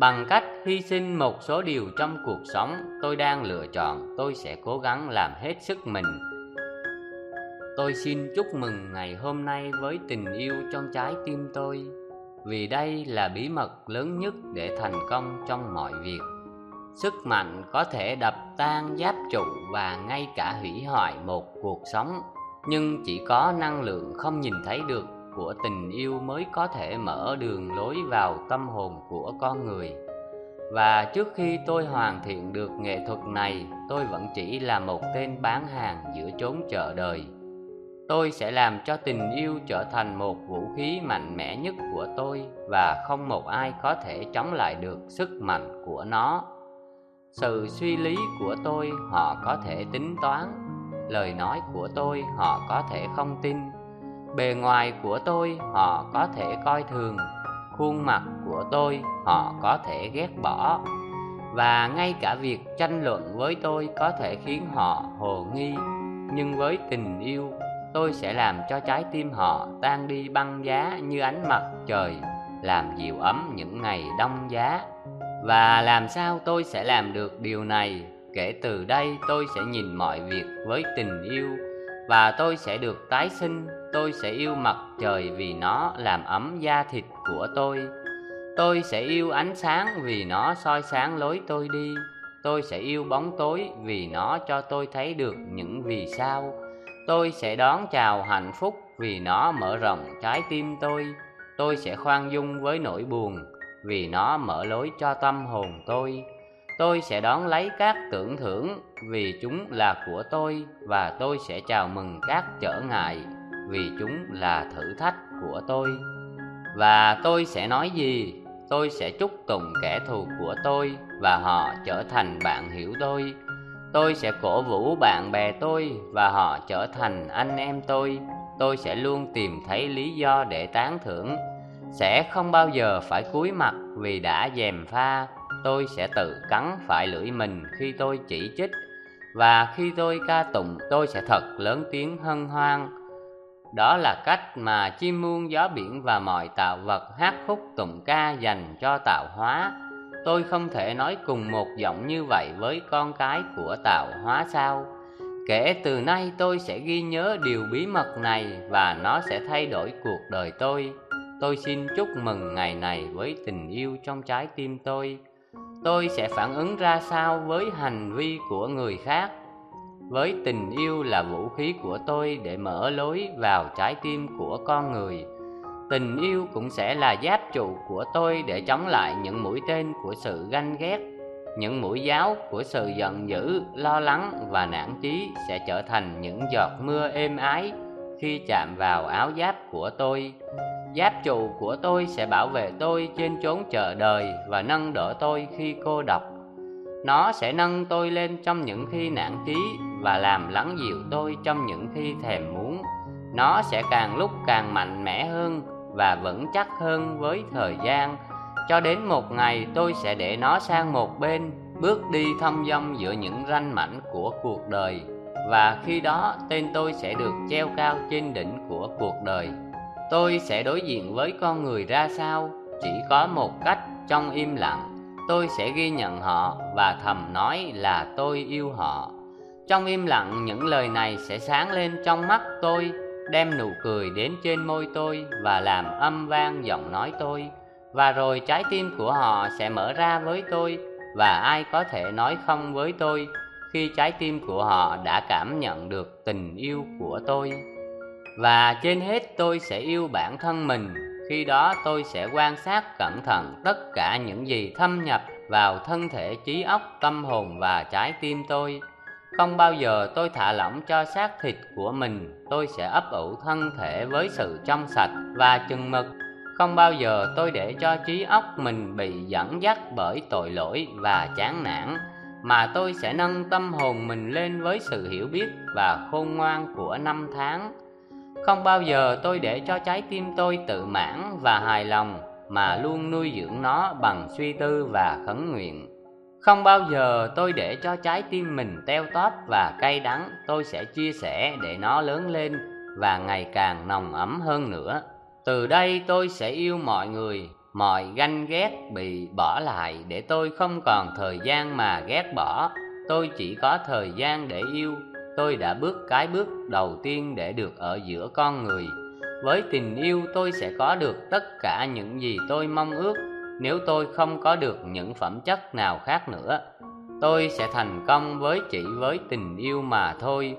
Bằng cách hy sinh một số điều trong cuộc sống tôi đang lựa chọn, tôi sẽ cố gắng làm hết sức mình. Tôi xin chúc mừng ngày hôm nay với tình yêu trong trái tim tôi, vì đây là bí mật lớn nhất để thành công trong mọi việc. Sức mạnh có thể đập tan giáp trụ và ngay cả hủy hoại một cuộc sống, nhưng chỉ có năng lượng không nhìn thấy được của tình yêu mới có thể mở đường lối vào tâm hồn của con người. Và trước khi tôi hoàn thiện được nghệ thuật này, tôi vẫn chỉ là một tên bán hàng giữa chốn chợ đời. Tôi sẽ làm cho tình yêu trở thành một vũ khí mạnh mẽ nhất của tôi và không một ai có thể chống lại được sức mạnh của nó. Sự suy lý của tôi, họ có thể tính toán. Lời nói của tôi, họ có thể không tin bề ngoài của tôi, họ có thể coi thường. Khuôn mặt của tôi, họ có thể ghét bỏ. Và ngay cả việc tranh luận với tôi có thể khiến họ hồ nghi. Nhưng với tình yêu, tôi sẽ làm cho trái tim họ tan đi băng giá như ánh mặt trời, làm dịu ấm những ngày đông giá. Và làm sao tôi sẽ làm được điều này? Kể từ đây tôi sẽ nhìn mọi việc với tình yêu và tôi sẽ được tái sinh, tôi sẽ yêu mặt trời vì nó làm ấm da thịt của tôi. Tôi sẽ yêu ánh sáng vì nó soi sáng lối tôi đi. Tôi sẽ yêu bóng tối vì nó cho tôi thấy được những vì sao. Tôi sẽ đón chào hạnh phúc vì nó mở rộng trái tim tôi. Tôi sẽ khoan dung với nỗi buồn vì nó mở lối cho tâm hồn tôi tôi sẽ đón lấy các tưởng thưởng vì chúng là của tôi và tôi sẽ chào mừng các trở ngại vì chúng là thử thách của tôi. Và tôi sẽ nói gì? Tôi sẽ chúc tụng kẻ thù của tôi và họ trở thành bạn hiểu tôi. Tôi sẽ cổ vũ bạn bè tôi và họ trở thành anh em tôi. Tôi sẽ luôn tìm thấy lý do để tán thưởng. Sẽ không bao giờ phải cúi mặt vì đã dèm pha tôi sẽ tự cắn phải lưỡi mình khi tôi chỉ trích. Và khi tôi ca tụng, tôi sẽ thật lớn tiếng hân hoan. Đó là cách mà chim muôn gió biển và mọi tạo vật hát khúc tụng ca dành cho tạo hóa. Tôi không thể nói cùng một giọng như vậy với con cái của tạo hóa sao. Kể từ nay tôi sẽ ghi nhớ điều bí mật này và nó sẽ thay đổi cuộc đời tôi. Tôi xin chúc mừng ngày này với tình yêu trong trái tim tôi tôi sẽ phản ứng ra sao với hành vi của người khác? Với tình yêu là vũ khí của tôi để mở lối vào trái tim của con người. Tình yêu cũng sẽ là giáp trụ của tôi để chống lại những mũi tên của sự ganh ghét. Những mũi giáo của sự giận dữ, lo lắng và nản chí sẽ trở thành những giọt mưa êm ái khi chạm vào áo giáp của tôi. Giáp trụ của tôi sẽ bảo vệ tôi trên chốn chợ đời và nâng đỡ tôi khi cô độc nó sẽ nâng tôi lên trong những khi nản chí và làm lắng dịu tôi trong những khi thèm muốn. Nó sẽ càng lúc càng mạnh mẽ hơn và vững chắc hơn với thời gian. Cho đến một ngày tôi sẽ để nó sang một bên, bước đi thông dong giữa những ranh mảnh của cuộc đời và khi đó, tên tôi sẽ được treo cao trên đỉnh của cuộc đời. Tôi sẽ đối diện với con người ra sao, chỉ có một cách trong im lặng. Tôi sẽ ghi nhận họ và thầm nói là tôi yêu họ. Trong im lặng, những lời này sẽ sáng lên trong mắt tôi, đem nụ cười đến trên môi tôi và làm âm vang giọng nói tôi. Và rồi trái tim của họ sẽ mở ra với tôi và ai có thể nói không với tôi khi trái tim của họ đã cảm nhận được tình yêu của tôi. Và trên hết tôi sẽ yêu bản thân mình, khi đó tôi sẽ quan sát cẩn thận tất cả những gì thâm nhập vào thân thể, trí óc, tâm hồn và trái tim tôi. Không bao giờ tôi thả lỏng cho xác thịt của mình, tôi sẽ ấp ủ thân thể với sự trong sạch và chừng mực. Không bao giờ tôi để cho trí óc mình bị dẫn dắt bởi tội lỗi và chán nản mà tôi sẽ nâng tâm hồn mình lên với sự hiểu biết và khôn ngoan của năm tháng. Không bao giờ tôi để cho trái tim tôi tự mãn và hài lòng mà luôn nuôi dưỡng nó bằng suy tư và khấn nguyện. Không bao giờ tôi để cho trái tim mình teo tóp và cay đắng, tôi sẽ chia sẻ để nó lớn lên và ngày càng nồng ấm hơn nữa. Từ đây tôi sẽ yêu mọi người mọi ganh ghét bị bỏ lại để tôi không còn thời gian mà ghét bỏ. Tôi chỉ có thời gian để yêu. Tôi đã bước cái bước đầu tiên để được ở giữa con người. Với tình yêu, tôi sẽ có được tất cả những gì tôi mong ước. Nếu tôi không có được những phẩm chất nào khác nữa, tôi sẽ thành công với chỉ với tình yêu mà thôi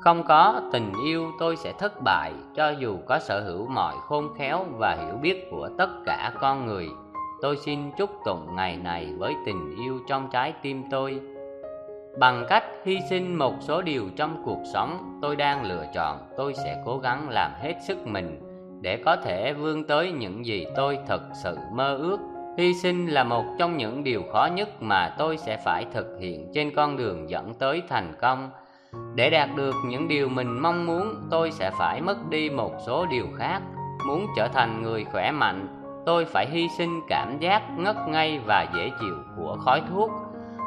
không có tình yêu tôi sẽ thất bại, cho dù có sở hữu mọi khôn khéo và hiểu biết của tất cả con người. Tôi xin chúc tụng ngày này với tình yêu trong trái tim tôi. Bằng cách hy sinh một số điều trong cuộc sống tôi đang lựa chọn, tôi sẽ cố gắng làm hết sức mình để có thể vươn tới những gì tôi thực sự mơ ước. Hy sinh là một trong những điều khó nhất mà tôi sẽ phải thực hiện trên con đường dẫn tới thành công để đạt được những điều mình mong muốn, tôi sẽ phải mất đi một số điều khác. Muốn trở thành người khỏe mạnh, tôi phải hy sinh cảm giác ngất ngây và dễ chịu của khói thuốc.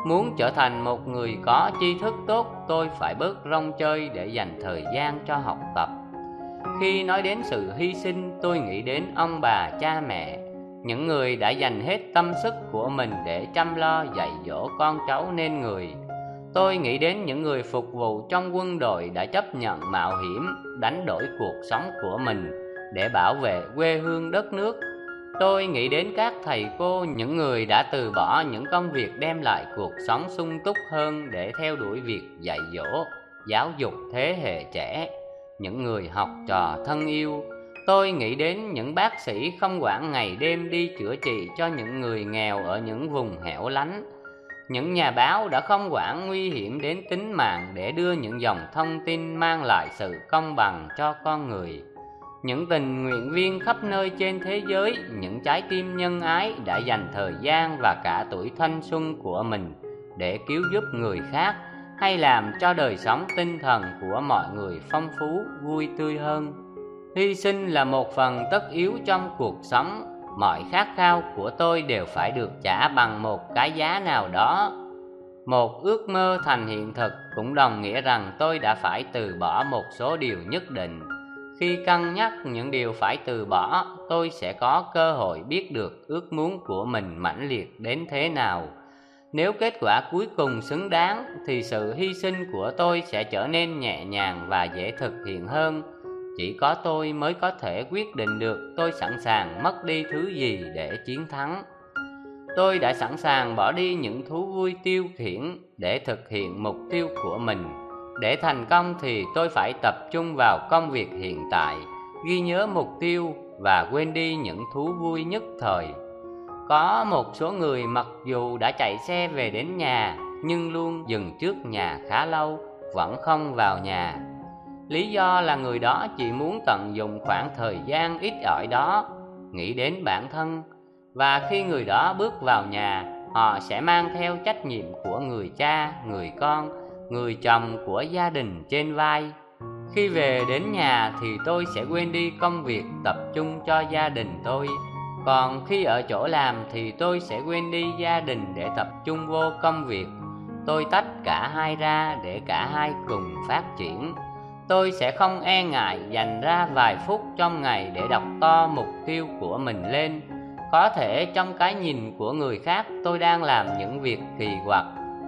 Muốn trở thành một người có tri thức tốt, tôi phải bớt rong chơi để dành thời gian cho học tập. Khi nói đến sự hy sinh, tôi nghĩ đến ông bà, cha mẹ, những người đã dành hết tâm sức của mình để chăm lo, dạy dỗ con cháu nên người tôi nghĩ đến những người phục vụ trong quân đội đã chấp nhận mạo hiểm, đánh đổi cuộc sống của mình để bảo vệ quê hương đất nước. Tôi nghĩ đến các thầy cô, những người đã từ bỏ những công việc đem lại cuộc sống sung túc hơn để theo đuổi việc dạy dỗ, giáo dục thế hệ trẻ, những người học trò thân yêu. Tôi nghĩ đến những bác sĩ không quản ngày đêm đi chữa trị cho những người nghèo ở những vùng hẻo lánh những nhà báo đã không quản nguy hiểm đến tính mạng để đưa những dòng thông tin mang lại sự công bằng cho con người. Những tình nguyện viên khắp nơi trên thế giới, những trái tim nhân ái đã dành thời gian và cả tuổi thanh xuân của mình để cứu giúp người khác hay làm cho đời sống tinh thần của mọi người phong phú, vui tươi hơn. Hy sinh là một phần tất yếu trong cuộc sống mọi khát khao của tôi đều phải được trả bằng một cái giá nào đó. Một ước mơ thành hiện thực cũng đồng nghĩa rằng tôi đã phải từ bỏ một số điều nhất định. Khi cân nhắc những điều phải từ bỏ, tôi sẽ có cơ hội biết được ước muốn của mình mãnh liệt đến thế nào. Nếu kết quả cuối cùng xứng đáng, thì sự hy sinh của tôi sẽ trở nên nhẹ nhàng và dễ thực hiện hơn chỉ có tôi mới có thể quyết định được tôi sẵn sàng mất đi thứ gì để chiến thắng. Tôi đã sẵn sàng bỏ đi những thú vui tiêu khiển để thực hiện mục tiêu của mình. Để thành công thì tôi phải tập trung vào công việc hiện tại, ghi nhớ mục tiêu và quên đi những thú vui nhất thời. Có một số người mặc dù đã chạy xe về đến nhà, nhưng luôn dừng trước nhà khá lâu, vẫn không vào nhà lý do là người đó chỉ muốn tận dụng khoảng thời gian ít ỏi đó, nghĩ đến bản thân. Và khi người đó bước vào nhà, họ sẽ mang theo trách nhiệm của người cha, người con, người chồng của gia đình trên vai. Khi về đến nhà thì tôi sẽ quên đi công việc tập trung cho gia đình tôi. Còn khi ở chỗ làm thì tôi sẽ quên đi gia đình để tập trung vô công việc. Tôi tách cả hai ra để cả hai cùng phát triển tôi sẽ không e ngại dành ra vài phút trong ngày để đọc to mục tiêu của mình lên. Có thể trong cái nhìn của người khác, tôi đang làm những việc kỳ quặc,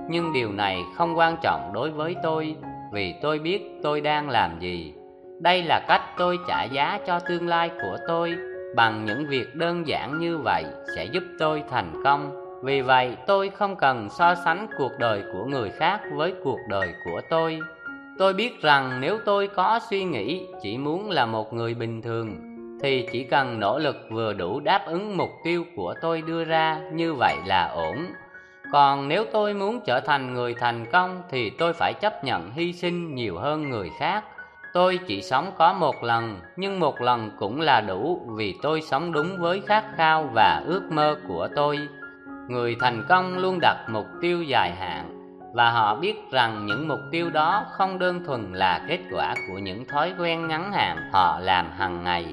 nhưng điều này không quan trọng đối với tôi, vì tôi biết tôi đang làm gì. Đây là cách tôi trả giá cho tương lai của tôi, bằng những việc đơn giản như vậy sẽ giúp tôi thành công. Vì vậy, tôi không cần so sánh cuộc đời của người khác với cuộc đời của tôi tôi biết rằng nếu tôi có suy nghĩ, chỉ muốn là một người bình thường, thì chỉ cần nỗ lực vừa đủ đáp ứng mục tiêu của tôi đưa ra, như vậy là ổn. Còn nếu tôi muốn trở thành người thành công, thì tôi phải chấp nhận hy sinh nhiều hơn người khác. Tôi chỉ sống có một lần, nhưng một lần cũng là đủ vì tôi sống đúng với khát khao và ước mơ của tôi. Người thành công luôn đặt mục tiêu dài hạn và họ biết rằng những mục tiêu đó không đơn thuần là kết quả của những thói quen ngắn hạn họ làm hàng ngày.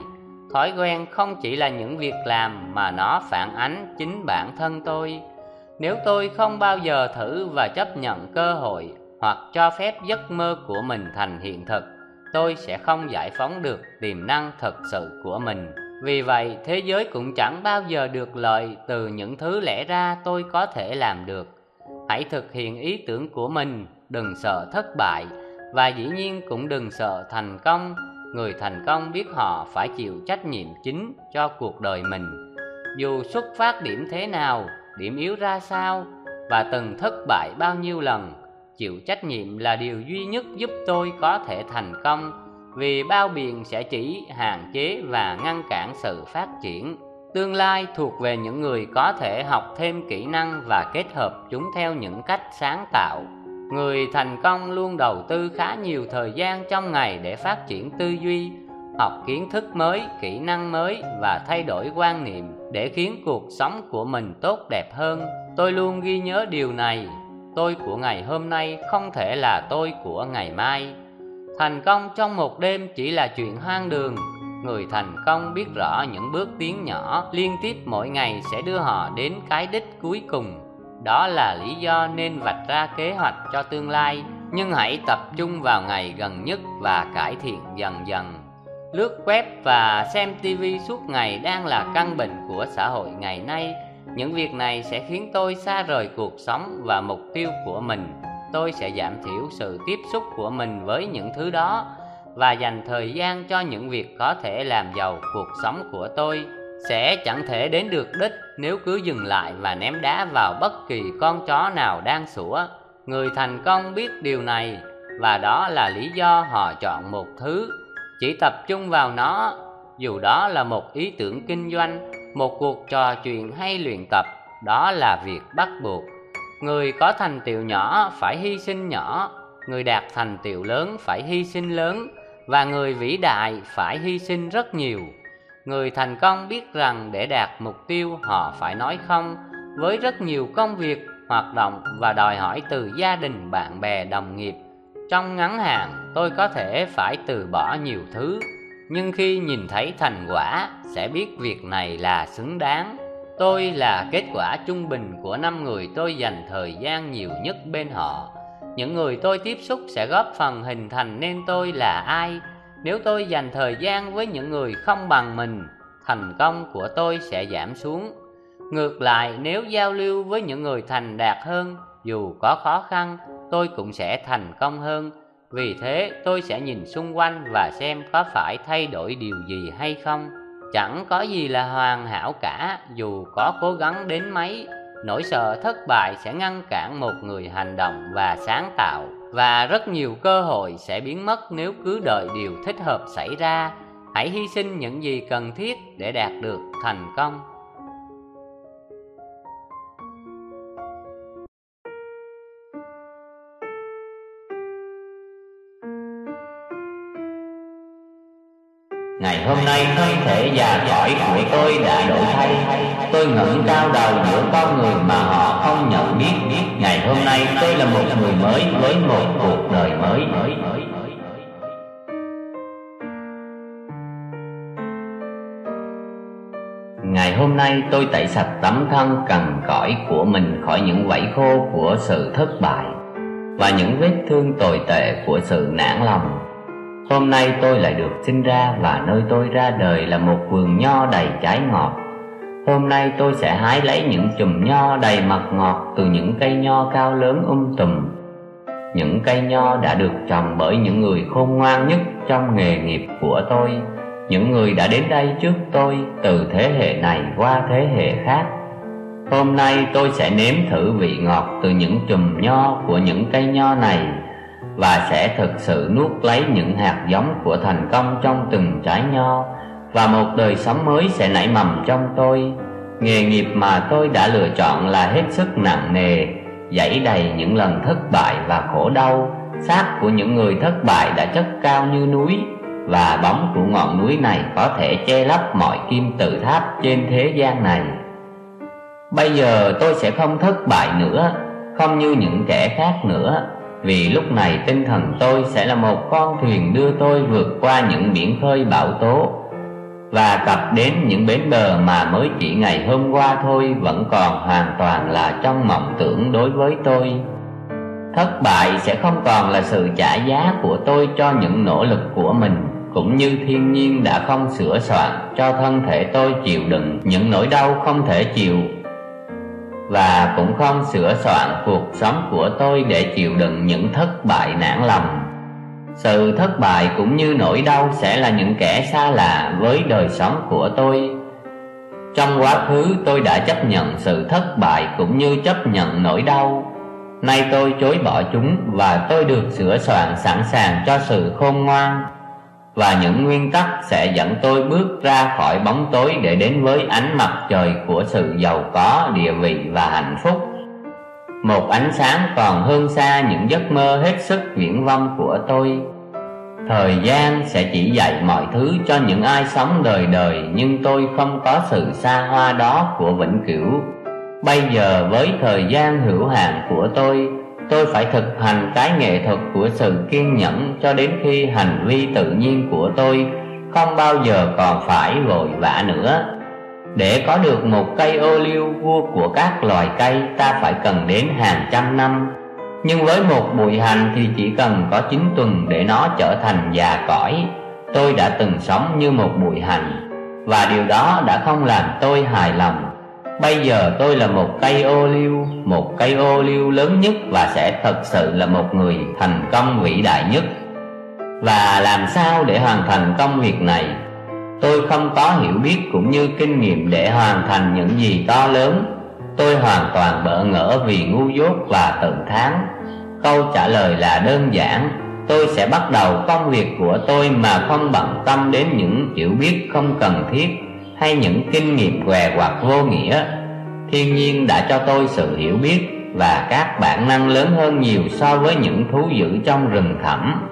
Thói quen không chỉ là những việc làm mà nó phản ánh chính bản thân tôi. Nếu tôi không bao giờ thử và chấp nhận cơ hội hoặc cho phép giấc mơ của mình thành hiện thực, tôi sẽ không giải phóng được tiềm năng thực sự của mình. Vì vậy, thế giới cũng chẳng bao giờ được lợi từ những thứ lẽ ra tôi có thể làm được hãy thực hiện ý tưởng của mình, đừng sợ thất bại. Và dĩ nhiên cũng đừng sợ thành công, người thành công biết họ phải chịu trách nhiệm chính cho cuộc đời mình. Dù xuất phát điểm thế nào, điểm yếu ra sao và từng thất bại bao nhiêu lần, chịu trách nhiệm là điều duy nhất giúp tôi có thể thành công. Vì bao biện sẽ chỉ, hạn chế và ngăn cản sự phát triển tương lai thuộc về những người có thể học thêm kỹ năng và kết hợp chúng theo những cách sáng tạo. Người thành công luôn đầu tư khá nhiều thời gian trong ngày để phát triển tư duy, học kiến thức mới, kỹ năng mới và thay đổi quan niệm để khiến cuộc sống của mình tốt đẹp hơn. Tôi luôn ghi nhớ điều này. Tôi của ngày hôm nay không thể là tôi của ngày mai. Thành công trong một đêm chỉ là chuyện hoang đường người thành công biết rõ những bước tiến nhỏ, liên tiếp mỗi ngày sẽ đưa họ đến cái đích cuối cùng. Đó là lý do nên vạch ra kế hoạch cho tương lai, nhưng hãy tập trung vào ngày gần nhất và cải thiện dần dần. Lướt web và xem tv suốt ngày đang là căn bệnh của xã hội ngày nay. Những việc này sẽ khiến tôi xa rời cuộc sống và mục tiêu của mình. Tôi sẽ giảm thiểu sự tiếp xúc của mình với những thứ đó và dành thời gian cho những việc có thể làm giàu cuộc sống của tôi sẽ chẳng thể đến được đích nếu cứ dừng lại và ném đá vào bất kỳ con chó nào đang sủa. Người thành công biết điều này, và đó là lý do họ chọn một thứ. Chỉ tập trung vào nó, dù đó là một ý tưởng kinh doanh, một cuộc trò chuyện hay luyện tập, đó là việc bắt buộc. Người có thành tựu nhỏ phải hy sinh nhỏ, người đạt thành tựu lớn phải hy sinh lớn và người vĩ đại phải hy sinh rất nhiều. Người thành công biết rằng để đạt mục tiêu họ phải nói không với rất nhiều công việc, hoạt động và đòi hỏi từ gia đình, bạn bè, đồng nghiệp. Trong ngắn hạn, tôi có thể phải từ bỏ nhiều thứ, nhưng khi nhìn thấy thành quả, sẽ biết việc này là xứng đáng. Tôi là kết quả trung bình của năm người tôi dành thời gian nhiều nhất bên họ những người tôi tiếp xúc sẽ góp phần hình thành nên tôi là ai. Nếu tôi dành thời gian với những người không bằng mình, thành công của tôi sẽ giảm xuống. Ngược lại, nếu giao lưu với những người thành đạt hơn, dù có khó khăn, tôi cũng sẽ thành công hơn. Vì thế, tôi sẽ nhìn xung quanh và xem có phải thay đổi điều gì hay không. Chẳng có gì là hoàn hảo cả, dù có cố gắng đến mấy nỗi sợ thất bại sẽ ngăn cản một người hành động và sáng tạo, và rất nhiều cơ hội sẽ biến mất nếu cứ đợi điều thích hợp xảy ra. Hãy hy sinh những gì cần thiết để đạt được thành công. Ngày hôm nay thân thể già cõi của tôi đã đổi thay. Tôi ngẩng cao đầu giữa con người mà họ không nhận biết. Ngày hôm nay tôi là một người mới với một cuộc đời mới. Ngày hôm nay tôi tẩy sạch tấm thân cằn cõi của mình khỏi những vảy khô của sự thất bại Và những vết thương tồi tệ của sự nản lòng. Hôm nay tôi lại được sinh ra và nơi tôi ra đời là một vườn nho đầy trái ngọt. Hôm nay tôi sẽ hái lấy những chùm nho đầy mật ngọt từ những cây nho cao lớn um tùm. Những cây nho đã được trồng bởi những người khôn ngoan nhất trong nghề nghiệp của tôi. Những người đã đến đây trước tôi từ thế hệ này qua thế hệ khác. Hôm nay tôi sẽ nếm thử vị ngọt từ những chùm nho của những cây nho này và sẽ thực sự nuốt lấy những hạt giống của thành công trong từng trái nho, và một đời sống mới sẽ nảy mầm trong tôi. Nghề nghiệp mà tôi đã lựa chọn là hết sức nặng nề, dẫy đầy những lần thất bại và khổ đau. Xác của những người thất bại đã chất cao như núi, và bóng của ngọn núi này có thể che lấp mọi kim tự tháp trên thế gian này. Bây giờ tôi sẽ không thất bại nữa, không như những kẻ khác nữa vì lúc này tinh thần tôi sẽ là một con thuyền đưa tôi vượt qua những biển khơi bão tố. Và cập đến những bến bờ mà mới chỉ ngày hôm qua thôi vẫn còn hoàn toàn là trong mộng tưởng đối với tôi. Thất bại sẽ không còn là sự trả giá của tôi cho những nỗ lực của mình, cũng như thiên nhiên đã không sửa soạn cho thân thể tôi chịu đựng những nỗi đau không thể chịu và cũng không sửa soạn cuộc sống của tôi để chịu đựng những thất bại nản lòng. Sự thất bại cũng như nỗi đau sẽ là những kẻ xa lạ với đời sống của tôi. Trong quá khứ, tôi đã chấp nhận sự thất bại cũng như chấp nhận nỗi đau. Nay tôi chối bỏ chúng và tôi được sửa soạn sẵn sàng cho sự khôn ngoan và những nguyên tắc sẽ dẫn tôi bước ra khỏi bóng tối để đến với ánh mặt trời của sự giàu có, địa vị và hạnh phúc. Một ánh sáng còn hơn xa những giấc mơ hết sức viễn vông của tôi. Thời gian sẽ chỉ dạy mọi thứ cho những ai sống đời đời, nhưng tôi không có sự xa hoa đó của vĩnh cửu. Bây giờ với thời gian hữu hạn của tôi tôi phải thực hành cái nghệ thuật của sự kiên nhẫn cho đến khi hành vi tự nhiên của tôi không bao giờ còn phải vội vã nữa. Để có được một cây ô liu vua của các loài cây, ta phải cần đến hàng trăm năm. Nhưng với một bụi hành thì chỉ cần có chín tuần để nó trở thành già cõi. Tôi đã từng sống như một bụi hành, Và điều đó đã không làm tôi hài lòng. Bây giờ tôi là một cây ô liu, Một cây ô liu lớn nhất Và sẽ thật sự là một người thành công vĩ đại nhất. Và làm sao để hoàn thành công việc này? Tôi không có hiểu biết cũng như kinh nghiệm để hoàn thành những gì to lớn. Tôi hoàn toàn bỡ ngỡ vì ngu dốt và tự thán. Câu trả lời là đơn giản. Tôi sẽ bắt đầu công việc của tôi mà không bận tâm đến những hiểu biết không cần thiết. Hay những kinh nghiệm què quặt vô nghĩa Thiên nhiên đã cho tôi sự hiểu biết Và các bản năng lớn hơn nhiều so với những thú dữ trong rừng thẳm.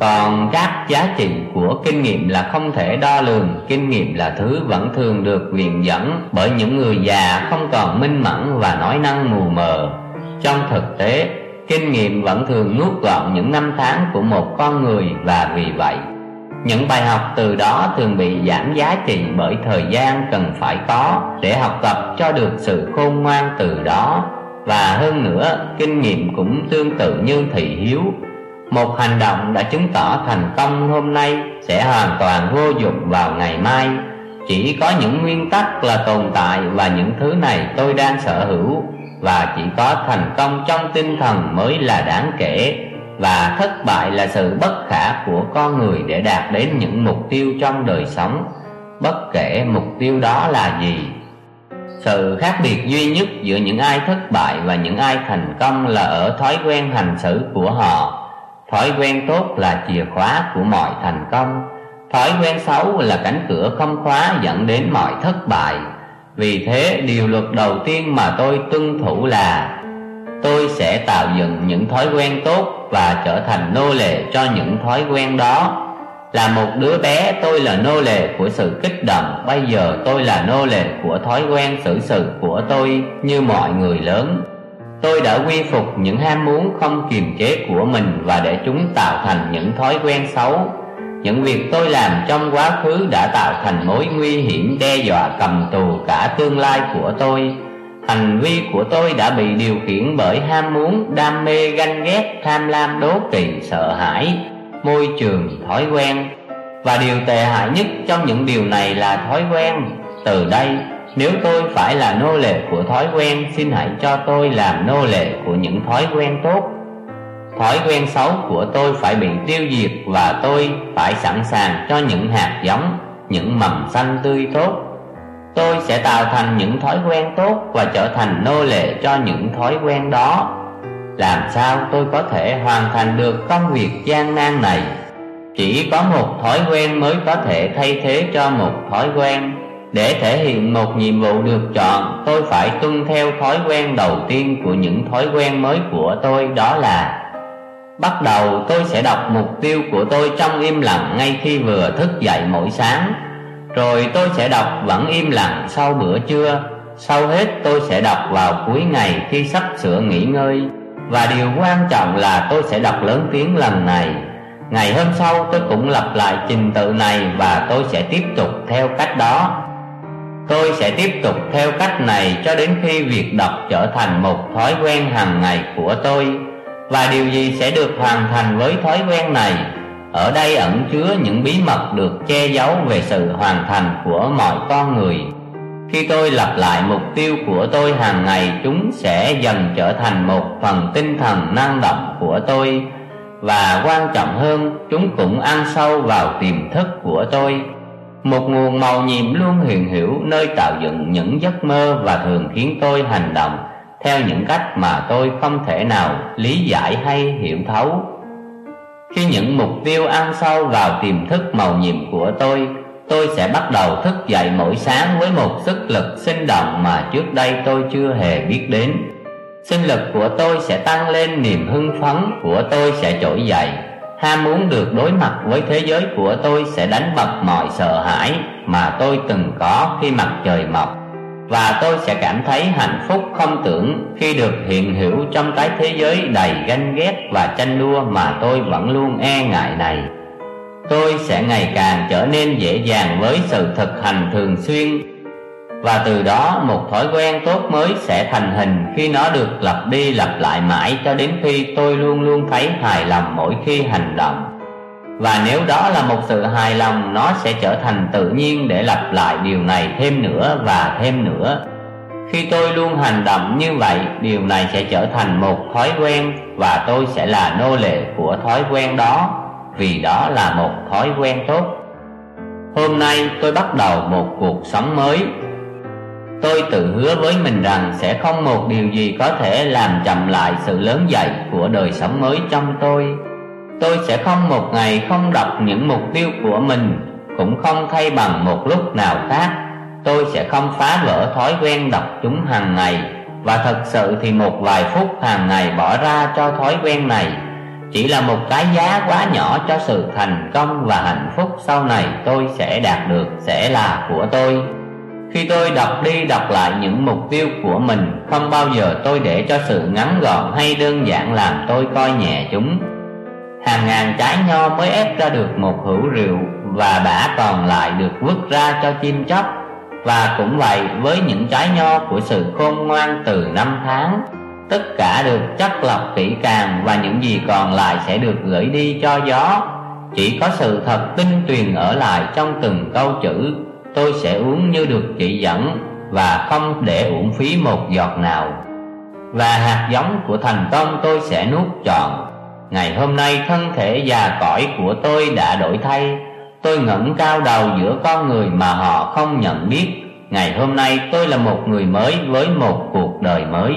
Còn các giá trị của kinh nghiệm là không thể đo lường Kinh nghiệm là thứ vẫn thường được viện dẫn Bởi những người già không còn minh mẫn và nói năng mù mờ. Trong thực tế, kinh nghiệm vẫn thường nuốt gọn những năm tháng của một con người Và vì vậy, những bài học từ đó thường bị giảm giá trị bởi thời gian cần phải có Để học tập cho được sự khôn ngoan từ đó. Và hơn nữa, kinh nghiệm cũng tương tự như thị hiếu. Một hành động đã chứng tỏ thành công hôm nay sẽ hoàn toàn vô dụng vào ngày mai. Chỉ có những nguyên tắc là tồn tại và những thứ này tôi đang sở hữu. Và chỉ có thành công trong tinh thần mới là đáng kể và thất bại là sự bất khả của con người để đạt đến những mục tiêu trong đời sống. Bất kể mục tiêu đó là gì, sự khác biệt duy nhất giữa những ai thất bại và những ai thành công là ở thói quen hành xử của họ. Thói quen tốt là chìa khóa của mọi thành công. Thói quen xấu là cánh cửa không khóa dẫn đến mọi thất bại. Vì thế, điều luật đầu tiên mà tôi tuân thủ là Tôi sẽ tạo dựng những thói quen tốt và trở thành nô lệ cho những thói quen đó Là một đứa bé, tôi là nô lệ của sự kích động Bây giờ tôi là nô lệ của thói quen xử sự của tôi như mọi người lớn Tôi đã quy phục những ham muốn không kiềm chế của mình và để chúng tạo thành những thói quen xấu. Những việc tôi làm trong quá khứ đã tạo thành mối nguy hiểm đe dọa cầm tù cả tương lai của tôi. Hành vi của tôi đã bị điều khiển bởi ham muốn, đam mê, ganh ghét, tham lam, đố kỵ, sợ hãi, môi trường, thói quen. Và điều tệ hại nhất trong những điều này là thói quen. Từ đây nếu tôi phải là nô lệ của thói quen Xin hãy cho tôi làm nô lệ của những thói quen tốt Thói quen xấu của tôi phải bị tiêu diệt Và tôi phải sẵn sàng cho những hạt giống Những mầm xanh tươi tốt Tôi sẽ tạo thành những thói quen tốt Và trở thành nô lệ cho những thói quen đó. Làm sao tôi có thể hoàn thành được công việc gian nan này? Chỉ có một thói quen mới có thể thay thế cho một thói quen. Để thể hiện một nhiệm vụ được chọn, Tôi phải tuân theo thói quen đầu tiên của những thói quen mới của tôi, Đó là Bắt đầu, tôi sẽ đọc mục tiêu của tôi trong im lặng ngay khi vừa thức dậy mỗi sáng. Rồi tôi sẽ đọc vẫn im lặng sau bữa trưa. Sau hết tôi sẽ đọc vào cuối ngày khi sắp sửa nghỉ ngơi. Và điều quan trọng là tôi sẽ đọc lớn tiếng lần này. Ngày hôm sau tôi cũng lặp lại trình tự này và tôi sẽ tiếp tục theo cách đó. Tôi sẽ tiếp tục theo cách này cho đến khi việc đọc trở thành một thói quen hàng ngày của tôi. Và điều gì sẽ được hoàn thành với thói quen này? Ở đây ẩn chứa những bí mật được che giấu về sự hoàn thành của mọi con người. Khi tôi lặp lại mục tiêu của tôi hàng ngày, chúng sẽ dần trở thành một phần tinh thần năng động của tôi. Và quan trọng hơn, chúng cũng ăn sâu vào tiềm thức của tôi. Một nguồn màu nhiệm luôn hiện hữu nơi tạo dựng những giấc mơ và thường khiến tôi hành động theo những cách mà tôi không thể nào lý giải hay hiểu thấu khi những mục tiêu ăn sâu vào tiềm thức màu nhiệm của tôi tôi sẽ bắt đầu thức dậy mỗi sáng với một sức lực sinh động mà trước đây tôi chưa hề biết đến. Sinh lực của tôi sẽ tăng lên, niềm hưng phấn của tôi sẽ trỗi dậy. Ham muốn được đối mặt với thế giới của tôi sẽ đánh bật mọi sợ hãi mà tôi từng có khi mặt trời mọc và tôi sẽ cảm thấy hạnh phúc không tưởng khi được hiện hữu trong cái thế giới đầy ganh ghét và tranh đua mà tôi vẫn luôn e ngại này. Tôi sẽ ngày càng trở nên dễ dàng với sự thực hành thường xuyên. Và từ đó, một thói quen tốt mới sẽ thành hình khi nó được lặp đi lặp lại mãi cho đến khi tôi luôn luôn thấy hài lòng mỗi khi hành động và nếu đó là một sự hài lòng, nó sẽ trở thành tự nhiên để lặp lại điều này thêm nữa và thêm nữa. Khi tôi luôn hành động như vậy, điều này sẽ trở thành một thói quen và tôi sẽ là nô lệ của thói quen đó, vì đó là một thói quen tốt. Hôm nay tôi bắt đầu một cuộc sống mới. Tôi tự hứa với mình rằng sẽ không một điều gì có thể làm chậm lại sự lớn dậy của đời sống mới trong tôi tôi sẽ không một ngày không đọc những mục tiêu của mình, cũng không thay bằng một lúc nào khác. Tôi sẽ không phá vỡ thói quen đọc chúng hàng ngày, và thật sự thì một vài phút hàng ngày bỏ ra cho thói quen này chỉ là một cái giá quá nhỏ cho sự thành công và hạnh phúc sau này tôi sẽ đạt được, sẽ là của tôi. Khi tôi đọc đi đọc lại những mục tiêu của mình, không bao giờ tôi để cho sự ngắn gọn hay đơn giản làm tôi coi nhẹ chúng hàng ngàn trái nho mới ép ra được một hữu rượu và bã còn lại được vứt ra cho chim chóc. Và cũng vậy, với những trái nho của sự khôn ngoan từ năm tháng, tất cả được chắc lọc kỹ càng và những gì còn lại sẽ được gửi đi cho gió. Chỉ có sự thật tinh tuyền ở lại trong từng câu chữ, tôi sẽ uống như được chỉ dẫn và không để uổng phí một giọt nào. Và hạt giống của thành công tôi sẽ nuốt trọn ngày hôm nay thân thể già cõi của tôi đã đổi thay. Tôi ngẩng cao đầu giữa con người mà họ không nhận biết. Ngày hôm nay tôi là một người mới với một cuộc đời mới.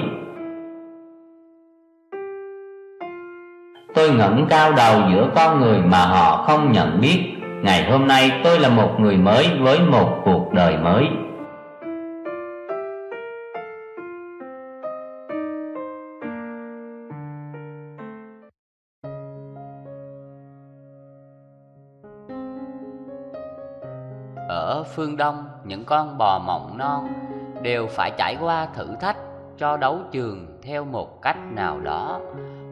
Tôi ngẩng cao đầu giữa con người mà họ không nhận biết. Ngày hôm nay tôi là một người mới với một cuộc đời mới. Ở phương đông, những con bò mộng non đều phải trải qua thử thách cho đấu trường theo một cách nào đó.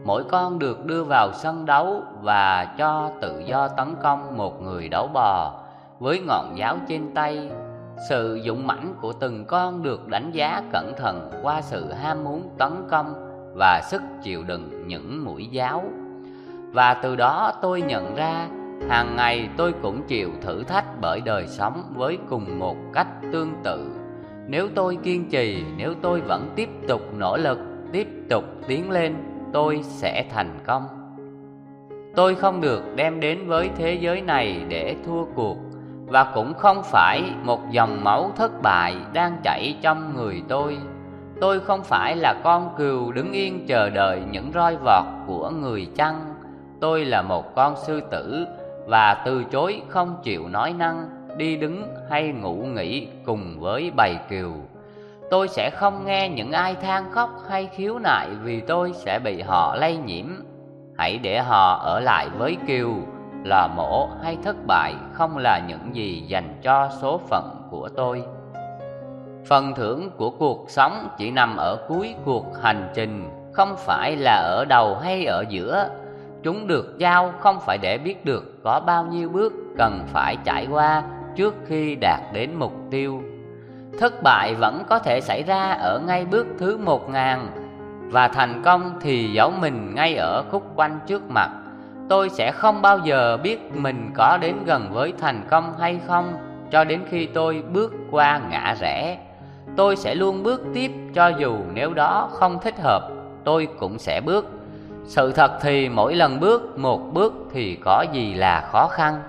Mỗi con được đưa vào sân đấu và cho tự do tấn công một người đấu bò. Với ngọn giáo trên tay, sự dũng mãnh của từng con được đánh giá cẩn thận qua sự ham muốn tấn công và sức chịu đựng những mũi giáo. Và từ đó tôi nhận ra hàng ngày tôi cũng chịu thử thách bởi đời sống với cùng một cách tương tự. Nếu tôi kiên trì, nếu tôi vẫn tiếp tục nỗ lực, tiếp tục tiến lên, tôi sẽ thành công. Tôi không được đem đến với thế giới này để thua cuộc, và cũng không phải một dòng máu thất bại đang chảy trong người tôi. Tôi không phải là con cừu đứng yên chờ đợi những roi vọt của người chăn tôi là một con sư tử và từ chối không chịu nói năng, đi đứng hay ngủ nghỉ cùng với bầy kiều. tôi sẽ không nghe những ai than khóc hay khiếu nại vì tôi sẽ bị họ lây nhiễm. Hãy để họ ở lại với kiều là mổ hay thất bại không là những gì dành cho số phận của tôi. Phần thưởng của cuộc sống chỉ nằm ở cuối cuộc hành trình, không phải là ở đầu hay ở giữa chúng được giao không phải để biết được có bao nhiêu bước cần phải trải qua trước khi đạt đến mục tiêu. Thất bại vẫn có thể xảy ra ở ngay bước thứ một ngàn, và thành công thì giấu mình ngay ở khúc quanh trước mặt. Tôi sẽ không bao giờ biết mình có đến gần với thành công hay không cho đến khi tôi bước qua ngã rẽ. Tôi sẽ luôn bước tiếp cho dù nếu đó không thích hợp, tôi cũng sẽ bước sự thật thì mỗi lần bước, một bước thì có gì là khó khăn.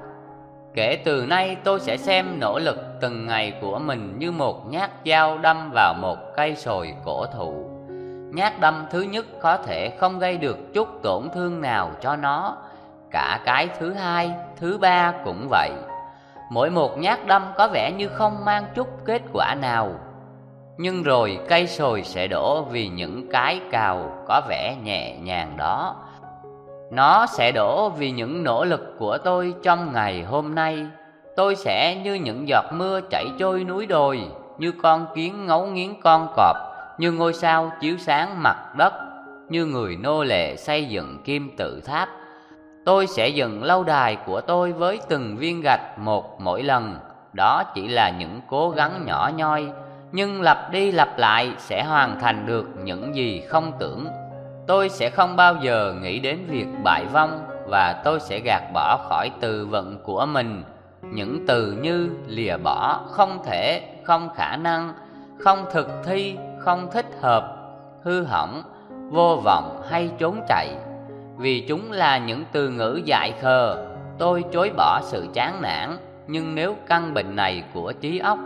Kể từ nay tôi sẽ xem nỗ lực từng ngày của mình như một nhát dao đâm vào một cây sồi cổ thụ. Nhát đâm thứ nhất có thể không gây được chút tổn thương nào cho nó. Cả cái thứ hai, thứ ba cũng vậy. Mỗi một nhát đâm có vẻ như không mang chút kết quả nào nhưng rồi cây sồi sẽ đổ vì những cái cào có vẻ nhẹ nhàng đó. Nó sẽ đổ vì những nỗ lực của tôi trong ngày hôm nay. Tôi sẽ như những giọt mưa chảy trôi núi đồi, như con kiến ngấu nghiến con cọp, như ngôi sao chiếu sáng mặt đất, như người nô lệ xây dựng kim tự tháp. Tôi sẽ dựng lâu đài của tôi với từng viên gạch một mỗi lần. Đó chỉ là những cố gắng nhỏ nhoi nhưng lặp đi lặp lại sẽ hoàn thành được những gì không tưởng. Tôi sẽ không bao giờ nghĩ đến việc bại vong và tôi sẽ gạt bỏ khỏi từ vận của mình. Những từ như lìa bỏ không thể, không khả năng, không thực thi, không thích hợp, hư hỏng, vô vọng hay trốn chạy. Vì chúng là những từ ngữ dại khờ, tôi chối bỏ sự chán nản. Nhưng nếu căn bệnh này của trí óc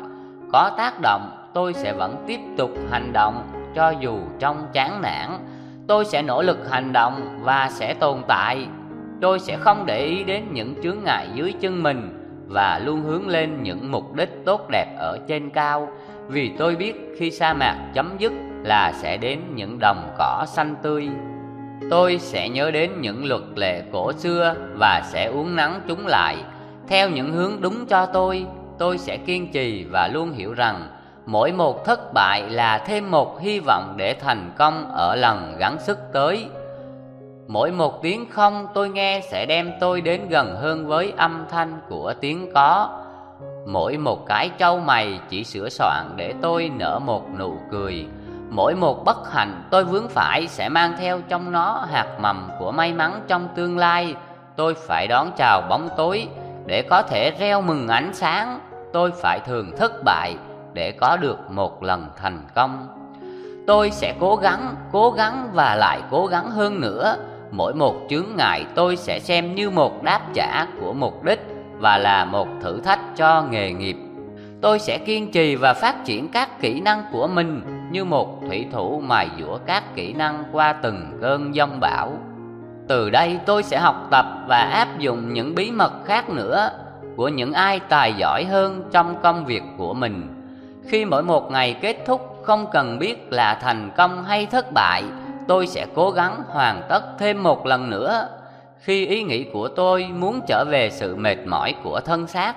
có tác động tôi sẽ vẫn tiếp tục hành động cho dù trong chán nản. Tôi sẽ nỗ lực hành động và sẽ tồn tại. Tôi sẽ không để ý đến những chướng ngại dưới chân mình và luôn hướng lên những mục đích tốt đẹp ở trên cao. Vì tôi biết khi sa mạc chấm dứt là sẽ đến những đồng cỏ xanh tươi. Tôi sẽ nhớ đến những luật lệ cổ xưa và sẽ uống nắng chúng lại. Theo những hướng đúng cho tôi tôi sẽ kiên trì và luôn hiểu rằng mỗi một thất bại là thêm một hy vọng để thành công ở lần gắng sức tới. Mỗi một tiếng không tôi nghe sẽ đem tôi đến gần hơn với âm thanh của tiếng có. Mỗi một cái trâu mày chỉ sửa soạn để tôi nở một nụ cười. Mỗi một bất hạnh tôi vướng phải sẽ mang theo trong nó hạt mầm của may mắn trong tương lai. Tôi phải đón chào bóng tối để có thể reo mừng ánh sáng. Tôi phải thường thất bại để có được một lần thành công. Tôi sẽ cố gắng cố gắng và lại cố gắng hơn nữa. Mỗi một chướng ngại tôi sẽ xem như một đáp trả của mục đích và là một thử thách cho nghề nghiệp. Tôi sẽ kiên trì và phát triển các kỹ năng của mình như một thủy thủ mài dũa các kỹ năng qua từng cơn giông bão. Từ đây tôi sẽ học tập và áp dụng những bí mật khác nữa của những ai tài giỏi hơn trong công việc của mình khi mỗi một ngày kết thúc không cần biết là thành công hay thất bại, tôi sẽ cố gắng hoàn tất thêm một lần nữa. Khi ý nghĩ của tôi muốn trở về sự mệt mỏi của thân xác,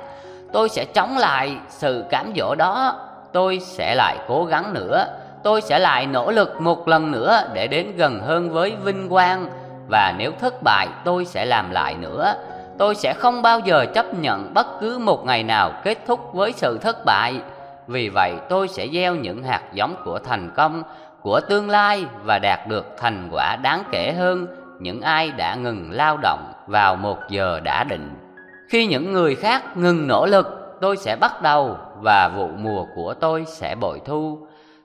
tôi sẽ chống lại sự cám dỗ đó. Tôi sẽ lại cố gắng nữa. Tôi sẽ lại nỗ lực một lần nữa để đến gần hơn với vinh quang. Và nếu thất bại, tôi sẽ làm lại nữa. Tôi sẽ không bao giờ chấp nhận bất cứ một ngày nào kết thúc với sự thất bại vì vậy, tôi sẽ gieo những hạt giống của thành công, của tương lai và đạt được thành quả đáng kể hơn những ai đã ngừng lao động vào một giờ đã định. Khi những người khác ngừng nỗ lực, tôi sẽ bắt đầu và vụ mùa của tôi sẽ bội thu.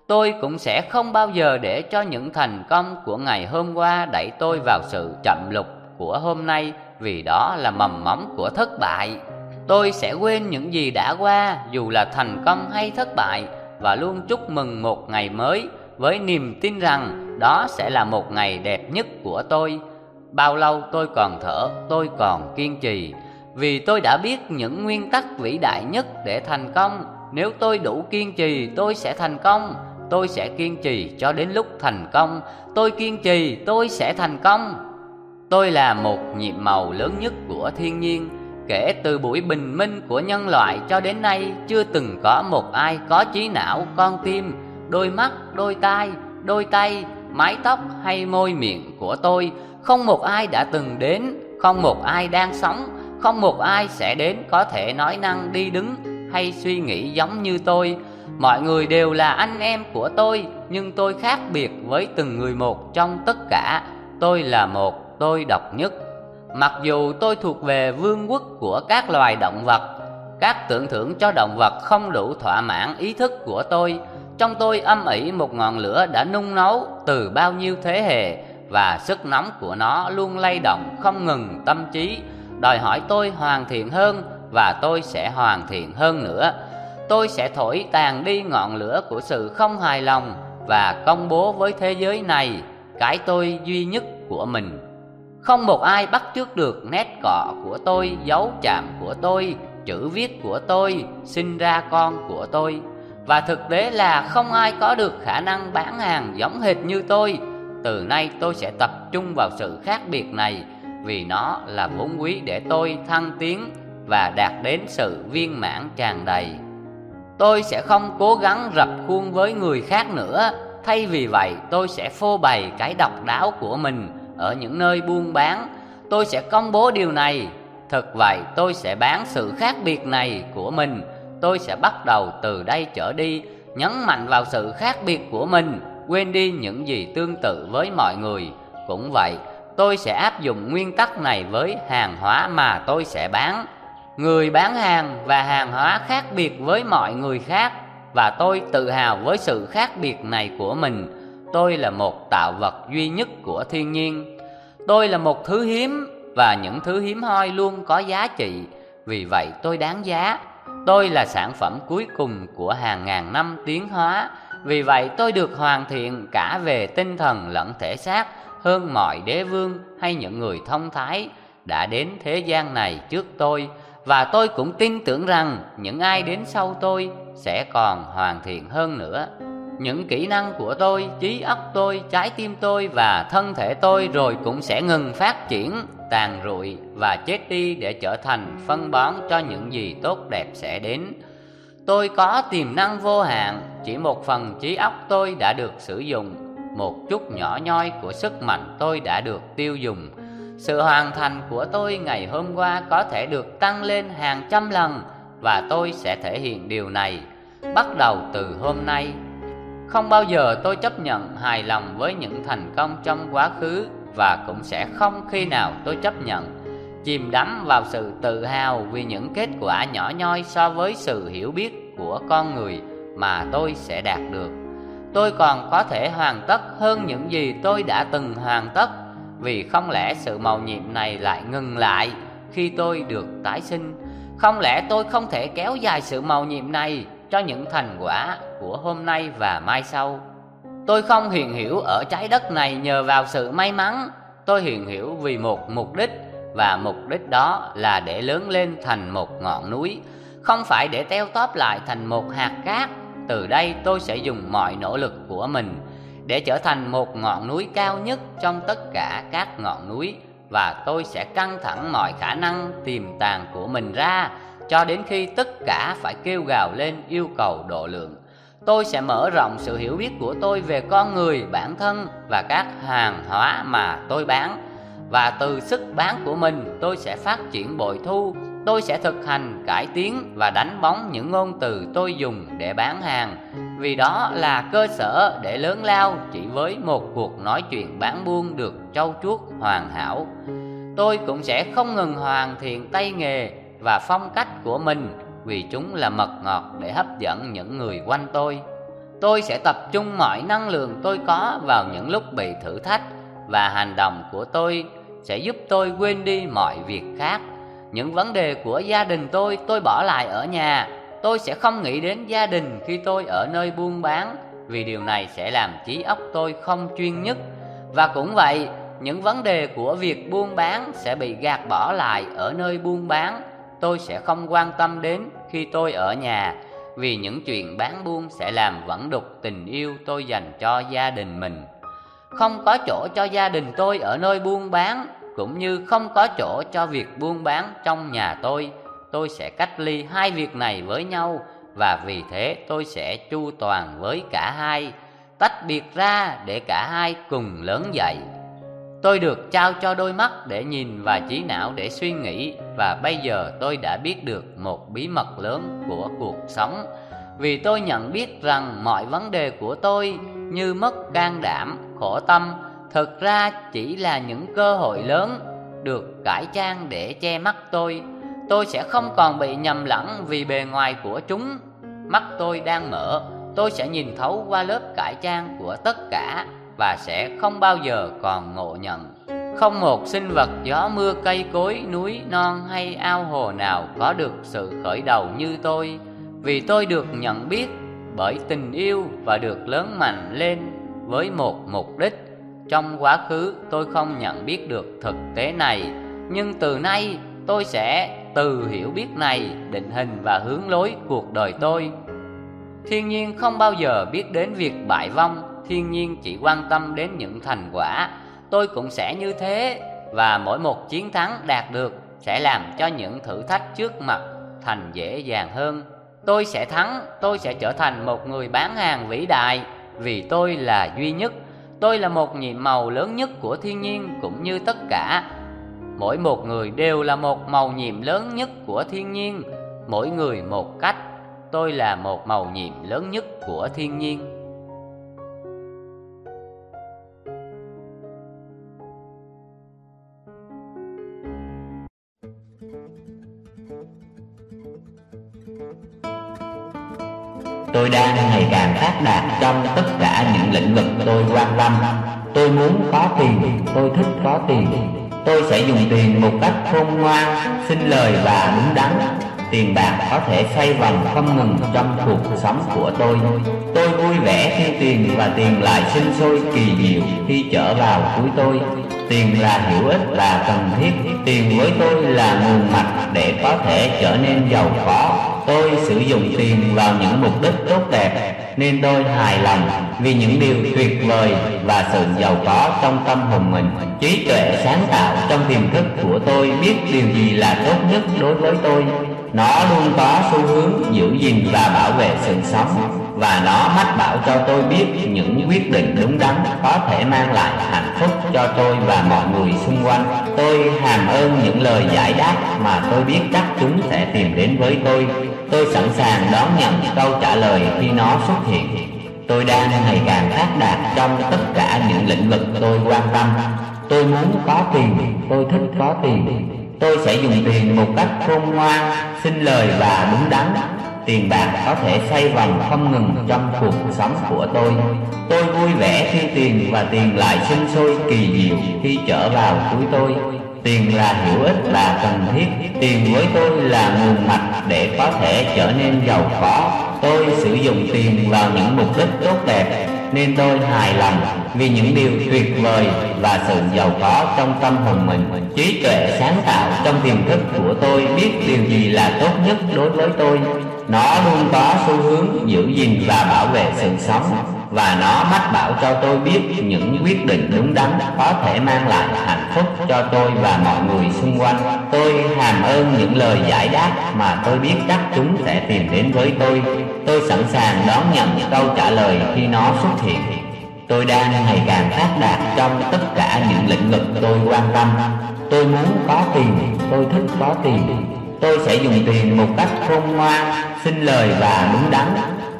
Tôi cũng sẽ không bao giờ để cho những thành công của ngày hôm qua đẩy tôi vào sự chậm lục của hôm nay vì đó là mầm móng của thất bại tôi sẽ quên những gì đã qua, dù là thành công hay thất bại, và luôn chúc mừng một ngày mới với niềm tin rằng đó sẽ là một ngày đẹp nhất của tôi. Bao lâu tôi còn thở, tôi còn kiên trì. Vì tôi đã biết những nguyên tắc vĩ đại nhất để thành công. Nếu tôi đủ kiên trì, tôi sẽ thành công. Tôi sẽ kiên trì cho đến lúc thành công. Tôi kiên trì, tôi sẽ thành công. Tôi là một nhiệm màu lớn nhất của thiên nhiên kể từ buổi bình minh của nhân loại cho đến nay, chưa từng có một ai có trí não, con tim, đôi mắt, đôi tai, đôi tay, mái tóc hay môi miệng của tôi. Không một ai đã từng đến, không một ai đang sống, không một ai sẽ đến có thể nói năng đi đứng hay suy nghĩ giống như tôi. Mọi người đều là anh em của tôi, nhưng tôi khác biệt với từng người một trong tất cả. Tôi là một, tôi độc nhất. Mặc dù tôi thuộc về vương quốc của các loài động vật, Các tưởng thưởng cho động vật không đủ thỏa mãn ý thức của tôi. Trong tôi âm ỉ một ngọn lửa đã nung nấu từ bao nhiêu thế hệ Và sức nóng của nó luôn lay động không ngừng tâm trí. Đòi hỏi tôi hoàn thiện hơn và tôi sẽ hoàn thiện hơn nữa. Tôi sẽ thổi tàn đi ngọn lửa của sự không hài lòng Và công bố với thế giới này, cái tôi duy nhất của mình không một ai bắt chước được nét cọ của tôi, dấu chạm của tôi, chữ viết của tôi, sinh ra con của tôi. Và thực tế là không ai có được khả năng bán hàng giống hệt như tôi. Từ nay tôi sẽ tập trung vào sự khác biệt này vì nó là vốn quý để tôi thăng tiến và đạt đến sự viên mãn tràn đầy. Tôi sẽ không cố gắng rập khuôn với người khác nữa, thay vì vậy tôi sẽ phô bày cái độc đáo của mình ở những nơi buôn bán, tôi sẽ công bố điều này. Thật vậy, tôi sẽ bán sự khác biệt này của mình. Tôi sẽ bắt đầu từ đây trở đi, nhấn mạnh vào sự khác biệt của mình, quên đi những gì tương tự với mọi người. Cũng vậy, tôi sẽ áp dụng nguyên tắc này với hàng hóa mà tôi sẽ bán. Người bán hàng và hàng hóa khác biệt với mọi người khác, và tôi tự hào với sự khác biệt này của mình tôi là một tạo vật duy nhất của thiên nhiên. Tôi là một thứ hiếm và những thứ hiếm hoi luôn có giá trị. Vì vậy tôi đáng giá. Tôi là sản phẩm cuối cùng của hàng ngàn năm tiến hóa. Vì vậy tôi được hoàn thiện cả về tinh thần lẫn thể xác hơn mọi đế vương hay những người thông thái đã đến thế gian này trước tôi. Và tôi cũng tin tưởng rằng những ai đến sau tôi sẽ còn hoàn thiện hơn nữa những kỹ năng của tôi, trí óc tôi, trái tim tôi và thân thể tôi rồi cũng sẽ ngừng phát triển, tàn rụi và chết đi để trở thành phân bón cho những gì tốt đẹp sẽ đến. Tôi có tiềm năng vô hạn, chỉ một phần trí óc tôi đã được sử dụng, một chút nhỏ nhoi của sức mạnh tôi đã được tiêu dùng. Sự hoàn thành của tôi ngày hôm qua có thể được tăng lên hàng trăm lần và tôi sẽ thể hiện điều này. Bắt đầu từ hôm nay không bao giờ tôi chấp nhận hài lòng với những thành công trong quá khứ và cũng sẽ không khi nào tôi chấp nhận chìm đắm vào sự tự hào vì những kết quả nhỏ nhoi so với sự hiểu biết của con người mà tôi sẽ đạt được. Tôi còn có thể hoàn tất hơn những gì tôi đã từng hoàn tất, vì không lẽ sự màu nhiệm này lại ngừng lại khi tôi được tái sinh? Không lẽ tôi không thể kéo dài sự màu nhiệm này cho những thành quả của hôm nay và mai sau. Tôi không hiện hiểu ở trái đất này nhờ vào sự may mắn, tôi hiện hiểu vì một mục đích và mục đích đó là để lớn lên thành một ngọn núi, không phải để teo tóp lại thành một hạt cát. Từ đây tôi sẽ dùng mọi nỗ lực của mình để trở thành một ngọn núi cao nhất trong tất cả các ngọn núi và tôi sẽ căng thẳng mọi khả năng tiềm tàng của mình ra cho đến khi tất cả phải kêu gào lên yêu cầu độ lượng. Tôi sẽ mở rộng sự hiểu biết của tôi về con người, bản thân và các hàng hóa mà tôi bán. Và từ sức bán của mình, tôi sẽ phát triển bội thu, tôi sẽ thực hành cải tiến và đánh bóng những ngôn từ tôi dùng để bán hàng. Vì đó là cơ sở để lớn lao chỉ với một cuộc nói chuyện bán buôn được trau chuốt hoàn hảo. Tôi cũng sẽ không ngừng hoàn thiện tay nghề và phong cách của mình vì chúng là mật ngọt để hấp dẫn những người quanh tôi. Tôi sẽ tập trung mọi năng lượng tôi có vào những lúc bị thử thách và hành động của tôi sẽ giúp tôi quên đi mọi việc khác. Những vấn đề của gia đình tôi tôi bỏ lại ở nhà. Tôi sẽ không nghĩ đến gia đình khi tôi ở nơi buôn bán vì điều này sẽ làm trí óc tôi không chuyên nhất. Và cũng vậy, những vấn đề của việc buôn bán sẽ bị gạt bỏ lại ở nơi buôn bán tôi sẽ không quan tâm đến khi tôi ở nhà, vì những chuyện bán buôn sẽ làm vẫn đục tình yêu tôi dành cho gia đình mình. Không có chỗ cho gia đình tôi ở nơi buôn bán, cũng như không có chỗ cho việc buôn bán trong nhà tôi. Tôi sẽ cách ly hai việc này với nhau, và vì thế tôi sẽ chu toàn với cả hai, tách biệt ra để cả hai cùng lớn dậy. Tôi được trao cho đôi mắt để nhìn và trí não để suy nghĩ Và bây giờ tôi đã biết được một bí mật lớn của cuộc sống. Vì tôi nhận biết rằng mọi vấn đề của tôi như mất can đảm, khổ tâm Thực ra chỉ là những cơ hội lớn được cải trang để che mắt tôi. Tôi sẽ không còn bị nhầm lẫn vì bề ngoài của chúng. Mắt tôi đang mở Tôi sẽ nhìn thấu qua lớp cải trang của tất cả. Và sẽ không bao giờ còn ngộ nhận. Không một sinh vật, gió, mưa, cây, cối, núi, non hay ao hồ nào Có được sự khởi đầu như tôi. Vì tôi được nhận biết bởi tình yêu và được lớn mạnh lên với một mục đích. Trong quá khứ, tôi không nhận biết được thực tế này, nhưng từ nay tôi sẽ từ hiểu biết này định hình và hướng lối cuộc đời tôi. Thiên nhiên không bao giờ biết đến việc bại vong thiên nhiên chỉ quan tâm đến những thành quả, tôi cũng sẽ như thế. Và mỗi một chiến thắng đạt được sẽ làm cho những thử thách trước mặt thành dễ dàng hơn. Tôi sẽ thắng, tôi sẽ trở thành một người bán hàng vĩ đại. Vì tôi là duy nhất, tôi là một nhiệm màu lớn nhất của thiên nhiên cũng như tất cả. Mỗi một người đều là một màu nhiệm lớn nhất của thiên nhiên. Mỗi người một cách, tôi là một màu nhiệm lớn nhất của thiên nhiên. Tôi đang ngày càng phát đạt trong tất cả những lĩnh vực tôi quan tâm. Tôi muốn có tiền, tôi thích có tiền. Tôi sẽ dùng tiền một cách khôn ngoan, xin lời và đúng đắn. Tiền bạc có thể xoay vòng không ngừng trong cuộc sống của tôi. Tôi vui vẻ khi tiền và tiền lại sinh sôi kỳ diệu khi trở vào túi tôi. Tiền là hữu ích và cần thiết. Tiền với tôi là nguồn mạch để có thể trở nên giàu có. Tôi sử dụng tiền vào những mục đích tốt đẹp, nên tôi hài lòng vì những điều tuyệt vời và sự giàu có trong tâm hồn mình. Trí tuệ sáng tạo trong tiềm thức của tôi biết điều gì là tốt nhất đối với tôi nó luôn có xu hướng giữ gìn và bảo vệ sự sống. Và nó mách bảo cho tôi biết những quyết định đúng đắn có thể mang lại hạnh phúc cho tôi và mọi người xung quanh. Tôi hàm ơn những lời giải đáp mà tôi biết chắc chúng sẽ tìm đến với tôi. Tôi sẵn sàng đón nhận câu trả lời khi nó xuất hiện. Tôi đang ngày càng phát đạt trong tất cả những lĩnh vực tôi quan tâm. Tôi muốn có tiền. Tôi thích có tiền tôi sẽ dùng tiền một cách khôn ngoan, xin lời và đúng đắn. Tiền bạc có thể xoay vòng không ngừng trong cuộc sống của tôi. Tôi vui vẻ khi tiền và tiền lại sinh sôi kỳ diệu khi trở vào túi tôi. Tiền là hữu ích và cần thiết. Tiền với tôi là nguồn mạch để có thể trở nên giàu có. Tôi sử dụng tiền vào những mục đích tốt đẹp nên tôi hài lòng vì những điều tuyệt vời và sự giàu có trong tâm hồn mình. Trí tuệ sáng tạo trong tiềm thức của tôi biết điều gì là tốt nhất đối với tôi. Nó luôn có xu hướng giữ gìn và bảo vệ sự sống và nó mách bảo cho tôi biết những quyết định đúng đắn có thể mang lại hạnh phúc cho tôi và mọi người xung quanh. Tôi hàm ơn những lời giải đáp mà tôi biết chắc chúng sẽ tìm đến với tôi. Tôi sẵn sàng đón nhận câu trả lời khi nó xuất hiện. Tôi đang ngày càng phát đạt trong tất cả những lĩnh vực tôi quan tâm. Tôi muốn có tiền, tôi thích có tiền. Tôi sẽ dùng tiền một cách khôn ngoan, xin lời và đúng đắn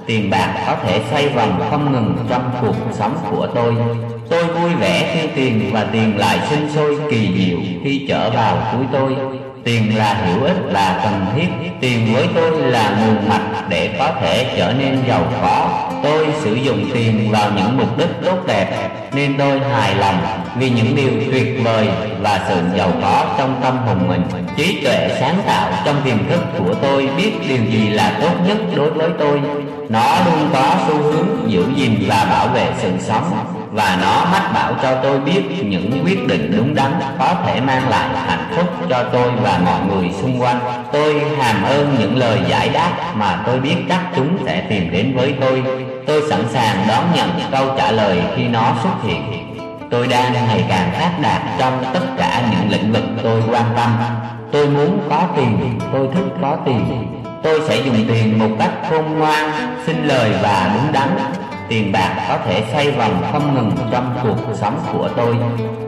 tiền bạc có thể xoay vòng không ngừng trong cuộc sống của tôi. Tôi vui vẻ khi tiền và tiền lại sinh sôi kỳ diệu khi trở vào túi tôi. Tiền là hữu ích và cần thiết. Tiền với tôi là nguồn mạch để có thể trở nên giàu có. Tôi sử dụng tiền vào những mục đích tốt đẹp, nên tôi hài lòng vì những điều tuyệt vời và sự giàu có trong tâm hồn mình. Trí tuệ sáng tạo trong tiềm thức của tôi biết điều gì là tốt nhất đối với tôi. Nó luôn có xu hướng giữ gìn và bảo vệ sự sống, và nó mách bảo cho tôi biết những quyết định đúng đắn có thể mang lại hạnh phúc cho tôi và mọi người xung quanh. Tôi hàm ơn những lời giải đáp mà tôi biết chắc chúng sẽ tìm đến với tôi. Tôi sẵn sàng đón nhận câu trả lời khi nó xuất hiện tôi đang ngày càng phát đạt trong tất cả những lĩnh vực tôi quan tâm. Tôi muốn có tiền, tôi thích có tiền. Tôi sẽ dùng tiền một cách khôn ngoan, xin lời và đúng đắn. Tiền bạc có thể xoay vòng không ngừng trong cuộc sống của tôi.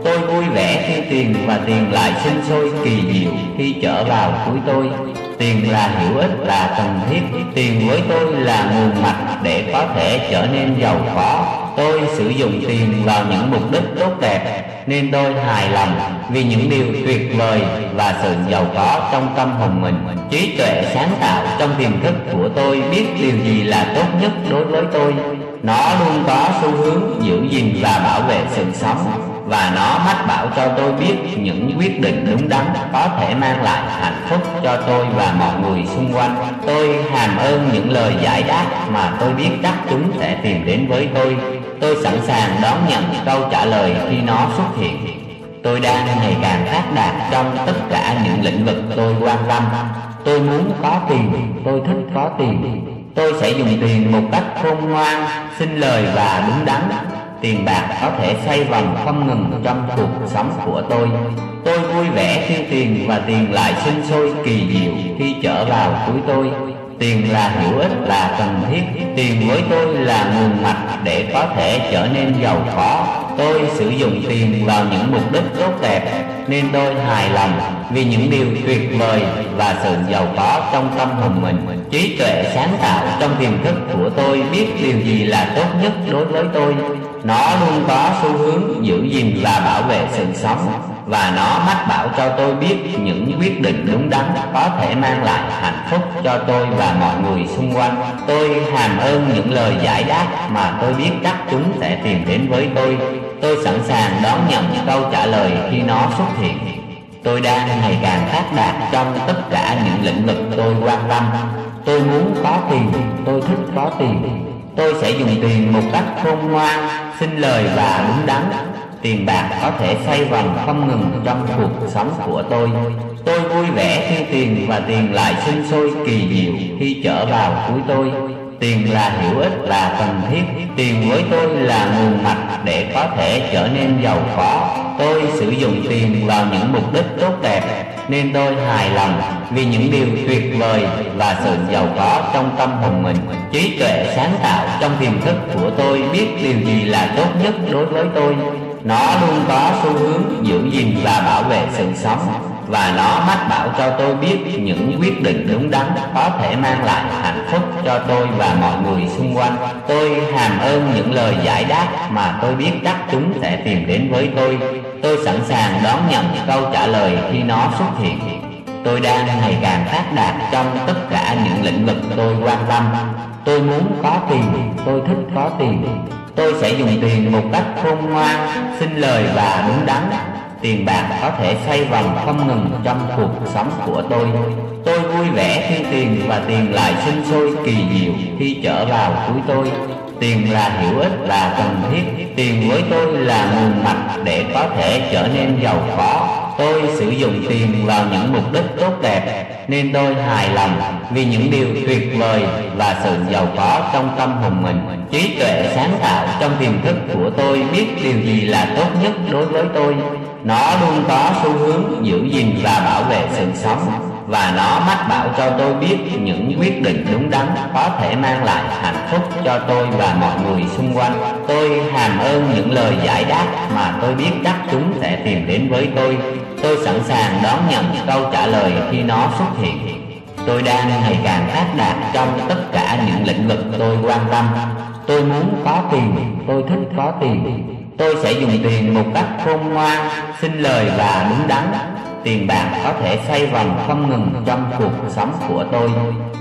Tôi vui vẻ khi tiền và tiền lại sinh sôi kỳ diệu khi trở vào túi tôi tiền là hữu ích, là cần thiết. Tiền với tôi là nguồn mạch để có thể trở nên giàu có. Tôi sử dụng tiền vào những mục đích tốt đẹp, Nên tôi hài lòng vì những điều tuyệt vời Và sự giàu có trong tâm hồn mình. Trí tuệ sáng tạo trong tiềm thức của tôi Biết điều gì là tốt nhất đối với tôi. Nó luôn có xu hướng giữ gìn và bảo vệ sự sống và nó mách bảo cho tôi biết những quyết định đúng đắn có thể mang lại hạnh phúc cho tôi và mọi người xung quanh. Tôi hàm ơn những lời giải đáp mà tôi biết chắc chúng sẽ tìm đến với tôi. Tôi sẵn sàng đón nhận câu trả lời khi nó xuất hiện. Tôi đang ngày càng phát đạt trong tất cả những lĩnh vực tôi quan tâm. Tôi muốn có tiền, tôi thích có tiền. Tôi sẽ dùng tiền một cách khôn ngoan, xin lời và đúng đắn Tiền bạc có thể xoay vòng không ngừng trong cuộc sống của tôi. Tôi vui vẻ khi tiền và tiền lại sinh sôi kỳ diệu khi trở vào túi tôi. Tiền là hữu ích, là cần thiết. Tiền với tôi là nguồn mạch để có thể trở nên giàu có. Tôi sử dụng tiền vào những mục đích tốt đẹp, Nên tôi hài lòng vì những điều tuyệt vời và sự giàu có trong tâm hồn mình. Trí tuệ sáng tạo trong tiềm thức của tôi biết điều gì là tốt nhất đối với tôi. Nó luôn có xu hướng giữ gìn và bảo vệ sự sống và nó mách bảo cho tôi biết những quyết định đúng đắn có thể mang lại hạnh phúc cho tôi và mọi người xung quanh. Tôi hàm ơn những lời giải đáp mà tôi biết chắc chúng sẽ tìm đến với tôi. Tôi sẵn sàng đón nhận câu trả lời khi nó xuất hiện. Tôi đang ngày càng phát đạt trong tất cả những lĩnh vực tôi quan tâm. Tôi muốn có tiền, tôi thích có tiền. Tôi sẽ dùng tiền một cách khôn ngoan, xin lời và đúng đắn. Tiền bạc có thể xoay vòng không ngừng trong cuộc sống của tôi. Tôi vui vẻ khi tiền và tiền lại sinh sôi kỳ diệu khi trở vào cuối tôi. Tiền là hữu ích, là cần thiết. Tiền với tôi là nguồn mạch để có thể trở nên giàu có. Tôi sử dụng tiền vào những mục đích tốt đẹp, Nên tôi hài lòng vì những điều tuyệt vời và sự giàu có trong tâm hồn mình. Trí tuệ sáng tạo trong tiềm thức của tôi biết điều gì là tốt nhất đối với tôi. Nó luôn có xu hướng giữ gìn và bảo vệ sự sống và nó mách bảo cho tôi biết những quyết định đúng đắn có thể mang lại hạnh phúc cho tôi và mọi người xung quanh. Tôi hàm ơn những lời giải đáp mà tôi biết chắc chúng sẽ tìm đến với tôi. Tôi sẵn sàng đón nhận câu trả lời khi nó xuất hiện. Tôi đang ngày càng phát đạt trong tất cả những lĩnh vực tôi quan tâm. Tôi muốn có tiền, tôi thích có tiền Tôi sẽ dùng tiền một cách khôn ngoan, xin lời và đúng đắn. Tiền bạc có thể xoay vòng không ngừng trong cuộc sống của tôi. Tôi vui vẻ khi tiền và tiền lại sinh sôi kỳ diệu khi trở vào túi tôi. Tiền là hữu ích, là cần thiết Tiền với tôi là nguồn mạch để có thể trở nên giàu có Tôi sử dụng tiền vào những mục đích tốt đẹp, Nên tôi hài lòng vì những điều tuyệt vời và sự giàu có trong tâm hồn mình Trí tuệ sáng tạo trong tiềm thức của tôi biết điều gì là tốt nhất đối với tôi Nó luôn có xu hướng giữ gìn và bảo vệ sự sống, và nó mách bảo cho tôi biết những quyết định đúng đắn có thể mang lại hạnh phúc cho tôi và mọi người xung quanh. Tôi hàm ơn những lời giải đáp mà tôi biết chắc chúng sẽ tìm đến với tôi. Tôi sẵn sàng đón nhận câu trả lời khi nó xuất hiện. Tôi đang ngày càng phát đạt trong tất cả những lĩnh vực tôi quan tâm. Tôi muốn có tiền, tôi thích có tiền. Tôi sẽ dùng tiền một cách khôn ngoan, xin lời và đúng đắn Tiền bạc có thể xoay vòng không ngừng trong cuộc sống của tôi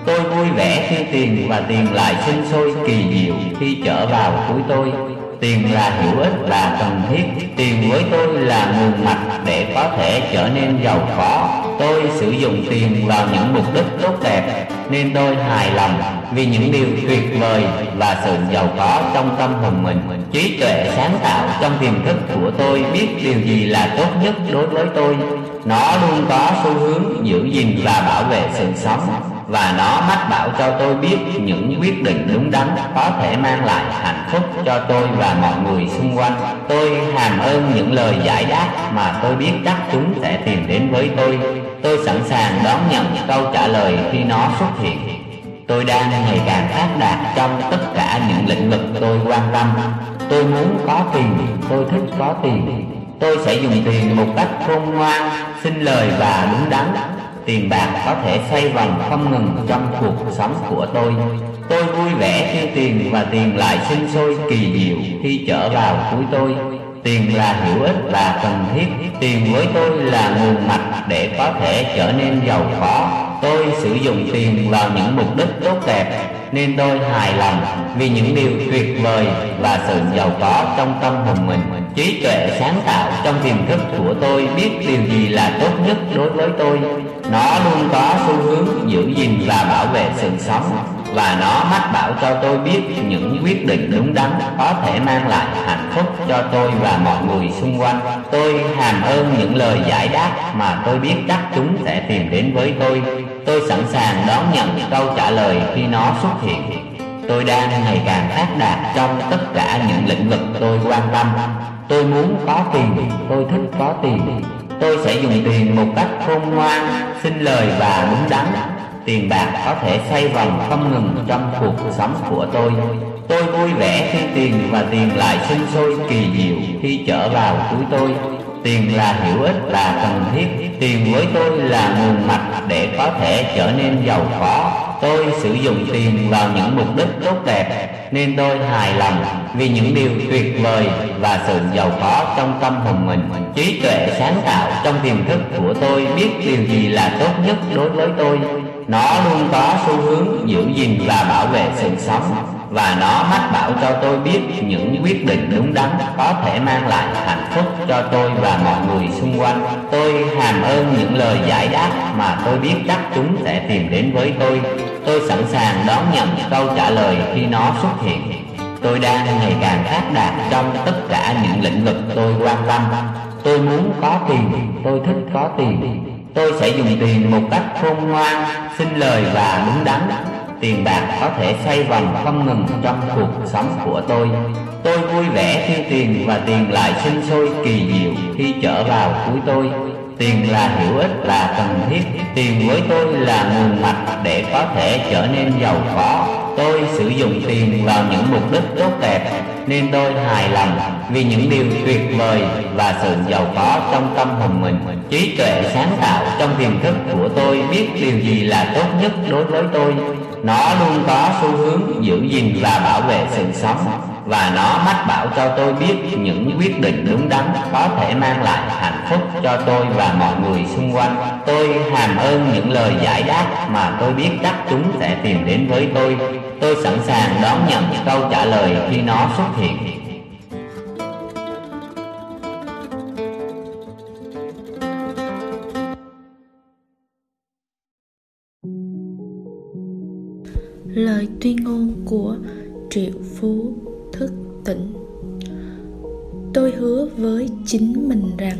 Tôi vui vẻ khi tiền và tiền lại sinh sôi kỳ diệu khi trở vào túi tôi Tiền là hữu ích và cần thiết. Tiền với tôi là nguồn mạch để có thể trở nên giàu có. Tôi sử dụng tiền vào những mục đích tốt đẹp, Nên tôi hài lòng vì những điều tuyệt vời và sự giàu có trong tâm hồn mình. Trí tuệ sáng tạo trong tiềm thức của tôi biết điều gì là tốt nhất đối với tôi. Nó luôn có xu hướng giữ gìn và bảo vệ sự sống và nó mách bảo cho tôi biết những quyết định đúng đắn có thể mang lại hạnh phúc cho tôi và mọi người xung quanh. Tôi hàm ơn những lời giải đáp mà tôi biết chắc chúng sẽ tìm đến với tôi. Tôi sẵn sàng đón nhận câu trả lời khi nó xuất hiện. Tôi đang ngày càng phát đạt trong tất cả những lĩnh vực tôi quan tâm. Tôi muốn có tiền, tôi thích có tiền. Tôi sẽ dùng tiền một cách khôn ngoan, xin lời và đúng đắn Tiền bạc có thể xoay vòng không ngừng trong cuộc sống của tôi. Tôi vui vẻ khi tiền và tiền lại sinh sôi kỳ diệu khi trở vào túi tôi. Tiền là hữu ích và cần thiết. Tiền với tôi là nguồn mạch để có thể trở nên giàu có. Tôi sử dụng tiền vào những mục đích tốt đẹp, Nên tôi hài lòng vì những điều tuyệt vời và sự giàu có trong tâm hồn mình Trí tuệ sáng tạo trong tiềm thức của tôi biết điều gì là tốt nhất đối với tôi Nó luôn có xu hướng giữ gìn và bảo vệ sự sống, và nó mách bảo cho tôi biết những quyết định đúng đắn có thể mang lại hạnh phúc cho tôi và mọi người xung quanh. Tôi hàm ơn những lời giải đáp mà tôi biết chắc chúng sẽ tìm đến với tôi. Tôi sẵn sàng đón nhận câu trả lời khi nó xuất hiện. Tôi đang ngày càng phát đạt trong tất cả những lĩnh vực tôi quan tâm. Tôi muốn có tiền, tôi thích có tiền. Tôi sẽ dùng tiền một cách khôn ngoan, xin lời và đúng đắn Tiền bạc có thể xoay vòng không ngừng trong cuộc sống của tôi Tôi vui vẻ khi tiền và tiền lại sinh sôi kỳ diệu khi trở vào túi tôi Tiền là hữu ích, là cần thiết. Tiền với tôi là nguồn mạch để có thể trở nên giàu có. Tôi sử dụng tiền vào những mục đích tốt đẹp, Nên tôi hài lòng vì những điều tuyệt vời và sự giàu có trong tâm hồn mình. Trí tuệ sáng tạo trong tiềm thức của tôi biết điều gì là tốt nhất đối với tôi. Nó luôn có xu hướng giữ gìn và bảo vệ sự sống và nó mách bảo cho tôi biết những quyết định đúng đắn có thể mang lại hạnh phúc cho tôi và mọi người xung quanh. Tôi hàm ơn những lời giải đáp mà tôi biết chắc chúng sẽ tìm đến với tôi. Tôi sẵn sàng đón nhận câu trả lời khi nó xuất hiện. Tôi đang ngày càng phát đạt trong tất cả những lĩnh vực tôi quan tâm. Tôi muốn có tiền tôi thích có tiền. Tôi sẽ dùng tiền một cách khôn ngoan, xin lời và đúng đắn. Tiền bạc có thể xoay vòng không ngừng trong cuộc sống của tôi. Tôi vui vẻ khi tiền và tiền lại sinh sôi kỳ diệu khi trở vào túi tôi. Tiền là hữu ích, là cần thiết. Tiền với tôi là nguồn mạch để có thể trở nên giàu có. Tôi sử dụng tiền vào những mục đích tốt đẹp, Nên tôi hài lòng vì những điều tuyệt vời và sự giàu có trong tâm hồn mình. Trí tuệ sáng tạo trong tiềm thức của tôi biết điều gì là tốt nhất đối với tôi. Nó luôn có xu hướng giữ gìn và bảo vệ sự sống, và nó mách bảo cho tôi biết những quyết định đúng đắn có thể mang lại hạnh phúc cho tôi và mọi người xung quanh. Tôi hàm ơn những lời giải đáp mà tôi biết chắc chúng sẽ tìm đến với tôi. Tôi sẵn sàng đón nhận câu trả lời khi nó xuất hiện. Lời tuyên ngôn của Triệu Phú thức tỉnh. Tôi hứa với chính mình rằng,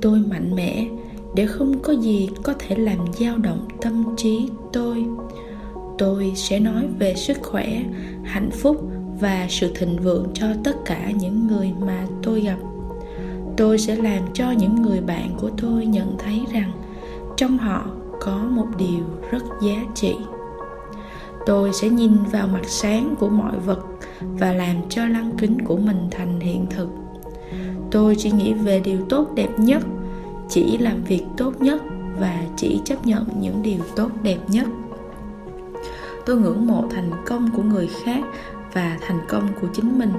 tôi mạnh mẽ để không có gì có thể làm dao động tâm trí tôi. Tôi sẽ nói về sức khỏe, hạnh phúc và sự thịnh vượng cho tất cả những người mà tôi gặp. Tôi sẽ làm cho những người bạn của tôi nhận thấy rằng trong họ có một điều rất giá trị tôi sẽ nhìn vào mặt sáng của mọi vật và làm cho lăng kính của mình thành hiện thực. Tôi chỉ nghĩ về điều tốt đẹp nhất, chỉ làm việc tốt nhất và chỉ chấp nhận những điều tốt đẹp nhất. Tôi ngưỡng mộ thành công của người khác và thành công của chính mình.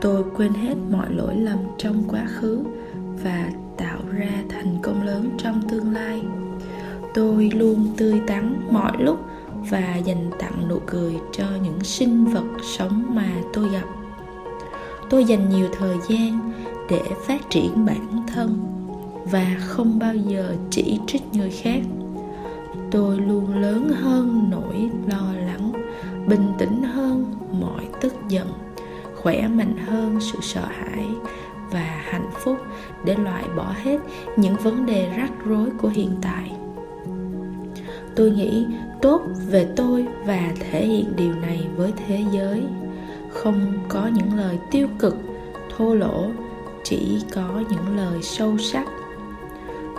Tôi quên hết mọi lỗi lầm trong quá khứ và tạo ra thành công lớn trong tương lai. Tôi luôn tươi tắn mọi lúc và dành tặng nụ cười cho những sinh vật sống mà tôi gặp. Tôi dành nhiều thời gian để phát triển bản thân và không bao giờ chỉ trích người khác. Tôi luôn lớn hơn nỗi lo lắng, bình tĩnh hơn mọi tức giận, khỏe mạnh hơn sự sợ hãi và hạnh phúc để loại bỏ hết những vấn đề rắc rối của hiện tại. Tôi nghĩ tốt về tôi và thể hiện điều này với thế giới. Không có những lời tiêu cực, thô lỗ, chỉ có những lời sâu sắc.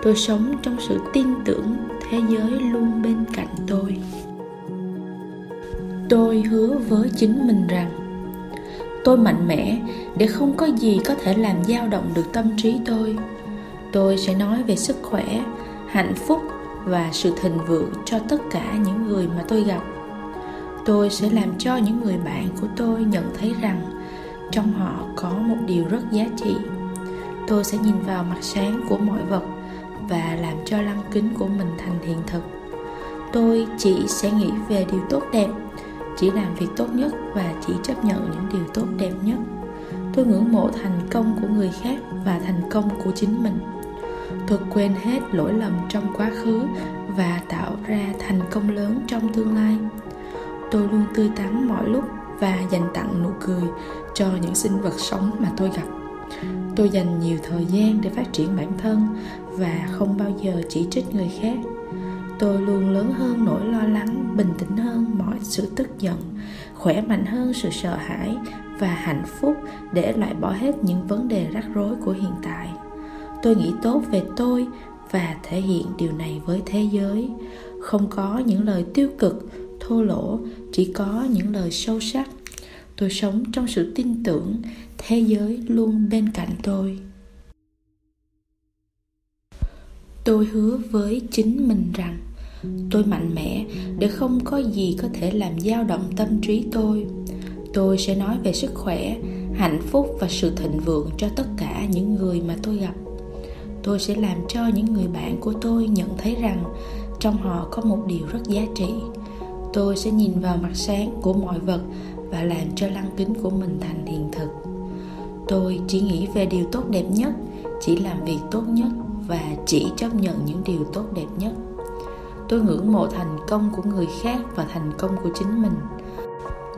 Tôi sống trong sự tin tưởng thế giới luôn bên cạnh tôi. Tôi hứa với chính mình rằng, tôi mạnh mẽ để không có gì có thể làm dao động được tâm trí tôi. Tôi sẽ nói về sức khỏe, hạnh phúc và sự thịnh vượng cho tất cả những người mà tôi gặp. Tôi sẽ làm cho những người bạn của tôi nhận thấy rằng trong họ có một điều rất giá trị. Tôi sẽ nhìn vào mặt sáng của mọi vật và làm cho lăng kính của mình thành hiện thực. Tôi chỉ sẽ nghĩ về điều tốt đẹp, chỉ làm việc tốt nhất và chỉ chấp nhận những điều tốt đẹp nhất. Tôi ngưỡng mộ thành công của người khác và thành công của chính mình tôi quên hết lỗi lầm trong quá khứ và tạo ra thành công lớn trong tương lai. Tôi luôn tươi tắn mọi lúc và dành tặng nụ cười cho những sinh vật sống mà tôi gặp. Tôi dành nhiều thời gian để phát triển bản thân và không bao giờ chỉ trích người khác. Tôi luôn lớn hơn nỗi lo lắng, bình tĩnh hơn mọi sự tức giận, khỏe mạnh hơn sự sợ hãi và hạnh phúc để loại bỏ hết những vấn đề rắc rối của hiện tại tôi nghĩ tốt về tôi và thể hiện điều này với thế giới. Không có những lời tiêu cực, thô lỗ, chỉ có những lời sâu sắc. Tôi sống trong sự tin tưởng thế giới luôn bên cạnh tôi. Tôi hứa với chính mình rằng tôi mạnh mẽ để không có gì có thể làm dao động tâm trí tôi. Tôi sẽ nói về sức khỏe, hạnh phúc và sự thịnh vượng cho tất cả những người mà tôi gặp tôi sẽ làm cho những người bạn của tôi nhận thấy rằng trong họ có một điều rất giá trị. Tôi sẽ nhìn vào mặt sáng của mọi vật và làm cho lăng kính của mình thành hiện thực. Tôi chỉ nghĩ về điều tốt đẹp nhất, chỉ làm việc tốt nhất và chỉ chấp nhận những điều tốt đẹp nhất. Tôi ngưỡng mộ thành công của người khác và thành công của chính mình.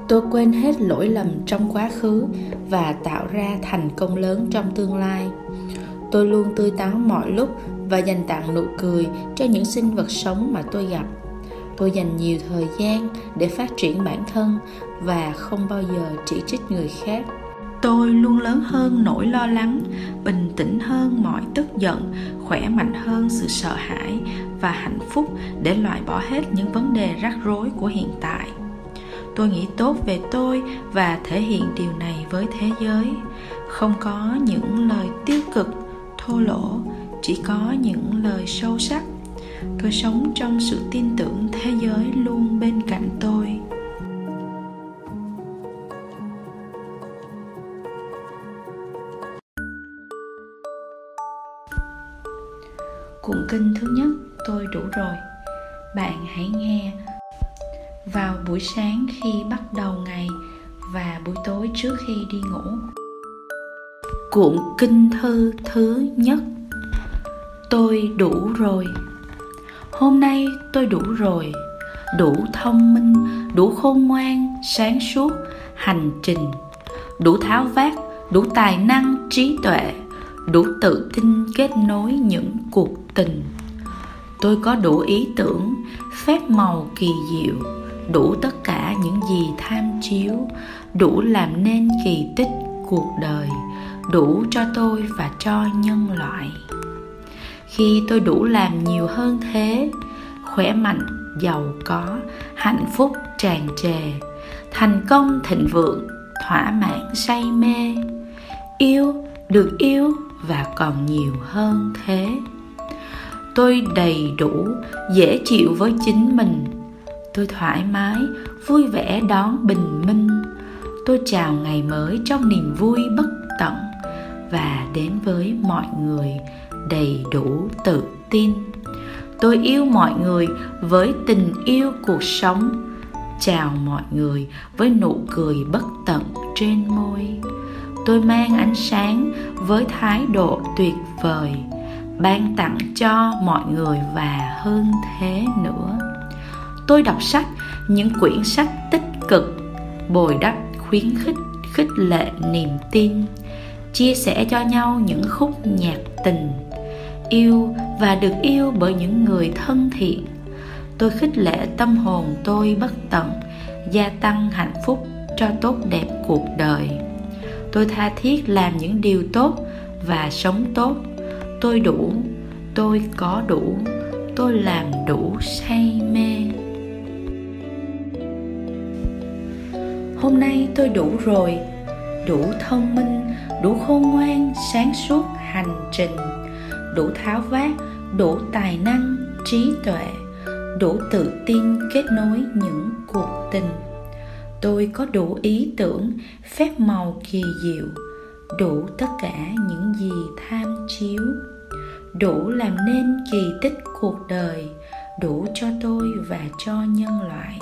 Tôi quên hết lỗi lầm trong quá khứ và tạo ra thành công lớn trong tương lai tôi luôn tươi tắn mọi lúc và dành tặng nụ cười cho những sinh vật sống mà tôi gặp. Tôi dành nhiều thời gian để phát triển bản thân và không bao giờ chỉ trích người khác. Tôi luôn lớn hơn nỗi lo lắng, bình tĩnh hơn mọi tức giận, khỏe mạnh hơn sự sợ hãi và hạnh phúc để loại bỏ hết những vấn đề rắc rối của hiện tại. Tôi nghĩ tốt về tôi và thể hiện điều này với thế giới. Không có những lời tiêu cực thô lỗ, chỉ có những lời sâu sắc. Tôi sống trong sự tin tưởng thế giới luôn bên cạnh tôi. Cuộn kinh thứ nhất tôi đủ rồi. Bạn hãy nghe. Vào buổi sáng khi bắt đầu ngày và buổi tối trước khi đi ngủ cuộn kinh thư thứ nhất. Tôi đủ rồi. Hôm nay tôi đủ rồi. Đủ thông minh, đủ khôn ngoan, sáng suốt, hành trình. Đủ tháo vát, đủ tài năng, trí tuệ. Đủ tự tin kết nối những cuộc tình. Tôi có đủ ý tưởng, phép màu kỳ diệu. Đủ tất cả những gì tham chiếu. Đủ làm nên kỳ tích cuộc đời đủ cho tôi và cho nhân loại. Khi tôi đủ làm nhiều hơn thế, khỏe mạnh, giàu có, hạnh phúc tràn trề, thành công thịnh vượng, thỏa mãn say mê, yêu được yêu và còn nhiều hơn thế. Tôi đầy đủ, dễ chịu với chính mình. Tôi thoải mái, vui vẻ đón bình minh. Tôi chào ngày mới trong niềm vui bất tận và đến với mọi người đầy đủ tự tin. Tôi yêu mọi người với tình yêu cuộc sống. Chào mọi người với nụ cười bất tận trên môi. Tôi mang ánh sáng với thái độ tuyệt vời, ban tặng cho mọi người và hơn thế nữa. Tôi đọc sách những quyển sách tích cực, bồi đắp khuyến khích khích lệ niềm tin chia sẻ cho nhau những khúc nhạc tình yêu và được yêu bởi những người thân thiện. Tôi khích lệ tâm hồn tôi bất tận, gia tăng hạnh phúc cho tốt đẹp cuộc đời. Tôi tha thiết làm những điều tốt và sống tốt. Tôi đủ, tôi có đủ, tôi làm đủ say mê. Hôm nay tôi đủ rồi, đủ thông minh đủ khôn ngoan, sáng suốt, hành trình. Đủ tháo vát, đủ tài năng, trí tuệ. Đủ tự tin kết nối những cuộc tình. Tôi có đủ ý tưởng, phép màu kỳ diệu. Đủ tất cả những gì tham chiếu. Đủ làm nên kỳ tích cuộc đời. Đủ cho tôi và cho nhân loại.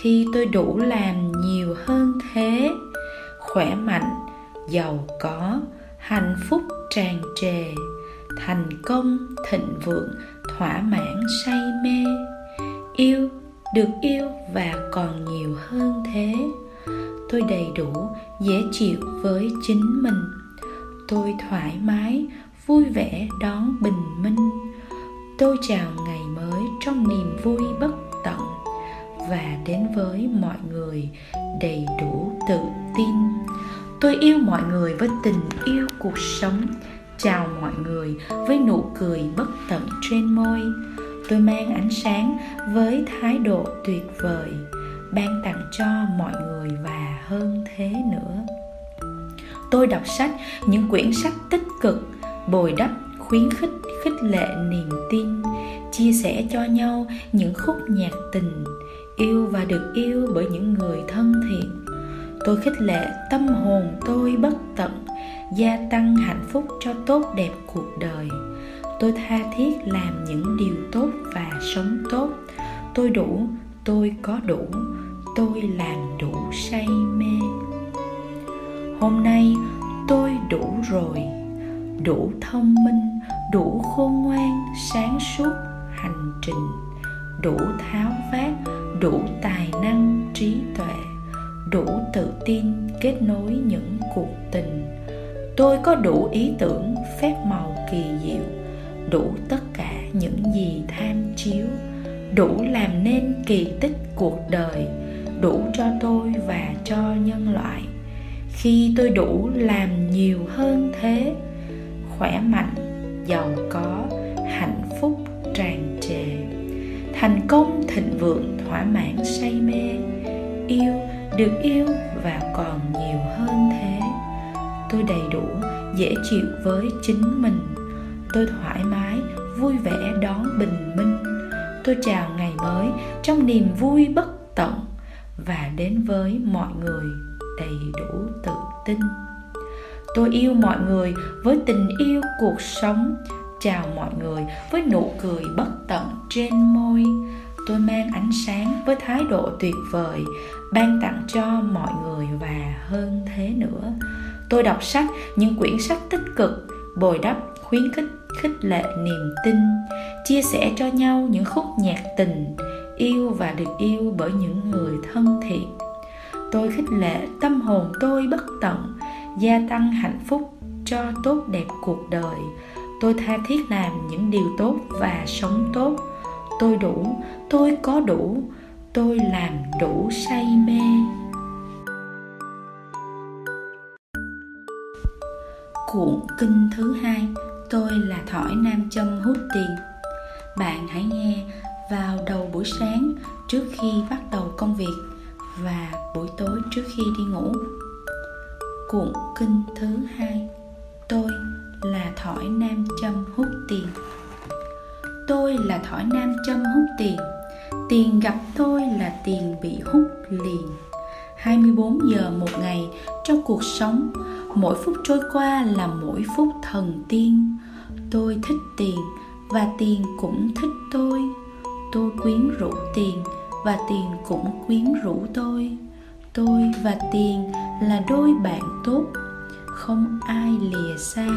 Khi tôi đủ làm nhiều hơn thế, khỏe mạnh giàu có, hạnh phúc tràn trề, thành công, thịnh vượng, thỏa mãn, say mê. Yêu, được yêu và còn nhiều hơn thế. Tôi đầy đủ, dễ chịu với chính mình. Tôi thoải mái, vui vẻ đón bình minh. Tôi chào ngày mới trong niềm vui bất tận. Và đến với mọi người đầy đủ tự tin tôi yêu mọi người với tình yêu cuộc sống. Chào mọi người với nụ cười bất tận trên môi. Tôi mang ánh sáng với thái độ tuyệt vời, ban tặng cho mọi người và hơn thế nữa. Tôi đọc sách những quyển sách tích cực, bồi đắp, khuyến khích khích lệ niềm tin, chia sẻ cho nhau những khúc nhạc tình, yêu và được yêu bởi những người thân thiện tôi khích lệ, tâm hồn tôi bất tận, gia tăng hạnh phúc cho tốt đẹp cuộc đời. Tôi tha thiết làm những điều tốt và sống tốt. Tôi đủ, tôi có đủ, tôi làm đủ say mê. Hôm nay tôi đủ rồi, đủ thông minh, đủ khôn ngoan, sáng suốt, hành trình, đủ tháo vát, đủ tài năng, trí tuệ đủ tự tin kết nối những cuộc tình. Tôi có đủ ý tưởng, phép màu kỳ diệu, đủ tất cả những gì tham chiếu, đủ làm nên kỳ tích cuộc đời, đủ cho tôi và cho nhân loại. Khi tôi đủ làm nhiều hơn thế, khỏe mạnh, giàu có, hạnh phúc tràn trề. Thành công thịnh vượng, thỏa mãn say mê, yêu được yêu và còn nhiều hơn thế. Tôi đầy đủ, dễ chịu với chính mình. Tôi thoải mái, vui vẻ đón bình minh. Tôi chào ngày mới trong niềm vui bất tận và đến với mọi người đầy đủ tự tin. Tôi yêu mọi người với tình yêu cuộc sống. Chào mọi người với nụ cười bất tận trên môi tôi mang ánh sáng với thái độ tuyệt vời, ban tặng cho mọi người và hơn thế nữa. Tôi đọc sách, những quyển sách tích cực, bồi đắp, khuyến khích khích lệ niềm tin, chia sẻ cho nhau những khúc nhạc tình, yêu và được yêu bởi những người thân thiện. Tôi khích lệ tâm hồn tôi bất tận, gia tăng hạnh phúc cho tốt đẹp cuộc đời. Tôi tha thiết làm những điều tốt và sống tốt tôi đủ, tôi có đủ, tôi làm đủ say mê. Cuộn kinh thứ hai, tôi là thỏi nam châm hút tiền. Bạn hãy nghe vào đầu buổi sáng trước khi bắt đầu công việc và buổi tối trước khi đi ngủ. Cuộn kinh thứ hai, tôi là thỏi nam châm hút tiền tôi là thỏi nam châm hút tiền. Tiền gặp tôi là tiền bị hút liền. 24 giờ một ngày trong cuộc sống. Mỗi phút trôi qua là mỗi phút thần tiên. Tôi thích tiền và tiền cũng thích tôi. Tôi quyến rũ tiền và tiền cũng quyến rũ tôi. Tôi và tiền là đôi bạn tốt. Không ai lìa xa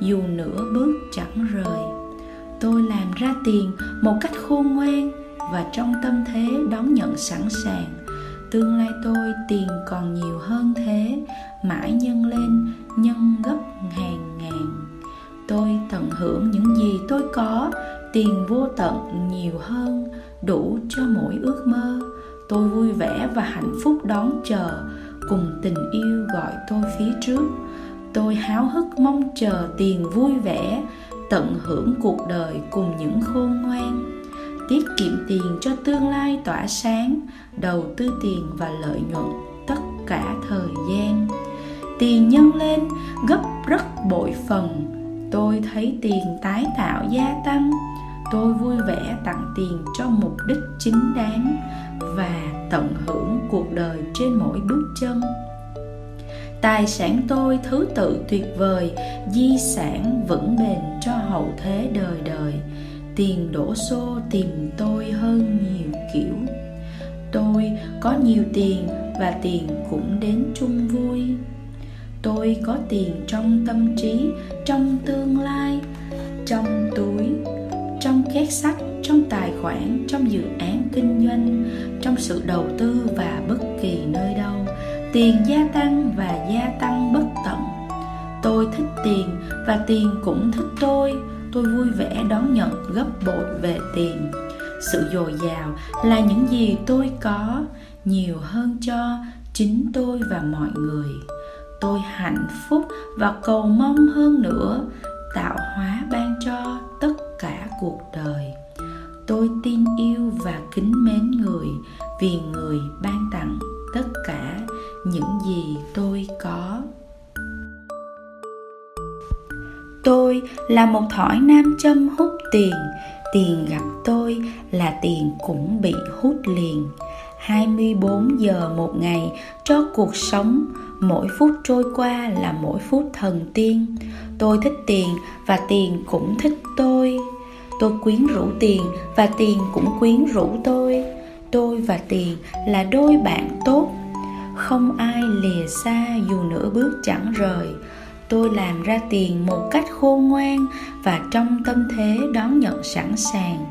dù nửa bước chẳng rời tôi làm ra tiền một cách khôn ngoan và trong tâm thế đón nhận sẵn sàng. Tương lai tôi tiền còn nhiều hơn thế, mãi nhân lên, nhân gấp hàng ngàn. Tôi tận hưởng những gì tôi có, tiền vô tận nhiều hơn, đủ cho mỗi ước mơ. Tôi vui vẻ và hạnh phúc đón chờ, cùng tình yêu gọi tôi phía trước. Tôi háo hức mong chờ tiền vui vẻ tận hưởng cuộc đời cùng những khôn ngoan. Tiết kiệm tiền cho tương lai tỏa sáng, đầu tư tiền và lợi nhuận tất cả thời gian. Tiền nhân lên, gấp rất bội phần. Tôi thấy tiền tái tạo gia tăng. Tôi vui vẻ tặng tiền cho mục đích chính đáng và tận hưởng cuộc đời trên mỗi bước chân tài sản tôi thứ tự tuyệt vời, di sản vững bền cho hậu thế đời đời. Tiền đổ xô tìm tôi hơn nhiều kiểu. Tôi có nhiều tiền và tiền cũng đến chung vui. Tôi có tiền trong tâm trí, trong tương lai, trong túi, trong két sách trong tài khoản, trong dự án kinh doanh, trong sự đầu tư và bất kỳ nơi đâu tiền gia tăng và gia tăng bất tận. Tôi thích tiền và tiền cũng thích tôi. Tôi vui vẻ đón nhận gấp bội về tiền. Sự dồi dào là những gì tôi có, nhiều hơn cho chính tôi và mọi người. Tôi hạnh phúc và cầu mong hơn nữa, tạo hóa ban cho tất cả cuộc đời. Tôi tin yêu và kính mến người vì người ban tặng tất cả những gì tôi có. Tôi là một thỏi nam châm hút tiền. Tiền gặp tôi là tiền cũng bị hút liền. 24 giờ một ngày cho cuộc sống. Mỗi phút trôi qua là mỗi phút thần tiên. Tôi thích tiền và tiền cũng thích tôi. Tôi quyến rũ tiền và tiền cũng quyến rũ tôi. Tôi và tiền là đôi bạn tốt không ai lìa xa dù nửa bước chẳng rời. Tôi làm ra tiền một cách khôn ngoan và trong tâm thế đón nhận sẵn sàng.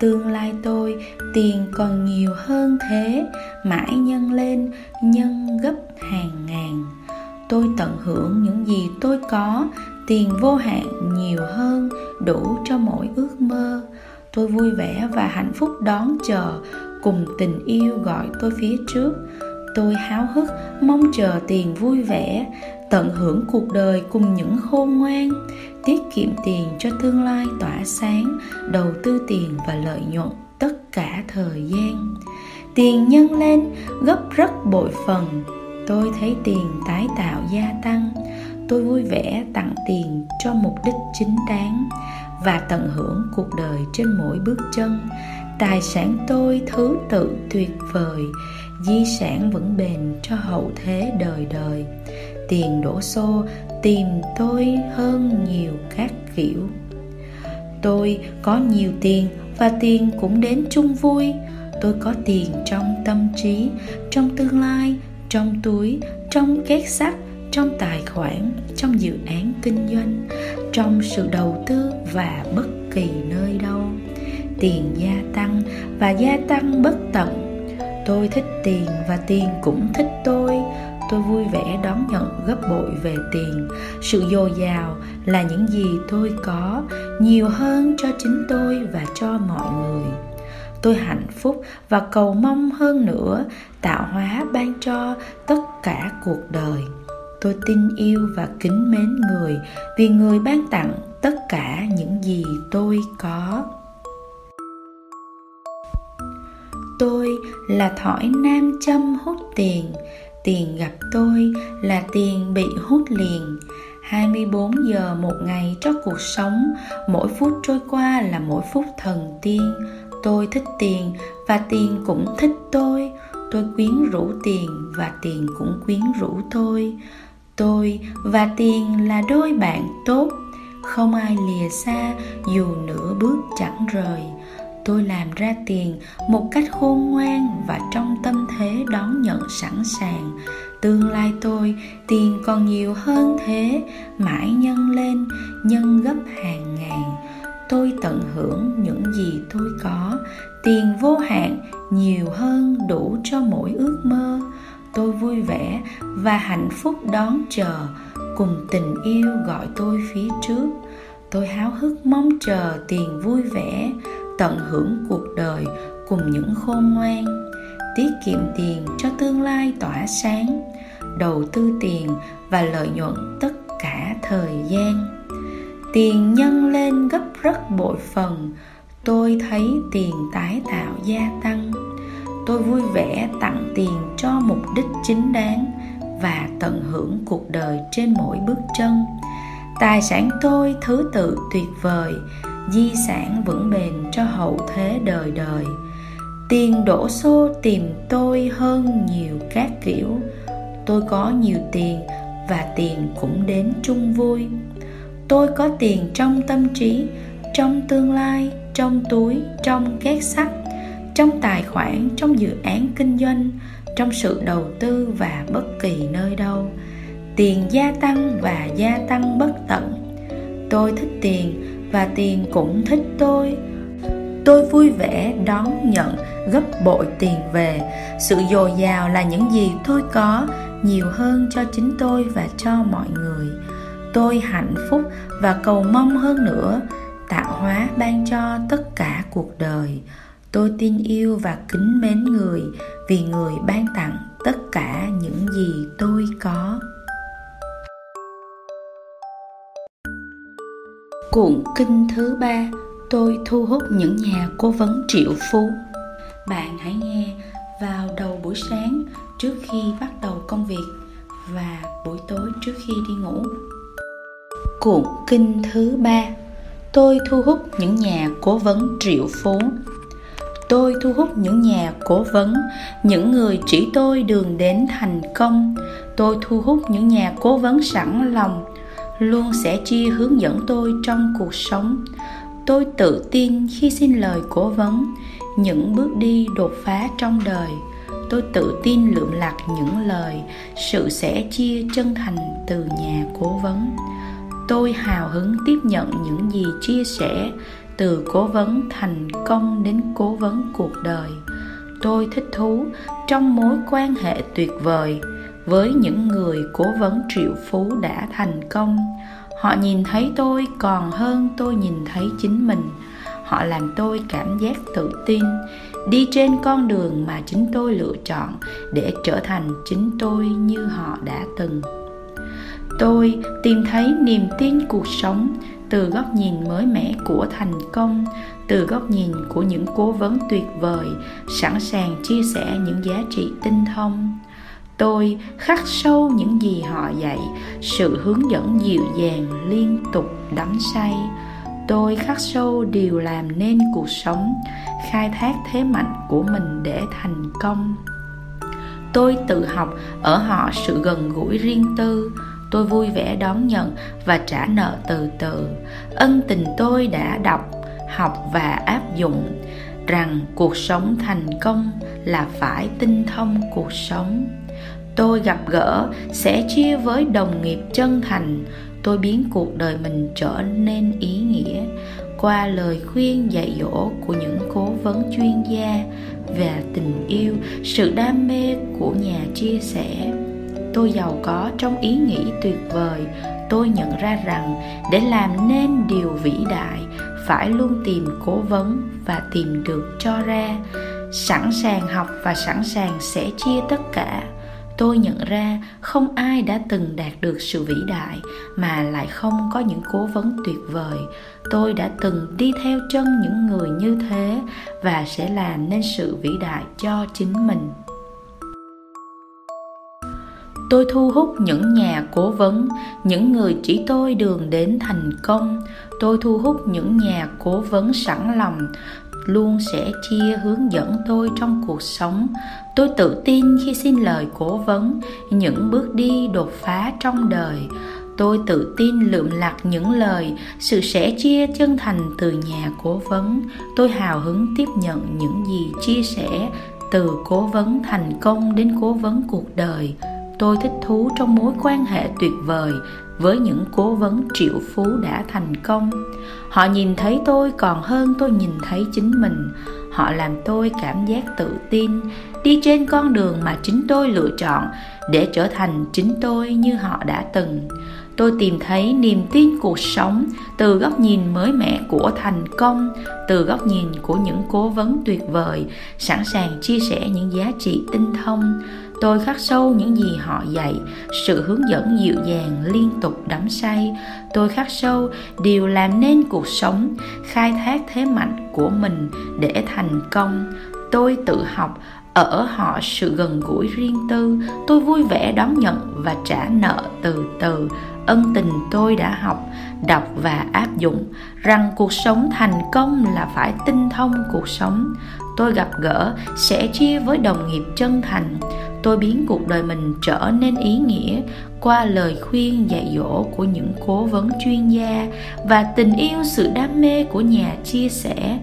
Tương lai tôi, tiền còn nhiều hơn thế, mãi nhân lên, nhân gấp hàng ngàn. Tôi tận hưởng những gì tôi có, tiền vô hạn nhiều hơn, đủ cho mỗi ước mơ. Tôi vui vẻ và hạnh phúc đón chờ, cùng tình yêu gọi tôi phía trước tôi háo hức, mong chờ tiền vui vẻ, tận hưởng cuộc đời cùng những khôn ngoan. Tiết kiệm tiền cho tương lai tỏa sáng, đầu tư tiền và lợi nhuận tất cả thời gian. Tiền nhân lên, gấp rất bội phần. Tôi thấy tiền tái tạo gia tăng. Tôi vui vẻ tặng tiền cho mục đích chính đáng và tận hưởng cuộc đời trên mỗi bước chân. Tài sản tôi thứ tự tuyệt vời di sản vững bền cho hậu thế đời đời. Tiền đổ xô, tìm tôi hơn nhiều các kiểu. Tôi có nhiều tiền và tiền cũng đến chung vui. Tôi có tiền trong tâm trí, trong tương lai, trong túi, trong két sắt, trong tài khoản, trong dự án kinh doanh, trong sự đầu tư và bất kỳ nơi đâu. Tiền gia tăng và gia tăng bất tận tôi thích tiền và tiền cũng thích tôi. Tôi vui vẻ đón nhận gấp bội về tiền. Sự dồi dào là những gì tôi có, nhiều hơn cho chính tôi và cho mọi người. Tôi hạnh phúc và cầu mong hơn nữa, tạo hóa ban cho tất cả cuộc đời. Tôi tin yêu và kính mến người vì người ban tặng tất cả những gì tôi có. Tôi là thỏi nam châm hút tiền. Tiền gặp tôi là tiền bị hút liền. 24 giờ một ngày cho cuộc sống, mỗi phút trôi qua là mỗi phút thần tiên. Tôi thích tiền và tiền cũng thích tôi. Tôi quyến rũ tiền và tiền cũng quyến rũ tôi. Tôi và tiền là đôi bạn tốt. Không ai lìa xa dù nửa bước chẳng rời tôi làm ra tiền một cách khôn ngoan và trong tâm thế đón nhận sẵn sàng. Tương lai tôi, tiền còn nhiều hơn thế, mãi nhân lên, nhân gấp hàng ngàn. Tôi tận hưởng những gì tôi có, tiền vô hạn nhiều hơn đủ cho mỗi ước mơ. Tôi vui vẻ và hạnh phúc đón chờ, cùng tình yêu gọi tôi phía trước. Tôi háo hức mong chờ tiền vui vẻ tận hưởng cuộc đời cùng những khôn ngoan. Tiết kiệm tiền cho tương lai tỏa sáng, đầu tư tiền và lợi nhuận tất cả thời gian. Tiền nhân lên gấp rất bội phần, tôi thấy tiền tái tạo gia tăng. Tôi vui vẻ tặng tiền cho mục đích chính đáng và tận hưởng cuộc đời trên mỗi bước chân. Tài sản tôi thứ tự tuyệt vời di sản vững bền cho hậu thế đời đời. Tiền đổ xô tìm tôi hơn nhiều các kiểu. Tôi có nhiều tiền và tiền cũng đến chung vui. Tôi có tiền trong tâm trí, trong tương lai, trong túi, trong két sắt, trong tài khoản, trong dự án kinh doanh, trong sự đầu tư và bất kỳ nơi đâu. Tiền gia tăng và gia tăng bất tận. Tôi thích tiền và tiền cũng thích tôi. Tôi vui vẻ đón nhận, gấp bội tiền về. Sự dồi dào là những gì tôi có, nhiều hơn cho chính tôi và cho mọi người. Tôi hạnh phúc và cầu mong hơn nữa, tạo hóa ban cho tất cả cuộc đời. Tôi tin yêu và kính mến người, vì người ban tặng tất cả những gì tôi có. Cuộn kinh thứ ba, tôi thu hút những nhà cố vấn triệu phú. Bạn hãy nghe vào đầu buổi sáng trước khi bắt đầu công việc và buổi tối trước khi đi ngủ. Cuộn kinh thứ ba, tôi thu hút những nhà cố vấn triệu phú. Tôi thu hút những nhà cố vấn, những người chỉ tôi đường đến thành công. Tôi thu hút những nhà cố vấn sẵn lòng luôn sẽ chia hướng dẫn tôi trong cuộc sống. Tôi tự tin khi xin lời cố vấn, những bước đi đột phá trong đời. Tôi tự tin lượm lặt những lời sự sẻ chia chân thành từ nhà cố vấn. Tôi hào hứng tiếp nhận những gì chia sẻ, từ cố vấn thành công đến cố vấn cuộc đời. Tôi thích thú trong mối quan hệ tuyệt vời với những người cố vấn triệu phú đã thành công. Họ nhìn thấy tôi còn hơn tôi nhìn thấy chính mình. Họ làm tôi cảm giác tự tin. Đi trên con đường mà chính tôi lựa chọn để trở thành chính tôi như họ đã từng. Tôi tìm thấy niềm tin cuộc sống từ góc nhìn mới mẻ của thành công, từ góc nhìn của những cố vấn tuyệt vời, sẵn sàng chia sẻ những giá trị tinh thông tôi khắc sâu những gì họ dạy. Sự hướng dẫn dịu dàng liên tục đắm say. Tôi khắc sâu điều làm nên cuộc sống, khai thác thế mạnh của mình để thành công. Tôi tự học, ở họ sự gần gũi riêng tư. Tôi vui vẻ đón nhận và trả nợ từ từ. Ân tình tôi đã đọc, học và áp dụng rằng cuộc sống thành công là phải tinh thông cuộc sống tôi gặp gỡ sẽ chia với đồng nghiệp chân thành. Tôi biến cuộc đời mình trở nên ý nghĩa. Qua lời khuyên dạy dỗ của những cố vấn chuyên gia về tình yêu, sự đam mê của nhà chia sẻ, tôi giàu có trong ý nghĩ tuyệt vời. Tôi nhận ra rằng để làm nên điều vĩ đại, phải luôn tìm cố vấn và tìm được cho ra. Sẵn sàng học và sẵn sàng sẽ chia tất cả tôi nhận ra không ai đã từng đạt được sự vĩ đại mà lại không có những cố vấn tuyệt vời. Tôi đã từng đi theo chân những người như thế và sẽ làm nên sự vĩ đại cho chính mình. Tôi thu hút những nhà cố vấn, những người chỉ tôi đường đến thành công. Tôi thu hút những nhà cố vấn sẵn lòng, luôn sẽ chia hướng dẫn tôi trong cuộc sống tôi tự tin khi xin lời cố vấn, những bước đi đột phá trong đời. Tôi tự tin lượm lặt những lời, sự sẻ chia chân thành từ nhà cố vấn. Tôi hào hứng tiếp nhận những gì chia sẻ, từ cố vấn thành công đến cố vấn cuộc đời. Tôi thích thú trong mối quan hệ tuyệt vời với những cố vấn triệu phú đã thành công họ nhìn thấy tôi còn hơn tôi nhìn thấy chính mình. Họ làm tôi cảm giác tự tin. Đi trên con đường mà chính tôi lựa chọn để trở thành chính tôi như họ đã từng. Tôi tìm thấy niềm tin cuộc sống từ góc nhìn mới mẻ của thành công, từ góc nhìn của những cố vấn tuyệt vời, sẵn sàng chia sẻ những giá trị tinh thông tôi khắc sâu những gì họ dạy. Sự hướng dẫn dịu dàng, liên tục đắm say. Tôi khắc sâu, điều làm nên cuộc sống, khai thác thế mạnh của mình để thành công. Tôi tự học, ở họ sự gần gũi riêng tư. Tôi vui vẻ đón nhận và trả nợ từ từ. Ân tình tôi đã học, đọc và áp dụng rằng cuộc sống thành công là phải tinh thông cuộc sống tôi gặp gỡ sẽ chia với đồng nghiệp chân thành. Tôi biến cuộc đời mình trở nên ý nghĩa qua lời khuyên dạy dỗ của những cố vấn chuyên gia và tình yêu sự đam mê của nhà chia sẻ.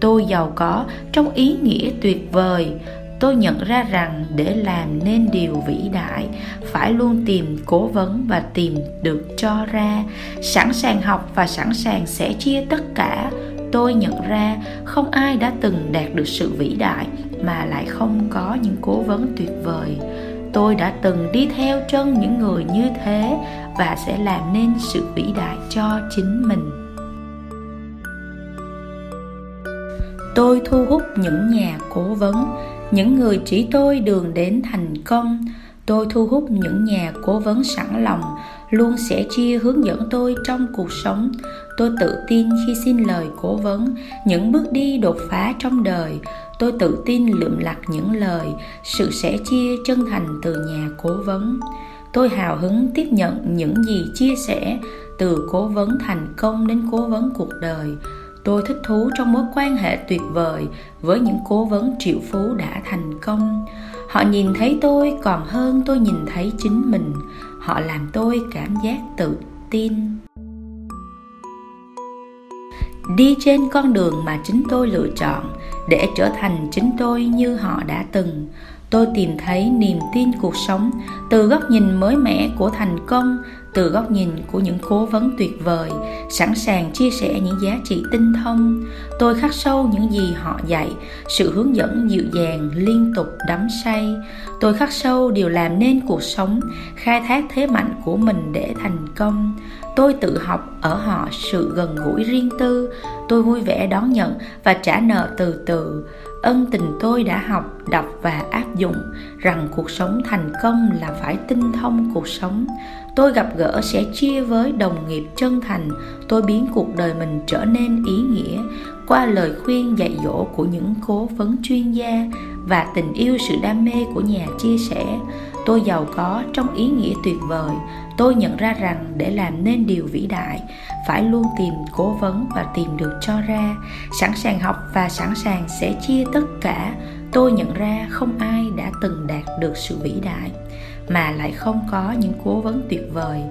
Tôi giàu có trong ý nghĩa tuyệt vời. Tôi nhận ra rằng để làm nên điều vĩ đại, phải luôn tìm cố vấn và tìm được cho ra. Sẵn sàng học và sẵn sàng sẽ chia tất cả tôi nhận ra không ai đã từng đạt được sự vĩ đại mà lại không có những cố vấn tuyệt vời. Tôi đã từng đi theo chân những người như thế và sẽ làm nên sự vĩ đại cho chính mình. Tôi thu hút những nhà cố vấn, những người chỉ tôi đường đến thành công. Tôi thu hút những nhà cố vấn sẵn lòng luôn sẽ chia hướng dẫn tôi trong cuộc sống. Tôi tự tin khi xin lời cố vấn, những bước đi đột phá trong đời. Tôi tự tin lượm lặt những lời, sự sẻ chia chân thành từ nhà cố vấn. Tôi hào hứng tiếp nhận những gì chia sẻ, từ cố vấn thành công đến cố vấn cuộc đời. Tôi thích thú trong mối quan hệ tuyệt vời với những cố vấn triệu phú đã thành công. Họ nhìn thấy tôi còn hơn tôi nhìn thấy chính mình họ làm tôi cảm giác tự tin. Đi trên con đường mà chính tôi lựa chọn để trở thành chính tôi như họ đã từng, tôi tìm thấy niềm tin cuộc sống từ góc nhìn mới mẻ của thành công từ góc nhìn của những cố vấn tuyệt vời, sẵn sàng chia sẻ những giá trị tinh thông. Tôi khắc sâu những gì họ dạy, sự hướng dẫn dịu dàng, liên tục đắm say. Tôi khắc sâu điều làm nên cuộc sống, khai thác thế mạnh của mình để thành công. Tôi tự học ở họ sự gần gũi riêng tư. Tôi vui vẻ đón nhận và trả nợ từ từ. Ân tình tôi đã học, đọc và áp dụng rằng cuộc sống thành công là phải tinh thông cuộc sống tôi gặp gỡ sẽ chia với đồng nghiệp chân thành. Tôi biến cuộc đời mình trở nên ý nghĩa qua lời khuyên dạy dỗ của những cố vấn chuyên gia và tình yêu sự đam mê của nhà chia sẻ. Tôi giàu có trong ý nghĩa tuyệt vời. Tôi nhận ra rằng để làm nên điều vĩ đại, phải luôn tìm cố vấn và tìm được cho ra. Sẵn sàng học và sẵn sàng sẽ chia tất cả. Tôi nhận ra không ai đã từng đạt được sự vĩ đại mà lại không có những cố vấn tuyệt vời.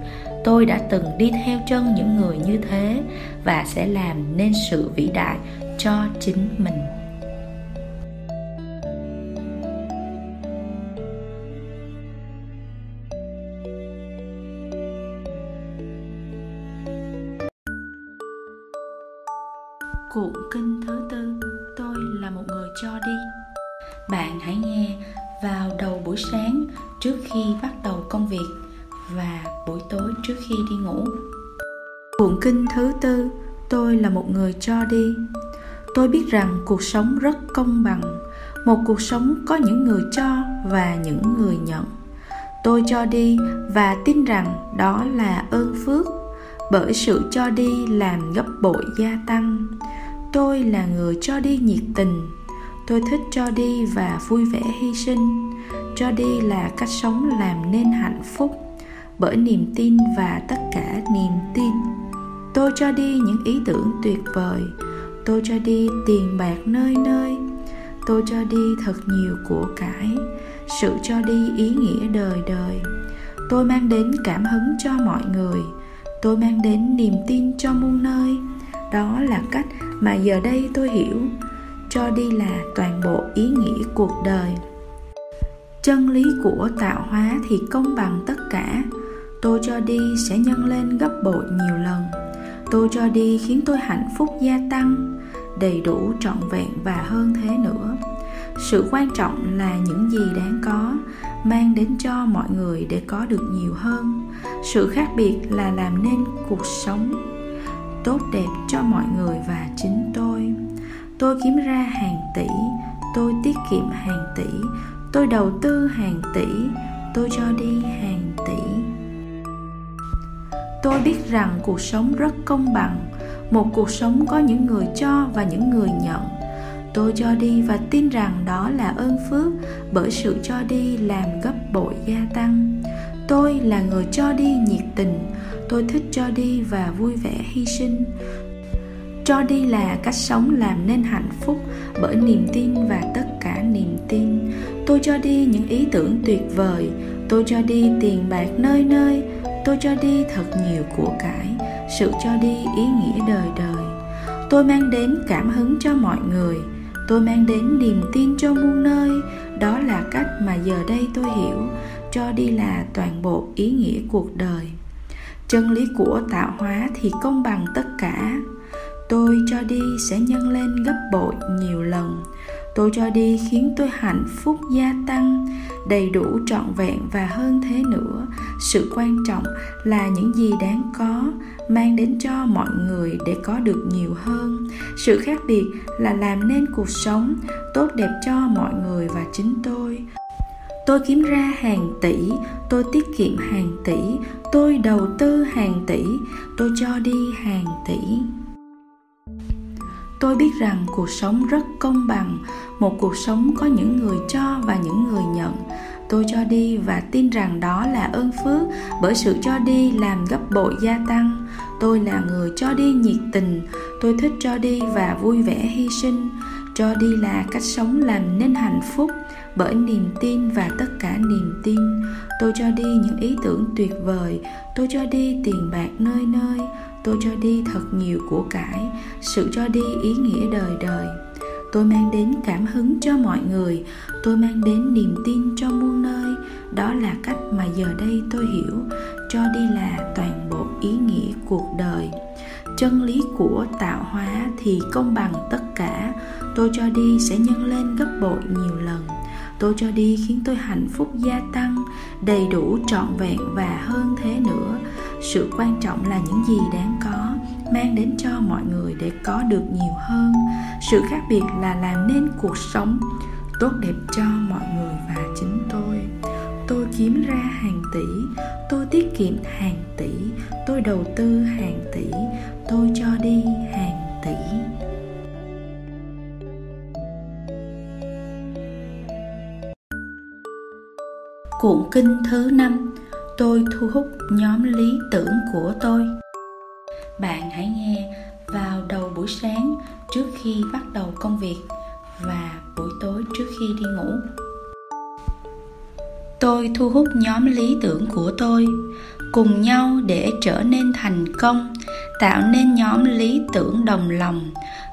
Tôi đã từng đi theo chân những người như thế và sẽ làm nên sự vĩ đại cho chính mình. Cuộn kinh thứ tư, Tôi là một người cho đi. Bạn hãy nghe vào đầu buổi sáng trước khi bắt đầu công việc và buổi tối trước khi đi ngủ. Cuộn kinh thứ tư, Tôi là một người cho đi. Tôi biết rằng cuộc sống rất công bằng, Một cuộc sống có những người cho và những người nhận. Tôi cho đi và tin rằng đó là ơn phước, bởi sự cho đi làm gấp bội gia tăng. Tôi là người cho đi nhiệt tình tôi thích cho đi và vui vẻ hy sinh. Cho đi là cách sống làm nên hạnh phúc, bởi niềm tin và tất cả niềm tin. Tôi cho đi những ý tưởng tuyệt vời. Tôi cho đi tiền bạc nơi nơi. Tôi cho đi thật nhiều của cải. Sự cho đi ý nghĩa đời đời. Tôi mang đến cảm hứng cho mọi người. Tôi mang đến niềm tin cho muôn nơi. Đó là cách mà giờ đây tôi hiểu cho đi là toàn bộ ý nghĩa cuộc đời. Chân lý của tạo hóa thì công bằng tất cả. Tôi cho đi sẽ nhân lên gấp bội nhiều lần. Tôi cho đi khiến tôi hạnh phúc gia tăng, đầy đủ trọn vẹn và hơn thế nữa. Sự quan trọng là những gì đáng có, mang đến cho mọi người để có được nhiều hơn. Sự khác biệt là làm nên cuộc sống tốt đẹp cho mọi người và chính tôi tôi kiếm ra hàng tỷ, tôi tiết kiệm hàng tỷ, tôi đầu tư hàng tỷ, tôi cho đi hàng tỷ. Tôi biết rằng cuộc sống rất công bằng, một cuộc sống có những người cho và những người nhận. Tôi cho đi và tin rằng đó là ơn phước, bởi sự cho đi làm gấp bội gia tăng. Tôi là người cho đi nhiệt tình, tôi thích cho đi và vui vẻ hy sinh cho đi là cách sống làm nên hạnh phúc bởi niềm tin và tất cả niềm tin. Tôi cho đi những ý tưởng tuyệt vời. Tôi cho đi tiền bạc nơi nơi. Tôi cho đi thật nhiều của cải. Sự cho đi ý nghĩa đời đời. Tôi mang đến cảm hứng cho mọi người. Tôi mang đến niềm tin cho muôn nơi. Đó là cách mà giờ đây tôi hiểu. Cho đi là toàn bộ ý nghĩa cuộc đời. Chân lý của tạo hóa thì công bằng tất cả tôi cho đi sẽ nhân lên gấp bội nhiều lần. Tôi cho đi khiến tôi hạnh phúc gia tăng, đầy đủ trọn vẹn và hơn thế nữa. Sự quan trọng là những gì đáng có, mang đến cho mọi người để có được nhiều hơn. Sự khác biệt là làm nên cuộc sống tốt đẹp cho mọi người và chính tôi. Tôi kiếm ra hàng tỷ, tôi tiết kiệm hàng tỷ, tôi đầu tư hàng tỷ, tôi cho đi hàng tỷ tôi biết rằng cuộc sống rất công bằng, một cuộc sống có những người cho và những người nhận. Tôi cho đi và tin rằng đó là ơn phước, bởi sự cho đi làm gấp bội gia tăng. Tôi là người cho đi nhiệt tình, tôi thích cho đi và vui vẻ hy sinh. Cho đi là cách sống làm nên hạnh phúc, bởi niềm tin và tất cả niềm tin. Tôi cho đi những ý tưởng tuyệt vời, tôi cho đi tiền bạc nơi nơi tôi cho đi thật nhiều của cải, sự cho đi ý nghĩa đời đời. Tôi mang đến cảm hứng cho mọi người, tôi mang đến niềm tin cho muôn nơi. Đó là cách mà giờ đây tôi hiểu, cho đi là toàn bộ ý nghĩa cuộc đời. Chân lý của tạo hóa thì công bằng tất cả, tôi cho đi sẽ nhân lên gấp bội nhiều lần tôi cho đi khiến tôi hạnh phúc gia tăng, đầy đủ trọn vẹn và hơn thế nữa. Sự quan trọng là những gì đáng có, mang đến cho mọi người để có được nhiều hơn. Sự khác biệt là làm nên cuộc sống tốt đẹp cho mọi người và chính tôi. Tôi kiếm ra hàng tỷ, tôi tiết kiệm hàng tỷ, tôi đầu tư hàng tỷ, tôi cho đi hàng Cuộn kinh thứ năm. Tôi thu hút nhóm lý tưởng của tôi. Bạn hãy nghe vào đầu buổi sáng trước khi bắt đầu công việc và buổi tối trước khi đi ngủ. Tôi thu hút nhóm lý tưởng của tôi. Cùng nhau để trở nên thành công, tạo nên nhóm lý tưởng đồng lòng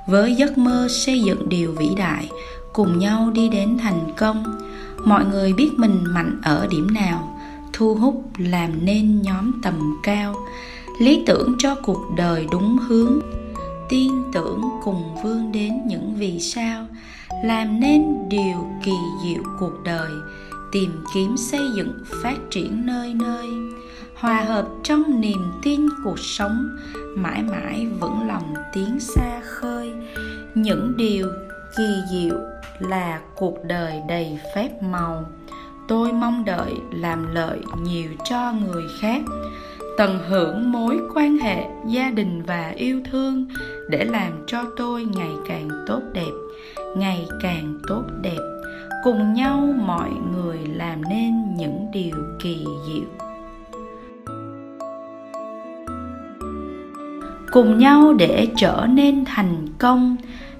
với giấc mơ xây dựng điều vĩ đại. Cùng nhau đi đến thành công mọi người biết mình mạnh ở điểm nào, thu hút, làm nên nhóm tầm cao, lý tưởng cho cuộc đời đúng hướng, tin tưởng cùng vươn đến những vì sao, làm nên điều kỳ diệu cuộc đời, tìm kiếm xây dựng phát triển nơi nơi, hòa hợp trong niềm tin cuộc sống, mãi mãi vững lòng tiến xa khơi. Những điều kỳ diệu là cuộc đời đầy phép màu. Tôi mong đợi làm lợi nhiều cho người khác, tận hưởng mối quan hệ gia đình và yêu thương để làm cho tôi ngày càng tốt đẹp, ngày càng tốt đẹp. Cùng nhau mọi người làm nên những điều kỳ diệu. Cùng nhau để trở nên thành công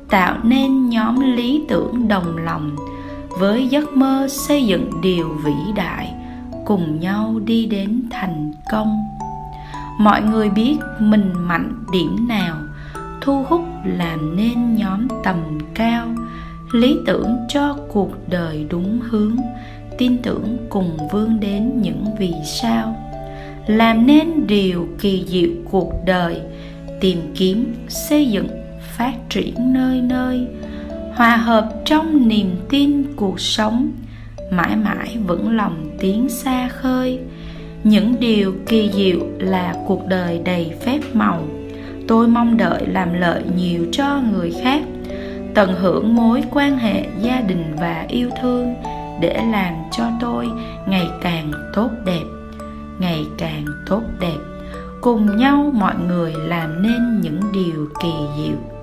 tạo nên nhóm lý tưởng đồng lòng với giấc mơ xây dựng điều vĩ đại, cùng nhau đi đến thành công. Mọi người biết mình mạnh điểm nào, thu hút làm nên nhóm tầm cao, lý tưởng cho cuộc đời đúng hướng, tin tưởng cùng vươn đến những vì sao. Làm nên điều kỳ diệu cuộc đời, tìm kiếm xây dựng phát triển nơi nơi, hòa hợp trong niềm tin cuộc sống, mãi mãi vững lòng tiến xa khơi. Những điều kỳ diệu là cuộc đời đầy phép màu. Tôi mong đợi làm lợi nhiều cho người khác, tận hưởng mối quan hệ gia đình và yêu thương để làm cho tôi ngày càng tốt đẹp, ngày càng tốt đẹp. Cùng nhau mọi người làm nên những điều kỳ diệu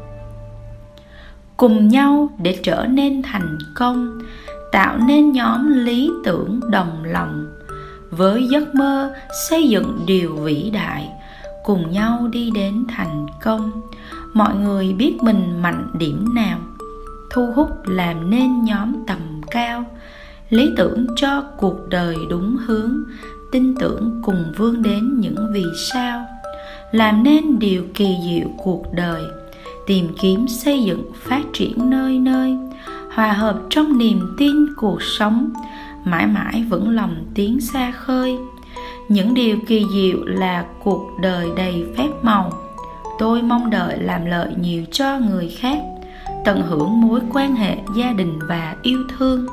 cùng nhau để trở nên thành công, tạo nên nhóm lý tưởng đồng lòng. Với giấc mơ xây dựng điều vĩ đại, cùng nhau đi đến thành công. Mọi người biết mình mạnh điểm nào, thu hút làm nên nhóm tầm cao. Lý tưởng cho cuộc đời đúng hướng, tin tưởng cùng vươn đến những vì sao. Làm nên điều kỳ diệu cuộc đời tìm kiếm xây dựng phát triển nơi nơi. Hòa hợp trong niềm tin cuộc sống, mãi mãi vững lòng tiến xa khơi. Những điều kỳ diệu là cuộc đời đầy phép màu. Tôi mong đợi làm lợi nhiều cho người khác, tận hưởng mối quan hệ gia đình và yêu thương,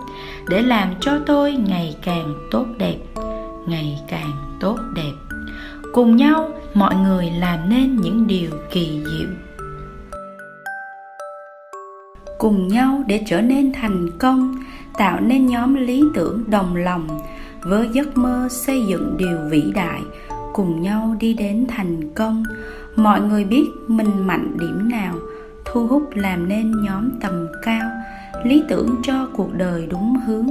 để làm cho tôi ngày càng tốt đẹp, ngày càng tốt đẹp. Cùng nhau, mọi người làm nên những điều kỳ diệu cùng nhau để trở nên thành công, tạo nên nhóm lý tưởng đồng lòng, với giấc mơ xây dựng điều vĩ đại, cùng nhau đi đến thành công. Mọi người biết mình mạnh điểm nào, thu hút làm nên nhóm tầm cao, lý tưởng cho cuộc đời đúng hướng,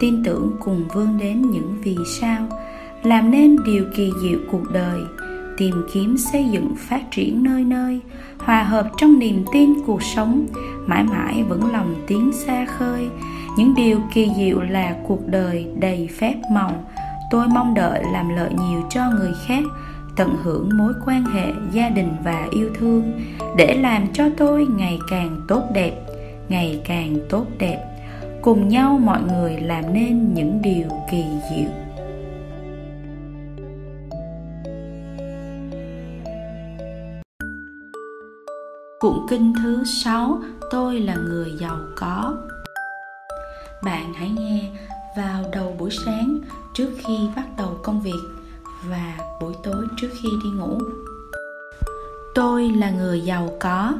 tin tưởng cùng vươn đến những vì sao, làm nên điều kỳ diệu cuộc đời, tìm kiếm xây dựng phát triển nơi nơi hòa hợp trong niềm tin cuộc sống, mãi mãi vững lòng tiến xa khơi. Những điều kỳ diệu là cuộc đời đầy phép màu. Tôi mong đợi làm lợi nhiều cho người khác, tận hưởng mối quan hệ gia đình và yêu thương, để làm cho tôi ngày càng tốt đẹp, ngày càng tốt đẹp. Cùng nhau mọi người làm nên những điều kỳ diệu. Cuộn kinh thứ 6 Tôi là người giàu có. Bạn hãy nghe, vào đầu buổi sáng, trước khi bắt đầu công việc, và buổi tối trước khi đi ngủ. Tôi là người giàu có.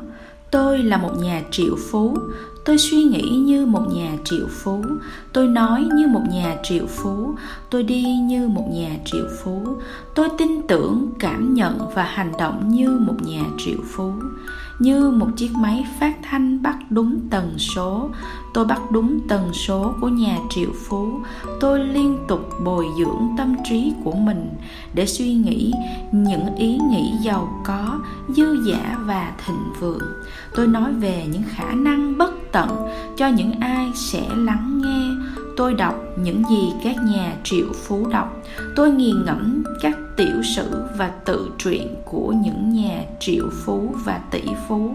Tôi là một nhà triệu phú. Tôi suy nghĩ như một nhà triệu phú. Tôi nói như một nhà triệu phú. Tôi đi như một nhà triệu phú. Tôi tin tưởng, cảm nhận và hành động như một nhà triệu phú như một chiếc máy phát thanh bắt đúng tần số. Tôi bắt đúng tần số của nhà triệu phú. Tôi liên tục bồi dưỡng tâm trí của mình để suy nghĩ những ý nghĩ giàu có, dư giả và thịnh vượng. Tôi nói về những khả năng bất tận cho những ai sẽ lắng nghe tôi đọc những gì các nhà triệu phú đọc. Tôi nghiền ngẫm các tiểu sử và tự truyện của những nhà triệu phú và tỷ phú.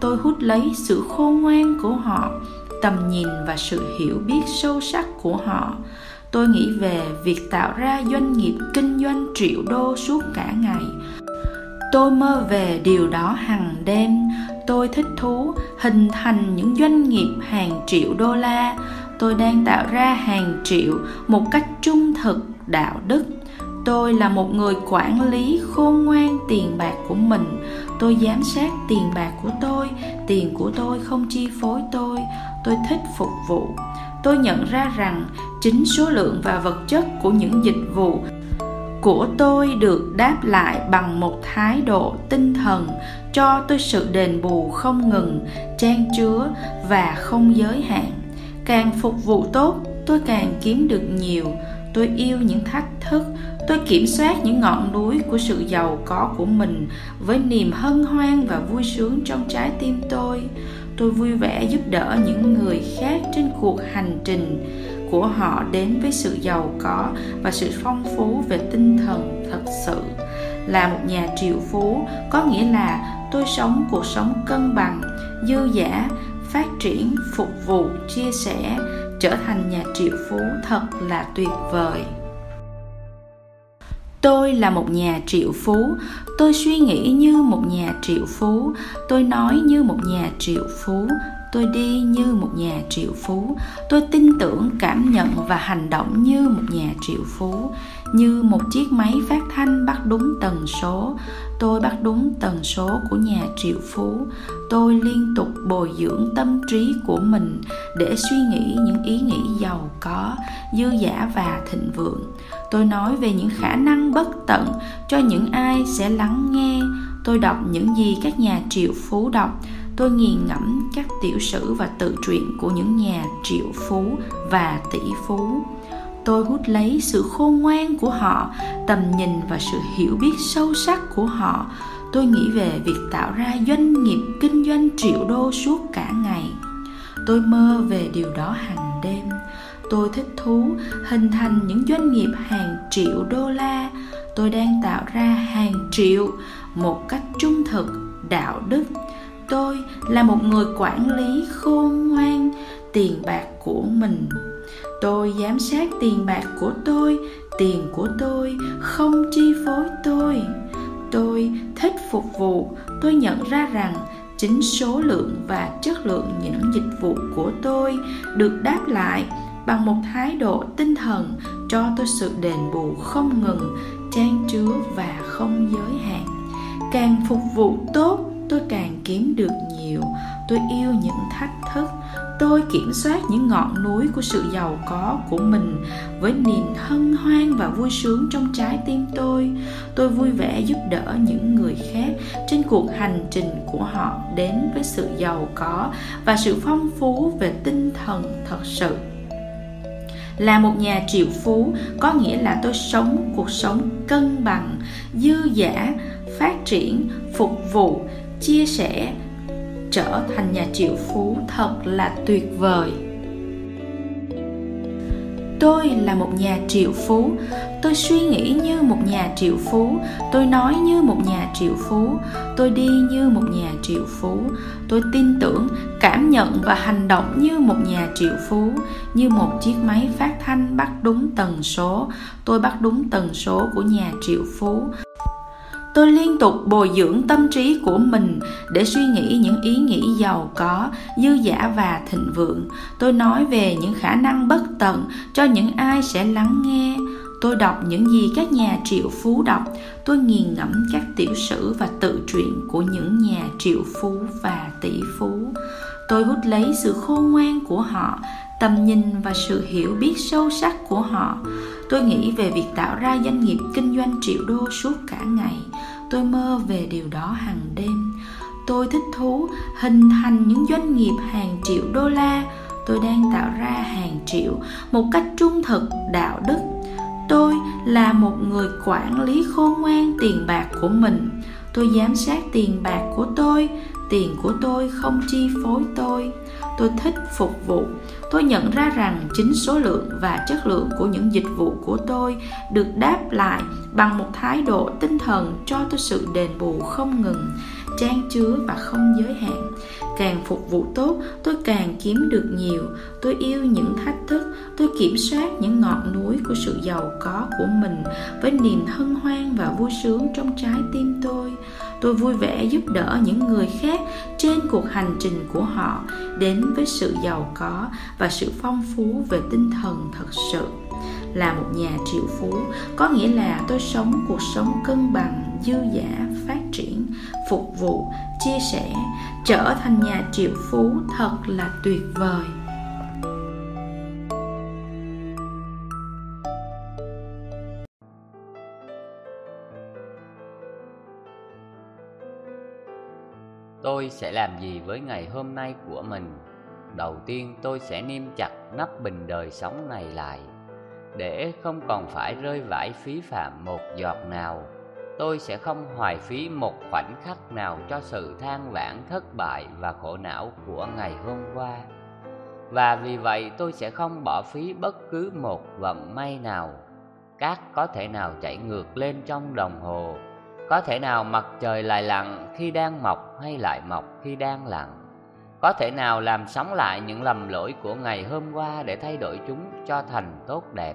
Tôi hút lấy sự khôn ngoan của họ, tầm nhìn và sự hiểu biết sâu sắc của họ. Tôi nghĩ về việc tạo ra doanh nghiệp kinh doanh triệu đô suốt cả ngày. Tôi mơ về điều đó hàng đêm. Tôi thích thú hình thành những doanh nghiệp hàng triệu đô la tôi đang tạo ra hàng triệu một cách trung thực đạo đức. Tôi là một người quản lý khôn ngoan tiền bạc của mình. Tôi giám sát tiền bạc của tôi, tiền của tôi không chi phối tôi. Tôi thích phục vụ. Tôi nhận ra rằng chính số lượng và vật chất của những dịch vụ của tôi được đáp lại bằng một thái độ tinh thần cho tôi sự đền bù không ngừng trang chứa và không giới hạn càng phục vụ tốt, tôi càng kiếm được nhiều. Tôi yêu những thách thức, tôi kiểm soát những ngọn núi của sự giàu có của mình với niềm hân hoan và vui sướng trong trái tim tôi. Tôi vui vẻ giúp đỡ những người khác trên cuộc hành trình của họ đến với sự giàu có và sự phong phú về tinh thần thật sự. Là một nhà triệu phú, có nghĩa là tôi sống cuộc sống cân bằng, dư giả phát triển, phục vụ, chia sẻ, trở thành nhà triệu phú thật là tuyệt vời. Tôi là một nhà triệu phú. Tôi suy nghĩ như một nhà triệu phú. Tôi nói như một nhà triệu phú. Tôi đi như một nhà triệu phú. Tôi tin tưởng, cảm nhận và hành động như một nhà triệu phú. Như một chiếc máy phát thanh bắt đúng tần số tôi bắt đúng tần số của nhà triệu phú. Tôi liên tục bồi dưỡng tâm trí của mình để suy nghĩ những ý nghĩ giàu có, dư giả và thịnh vượng. Tôi nói về những khả năng bất tận cho những ai sẽ lắng nghe. Tôi đọc những gì các nhà triệu phú đọc. Tôi nghiền ngẫm các tiểu sử và tự truyện của những nhà triệu phú và tỷ phú tôi hút lấy sự khôn ngoan của họ, tầm nhìn và sự hiểu biết sâu sắc của họ. Tôi nghĩ về việc tạo ra doanh nghiệp kinh doanh triệu đô suốt cả ngày. Tôi mơ về điều đó hàng đêm. Tôi thích thú hình thành những doanh nghiệp hàng triệu đô la. Tôi đang tạo ra hàng triệu một cách trung thực, đạo đức. Tôi là một người quản lý khôn ngoan tiền bạc của mình tôi giám sát tiền bạc của tôi, tiền của tôi không chi phối tôi. Tôi thích phục vụ. Tôi nhận ra rằng chính số lượng và chất lượng những dịch vụ của tôi được đáp lại bằng một thái độ tinh thần cho tôi sự đền bù không ngừng trang chứa và không giới hạn. Càng phục vụ tốt, tôi càng kiếm được nhiều. Tôi yêu những thách thức tôi kiểm soát những ngọn núi của sự giàu có của mình với niềm hân hoan và vui sướng trong trái tim tôi. Tôi vui vẻ giúp đỡ những người khác trên cuộc hành trình của họ đến với sự giàu có và sự phong phú về tinh thần thật sự. Là một nhà triệu phú, có nghĩa là tôi sống cuộc sống cân bằng, dư giả phát triển, phục vụ, chia sẻ trở thành nhà triệu phú thật là tuyệt vời. Tôi là một nhà triệu phú. Tôi suy nghĩ như một nhà triệu phú. Tôi nói như một nhà triệu phú. Tôi đi như một nhà triệu phú. Tôi tin tưởng, cảm nhận và hành động như một nhà triệu phú, như một chiếc máy phát thanh bắt đúng tần số. Tôi bắt đúng tần số của nhà triệu phú tôi liên tục bồi dưỡng tâm trí của mình để suy nghĩ những ý nghĩ giàu có, dư giả và thịnh vượng. Tôi nói về những khả năng bất tận cho những ai sẽ lắng nghe. Tôi đọc những gì các nhà triệu phú đọc. Tôi nghiền ngẫm các tiểu sử và tự truyện của những nhà triệu phú và tỷ phú. Tôi hút lấy sự khôn ngoan của họ, tầm nhìn và sự hiểu biết sâu sắc của họ. Tôi nghĩ về việc tạo ra doanh nghiệp kinh doanh triệu đô suốt cả ngày tôi mơ về điều đó hàng đêm. Tôi thích thú hình thành những doanh nghiệp hàng triệu đô la. Tôi đang tạo ra hàng triệu một cách trung thực, đạo đức. Tôi là một người quản lý khôn ngoan tiền bạc của mình. Tôi giám sát tiền bạc của tôi. Tiền của tôi không chi phối tôi. Tôi thích phục vụ tôi nhận ra rằng chính số lượng và chất lượng của những dịch vụ của tôi được đáp lại bằng một thái độ tinh thần cho tôi sự đền bù không ngừng, trang chứa và không giới hạn. Càng phục vụ tốt, tôi càng kiếm được nhiều. Tôi yêu những thách thức, tôi kiểm soát những ngọn núi của sự giàu có của mình với niềm hân hoan và vui sướng trong trái tim tôi tôi vui vẻ giúp đỡ những người khác trên cuộc hành trình của họ, đến với sự giàu có và sự phong phú về tinh thần thật sự. Là một nhà triệu phú, có nghĩa là tôi sống cuộc sống cân bằng, dư giả phát triển, phục vụ, chia sẻ, trở thành nhà triệu phú thật là tuyệt vời. Tôi sẽ làm gì với ngày hôm nay của mình? Đầu tiên, tôi sẽ niêm chặt nắp bình đời sống này lại, để không còn phải rơi vãi phí phạm một giọt nào. Tôi sẽ không hoài phí một khoảnh khắc nào cho sự than vãn, thất bại và khổ não của ngày hôm qua. Và vì vậy, tôi sẽ không bỏ phí bất cứ một vận may nào, cát có thể nào chảy ngược lên trong đồng hồ có thể nào mặt trời lại lặn khi đang mọc hay lại mọc khi đang lặn? Có thể nào làm sống lại những lầm lỗi của ngày hôm qua để thay đổi chúng cho thành tốt đẹp?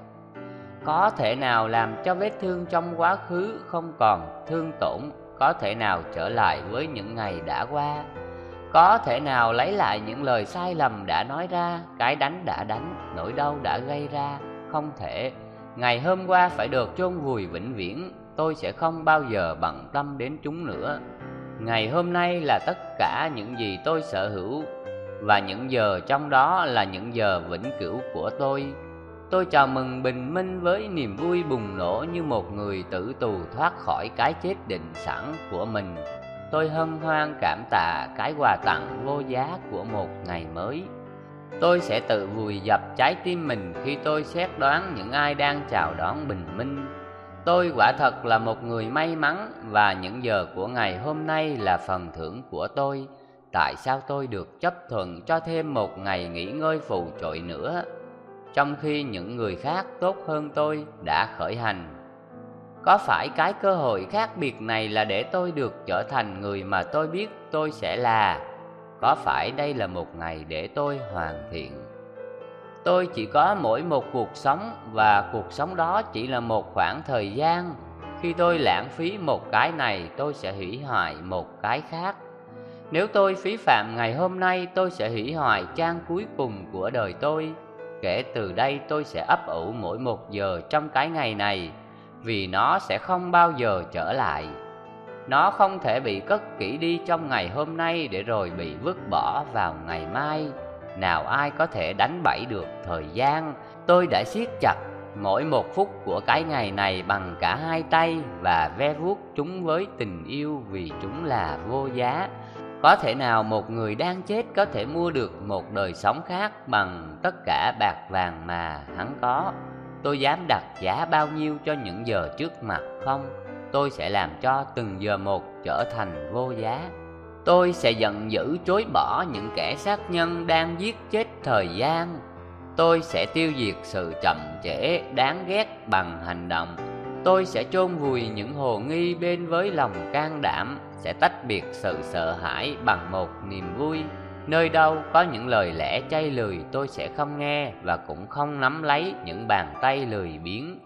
Có thể nào làm cho vết thương trong quá khứ không còn thương tổn, có thể nào trở lại với những ngày đã qua? Có thể nào lấy lại những lời sai lầm đã nói ra, cái đánh đã đánh, nỗi đau đã gây ra? Không thể. Ngày hôm qua phải được chôn vùi vĩnh viễn tôi sẽ không bao giờ bận tâm đến chúng nữa. Ngày hôm nay là tất cả những gì tôi sở hữu, và những giờ trong đó là những giờ vĩnh cửu của tôi. Tôi chào mừng bình minh với niềm vui bùng nổ như một người tử tù thoát khỏi cái chết định sẵn của mình. Tôi hân hoan cảm tạ cái quà tặng vô giá của một ngày mới. Tôi sẽ tự vùi dập trái tim mình khi tôi xét đoán những ai đang chào đón bình minh. Tôi quả thật là một người may mắn và những giờ của ngày hôm nay là phần thưởng của tôi. Tại sao tôi được chấp thuận cho thêm một ngày nghỉ ngơi phù trội nữa? Trong khi những người khác tốt hơn tôi đã khởi hành. Có phải cái cơ hội khác biệt này là để tôi được trở thành người mà tôi biết tôi sẽ là? Có phải đây là một ngày để tôi hoàn thiện Tôi chỉ có mỗi một cuộc sống và cuộc sống đó chỉ là một khoảng thời gian. Khi tôi lãng phí một cái này, tôi sẽ hủy hoại một cái khác. Nếu tôi phí phạm ngày hôm nay, tôi sẽ hủy hoại trang cuối cùng của đời tôi. Kể từ đây, tôi sẽ ấp ủ mỗi một giờ trong cái ngày này, Vì nó sẽ không bao giờ trở lại. Nó không thể bị cất kỹ đi trong ngày hôm nay để rồi bị vứt bỏ vào ngày mai. Nào ai có thể đánh bẫy được thời gian Tôi đã siết chặt mỗi một phút của cái ngày này bằng cả hai tay Và ve vuốt chúng với tình yêu vì chúng là vô giá có thể nào một người đang chết có thể mua được một đời sống khác bằng tất cả bạc vàng mà hắn có? Tôi dám đặt giá bao nhiêu cho những giờ trước mặt không? Tôi sẽ làm cho từng giờ một trở thành vô giá. Tôi sẽ giận dữ chối bỏ những kẻ sát nhân đang giết chết thời gian. Tôi sẽ tiêu diệt sự chậm trễ, đáng ghét bằng hành động. Tôi sẽ chôn vùi những hồ nghi bên với lòng can đảm, sẽ tách biệt sự sợ hãi bằng một niềm vui nơi đâu có những lời lẽ chay lười, tôi sẽ không nghe và cũng không nắm lấy những bàn tay lười biếng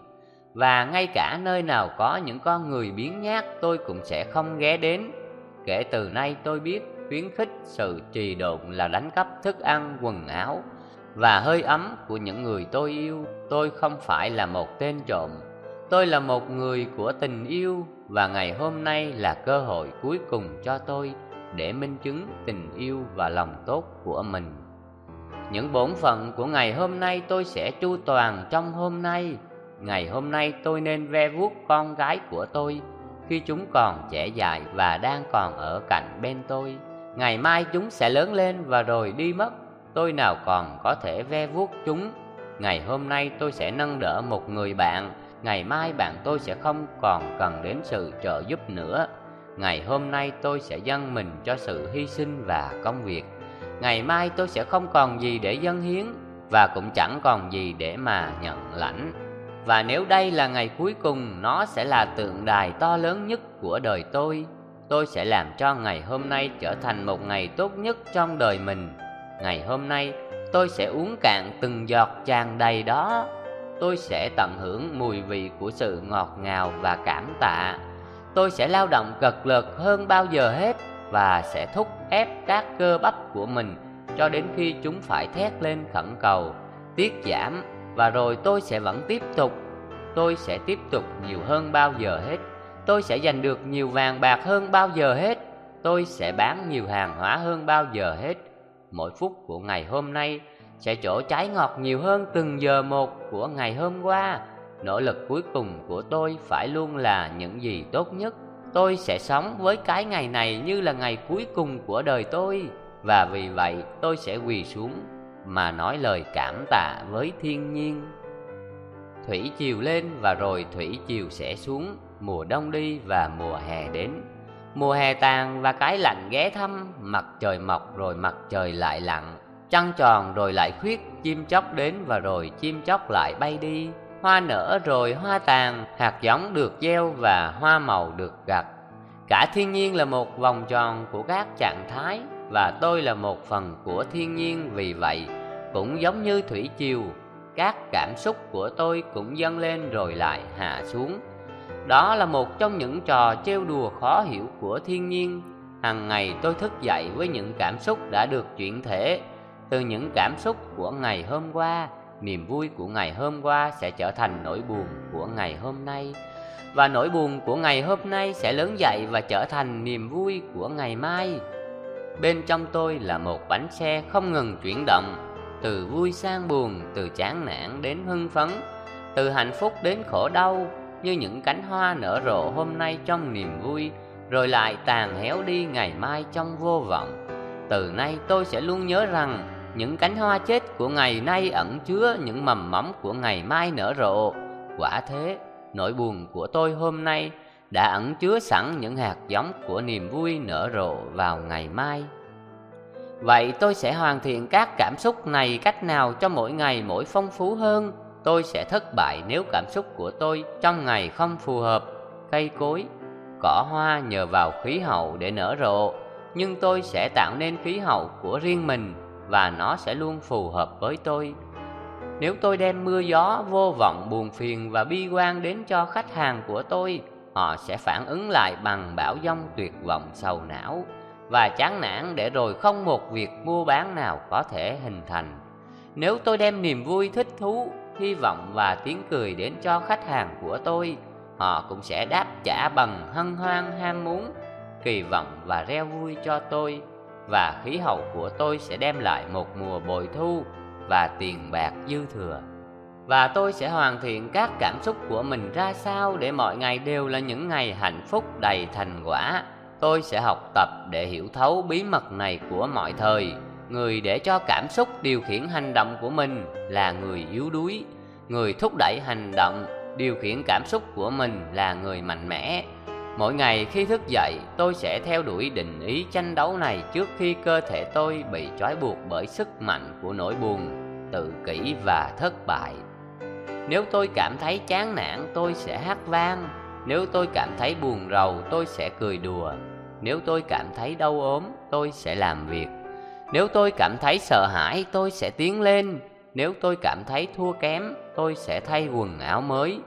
và ngay cả nơi nào có những con người biếng nhác, tôi cũng sẽ không ghé đến kể từ nay tôi biết khuyến khích sự trì độn là đánh cắp thức ăn, quần áo và hơi ấm của những người tôi yêu tôi không phải là một tên trộm tôi là một người của tình yêu và ngày hôm nay là cơ hội cuối cùng cho tôi để minh chứng tình yêu và lòng tốt của mình. Những bổn phận của ngày hôm nay tôi sẽ chu toàn trong hôm nay. Ngày hôm nay tôi nên ve vuốt con gái của tôi khi chúng còn trẻ dại và đang còn ở cạnh bên tôi. Ngày mai chúng sẽ lớn lên và rồi đi mất. Tôi nào còn có thể ve vuốt chúng. Ngày hôm nay tôi sẽ nâng đỡ một người bạn ngày mai bạn tôi sẽ không còn cần đến sự trợ giúp nữa ngày hôm nay tôi sẽ dâng mình cho sự hy sinh và công việc ngày mai tôi sẽ không còn gì để dâng hiến và cũng chẳng còn gì để mà nhận lãnh và nếu đây là ngày cuối cùng, nó sẽ là tượng đài to lớn nhất của đời tôi. Tôi sẽ làm cho ngày hôm nay trở thành một ngày tốt nhất trong đời mình. Ngày hôm nay, tôi sẽ uống cạn từng giọt tràn đầy đó. Tôi sẽ tận hưởng mùi vị của sự ngọt ngào và cảm tạ. Tôi sẽ lao động cật lực hơn bao giờ hết và sẽ thúc ép các cơ bắp của mình cho đến khi chúng phải thét lên khẩn cầu, tiết giảm và rồi tôi sẽ vẫn tiếp tục. Tôi sẽ tiếp tục nhiều hơn bao giờ hết. Tôi sẽ giành được nhiều vàng bạc hơn bao giờ hết. Tôi sẽ bán nhiều hàng hóa hơn bao giờ hết. Mỗi phút của ngày hôm nay sẽ chỗ trái ngọt nhiều hơn từng giờ một của ngày hôm qua. Nỗ lực cuối cùng của tôi phải luôn là những gì tốt nhất. Tôi sẽ sống với cái ngày này như là ngày cuối cùng của đời tôi. Và vì vậy tôi sẽ quỳ xuống mà nói lời cảm tạ với thiên nhiên thủy chiều lên và rồi thủy chiều sẽ xuống mùa đông đi và mùa hè đến mùa hè tàn và cái lạnh ghé thăm mặt trời mọc rồi mặt trời lại lặn Trăng tròn rồi lại khuyết, chim chóc đến và rồi chim chóc lại bay đi. Hoa nở rồi hoa tàn, hạt giống được gieo và hoa màu được gặt. Cả thiên nhiên là một vòng tròn của các trạng thái và tôi là một phần của thiên nhiên vì vậy cũng giống như thủy triều, các cảm xúc của tôi cũng dâng lên rồi lại hạ xuống. Đó là một trong những trò trêu đùa khó hiểu của thiên nhiên. Hằng ngày tôi thức dậy với những cảm xúc đã được chuyển thể từ những cảm xúc của ngày hôm qua niềm vui của ngày hôm qua sẽ trở thành nỗi buồn của ngày hôm nay và nỗi buồn của ngày hôm nay sẽ lớn dậy và trở thành niềm vui của ngày mai bên trong tôi là một bánh xe không ngừng chuyển động từ vui sang buồn từ chán nản đến hưng phấn từ hạnh phúc đến khổ đau như những cánh hoa nở rộ hôm nay trong niềm vui rồi lại tàn héo đi ngày mai trong vô vọng từ nay tôi sẽ luôn nhớ rằng những cánh hoa chết của ngày nay ẩn chứa những mầm móng của ngày mai nở rộ. Quả thế, nỗi buồn của tôi hôm nay đã ẩn chứa sẵn những hạt giống của niềm vui nở rộ vào ngày mai. Vậy tôi sẽ hoàn thiện các cảm xúc này cách nào cho mỗi ngày mỗi phong phú hơn? Tôi sẽ thất bại nếu cảm xúc của tôi trong ngày không phù hợp. Cây cối, cỏ hoa nhờ vào khí hậu để nở rộ, nhưng tôi sẽ tạo nên khí hậu của riêng mình và nó sẽ luôn phù hợp với tôi. Nếu tôi đem mưa gió vô vọng buồn phiền và bi quan đến cho khách hàng của tôi, họ sẽ phản ứng lại bằng bão giông tuyệt vọng sầu não và chán nản để rồi không một việc mua bán nào có thể hình thành. Nếu tôi đem niềm vui thích thú, hy vọng và tiếng cười đến cho khách hàng của tôi, họ cũng sẽ đáp trả bằng hân hoan ham muốn, kỳ vọng và reo vui cho tôi và khí hậu của tôi sẽ đem lại một mùa bội thu và tiền bạc dư thừa. Và tôi sẽ hoàn thiện các cảm xúc của mình ra sao để mọi ngày đều là những ngày hạnh phúc đầy thành quả. Tôi sẽ học tập để hiểu thấu bí mật này của mọi thời. Người để cho cảm xúc điều khiển hành động của mình là người yếu đuối. Người thúc đẩy hành động, điều khiển cảm xúc của mình là người mạnh mẽ. Mỗi ngày khi thức dậy, tôi sẽ theo đuổi định ý tranh đấu này trước khi cơ thể tôi bị trói buộc bởi sức mạnh của nỗi buồn, tự kỷ và thất bại. Nếu tôi cảm thấy chán nản, tôi sẽ hát vang. Nếu tôi cảm thấy buồn rầu, tôi sẽ cười đùa. Nếu tôi cảm thấy đau ốm, tôi sẽ làm việc. Nếu tôi cảm thấy sợ hãi, tôi sẽ tiến lên. Nếu tôi cảm thấy thua kém, tôi sẽ thay quần áo mới.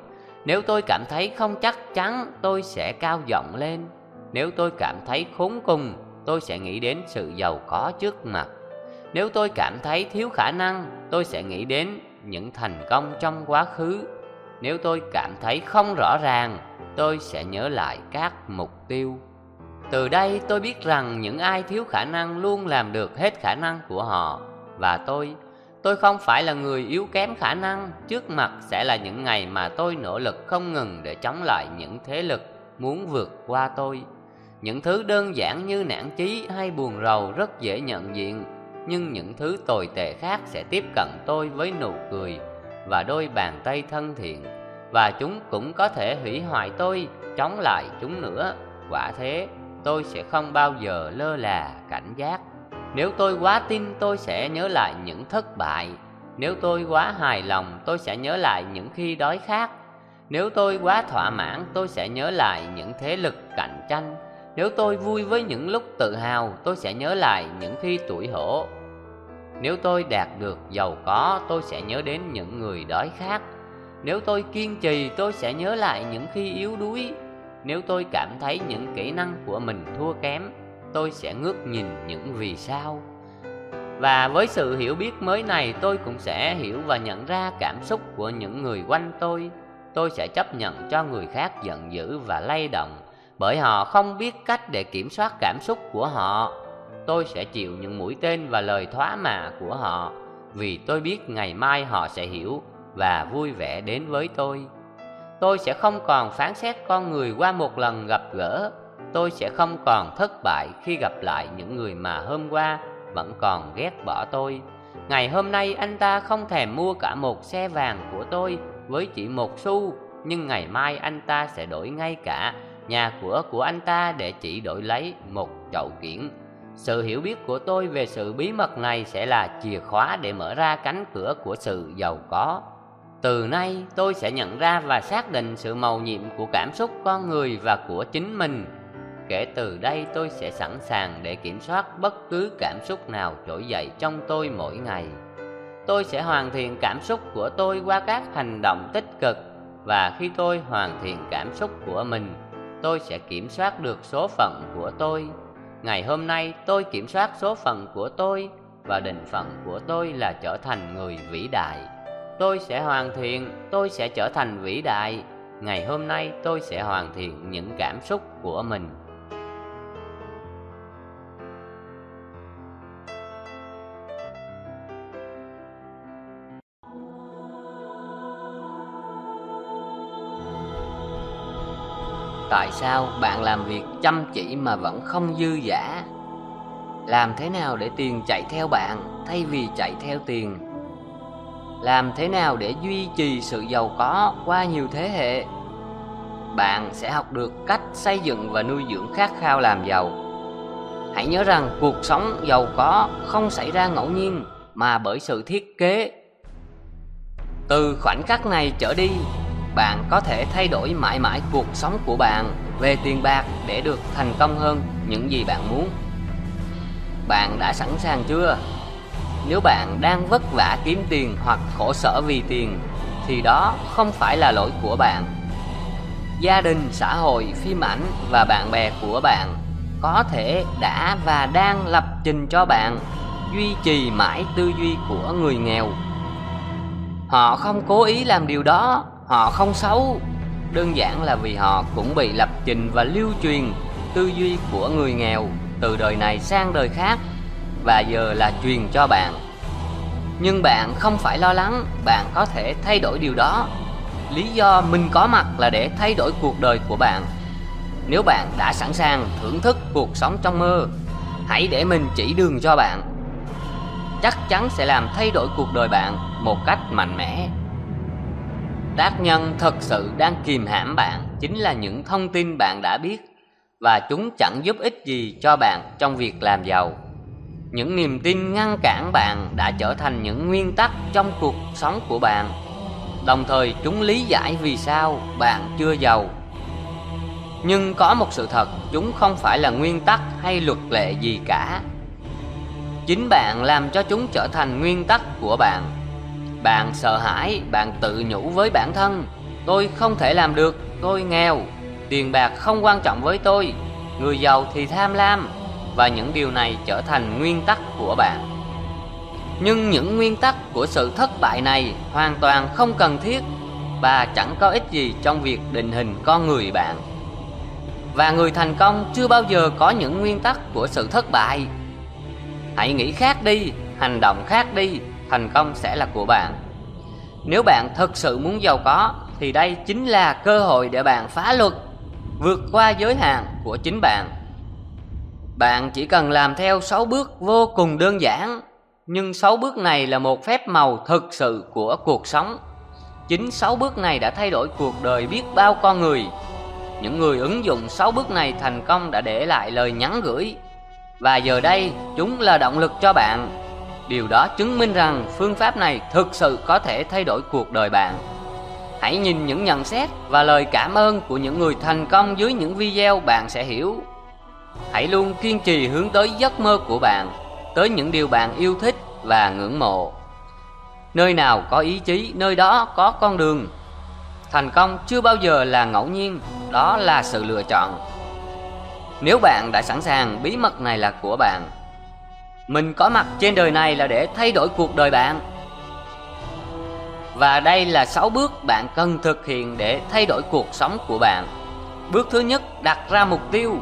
Nếu tôi cảm thấy không chắc chắn, tôi sẽ cao giọng lên. Nếu tôi cảm thấy khốn cùng, tôi sẽ nghĩ đến sự giàu có trước mặt. Nếu tôi cảm thấy thiếu khả năng, tôi sẽ nghĩ đến những thành công trong quá khứ. Nếu tôi cảm thấy không rõ ràng, tôi sẽ nhớ lại các mục tiêu. Từ đây tôi biết rằng những ai thiếu khả năng luôn làm được hết khả năng của họ và tôi Tôi không phải là người yếu kém khả năng, trước mặt sẽ là những ngày mà tôi nỗ lực không ngừng để chống lại những thế lực muốn vượt qua tôi. Những thứ đơn giản như nản chí hay buồn rầu rất dễ nhận diện, nhưng những thứ tồi tệ khác sẽ tiếp cận tôi với nụ cười và đôi bàn tay thân thiện, và chúng cũng có thể hủy hoại tôi, chống lại chúng nữa. Quả thế, tôi sẽ không bao giờ lơ là cảnh giác. Nếu tôi quá tin tôi sẽ nhớ lại những thất bại. Nếu tôi quá hài lòng tôi sẽ nhớ lại những khi đói khát. Nếu tôi quá thỏa mãn tôi sẽ nhớ lại những thế lực cạnh tranh. Nếu tôi vui với những lúc tự hào tôi sẽ nhớ lại những khi tuổi hổ. Nếu tôi đạt được giàu có tôi sẽ nhớ đến những người đói khát. Nếu tôi kiên trì, tôi sẽ nhớ lại những khi yếu đuối. Nếu tôi cảm thấy những kỹ năng của mình thua kém, tôi sẽ ngước nhìn những vì sao. Và với sự hiểu biết mới này, tôi cũng sẽ hiểu và nhận ra cảm xúc của những người quanh tôi. Tôi sẽ chấp nhận cho người khác giận dữ và lay động, bởi họ không biết cách để kiểm soát cảm xúc của họ. Tôi sẽ chịu những mũi tên và lời thoá mạ của họ, vì tôi biết ngày mai họ sẽ hiểu và vui vẻ đến với tôi tôi sẽ không còn phán xét con người qua một lần gặp gỡ tôi sẽ không còn thất bại khi gặp lại những người mà hôm qua vẫn còn ghét bỏ tôi. Ngày hôm nay anh ta không thèm mua cả một xe vàng của tôi với chỉ một xu, nhưng ngày mai anh ta sẽ đổi ngay cả nhà cửa của anh ta để chỉ đổi lấy một chậu kiển. Sự hiểu biết của tôi về sự bí mật này sẽ là chìa khóa để mở ra cánh cửa của sự giàu có. Từ nay tôi sẽ nhận ra và xác định sự màu nhiệm của cảm xúc con người và của chính mình Kể từ đây tôi sẽ sẵn sàng để kiểm soát bất cứ cảm xúc nào trỗi dậy trong tôi mỗi ngày. Tôi sẽ hoàn thiện cảm xúc của tôi qua các hành động tích cực và khi tôi hoàn thiện cảm xúc của mình, tôi sẽ kiểm soát được số phận của tôi. Ngày hôm nay tôi kiểm soát số phận của tôi và định phận của tôi là trở thành người vĩ đại. Tôi sẽ hoàn thiện, tôi sẽ trở thành vĩ đại. Ngày hôm nay tôi sẽ hoàn thiện những cảm xúc của mình. Tại sao bạn làm việc chăm chỉ mà vẫn không dư giả? làm thế nào để tiền chạy theo bạn thay vì chạy theo tiền làm thế nào để duy trì sự giàu có qua nhiều thế hệ? Bạn sẽ học được cách xây dựng và nuôi dưỡng khát khao làm giàu. Hãy nhớ rằng cuộc sống giàu có không xảy ra ngẫu nhiên, mà bởi sự thiết kế. Từ khoảnh khắc này trở đi, bạn có thể thay đổi mãi mãi cuộc sống của bạn về tiền bạc để được thành công hơn những gì bạn muốn. Bạn đã sẵn sàng chưa? Nếu bạn đang vất vả kiếm tiền hoặc khổ sở vì tiền, thì đó không phải là lỗi của bạn. Gia đình, xã hội, phim ảnh và bạn bè của bạn có thể đã và đang lập trình cho bạn, duy trì mãi tư duy của người nghèo. Họ không cố ý làm điều đó, họ không xấu. Đơn giản là vì họ cũng bị lập trình và lưu truyền tư duy của người nghèo từ đời này sang đời khác và giờ là truyền cho bạn. Nhưng bạn không phải lo lắng, bạn có thể thay đổi điều đó. Lý do mình có mặt là để thay đổi cuộc đời của bạn. Nếu bạn đã sẵn sàng thưởng thức cuộc sống trong mơ, hãy để mình chỉ đường cho bạn. Chắc chắn sẽ làm thay đổi cuộc đời bạn một cách mạnh mẽ. Tác nhân thật sự đang kìm hãm bạn chính là những thông tin bạn đã biết và chúng chẳng giúp ích gì cho bạn trong việc làm giàu những niềm tin ngăn cản bạn đã trở thành những nguyên tắc trong cuộc sống của bạn. Đồng thời, chúng lý giải vì sao bạn chưa giàu. Nhưng có một sự thật, chúng không phải là nguyên tắc hay luật lệ gì cả. Chính bạn làm cho chúng trở thành nguyên tắc của bạn. Bạn sợ hãi, bạn tự nhủ với bản thân, tôi không thể làm được, tôi nghèo, tiền bạc không quan trọng với tôi, người giàu thì tham lam và những điều này trở thành nguyên tắc của bạn. Nhưng những nguyên tắc của sự thất bại này hoàn toàn không cần thiết và chẳng có ích gì trong việc định hình con người bạn. Và người thành công chưa bao giờ có những nguyên tắc của sự thất bại. Hãy nghĩ khác đi, hành động khác đi, thành công sẽ là của bạn. Nếu bạn thực sự muốn giàu có, thì đây chính là cơ hội để bạn phá luật, vượt qua giới hạn của chính bạn bạn chỉ cần làm theo 6 bước vô cùng đơn giản, nhưng 6 bước này là một phép màu thực sự của cuộc sống. Chính 6 bước này đã thay đổi cuộc đời biết bao con người. Những người ứng dụng 6 bước này thành công đã để lại lời nhắn gửi. Và giờ đây, chúng là động lực cho bạn. Điều đó chứng minh rằng phương pháp này thực sự có thể thay đổi cuộc đời bạn. Hãy nhìn những nhận xét và lời cảm ơn của những người thành công dưới những video bạn sẽ hiểu hãy luôn kiên trì hướng tới giấc mơ của bạn, tới những điều bạn yêu thích và ngưỡng mộ. Nơi nào có ý chí, nơi đó có con đường. Thành công chưa bao giờ là ngẫu nhiên, đó là sự lựa chọn. Nếu bạn đã sẵn sàng, bí mật này là của bạn. Mình có mặt trên đời này là để thay đổi cuộc đời bạn. Và đây là 6 bước bạn cần thực hiện để thay đổi cuộc sống của bạn. Bước thứ nhất, đặt ra mục tiêu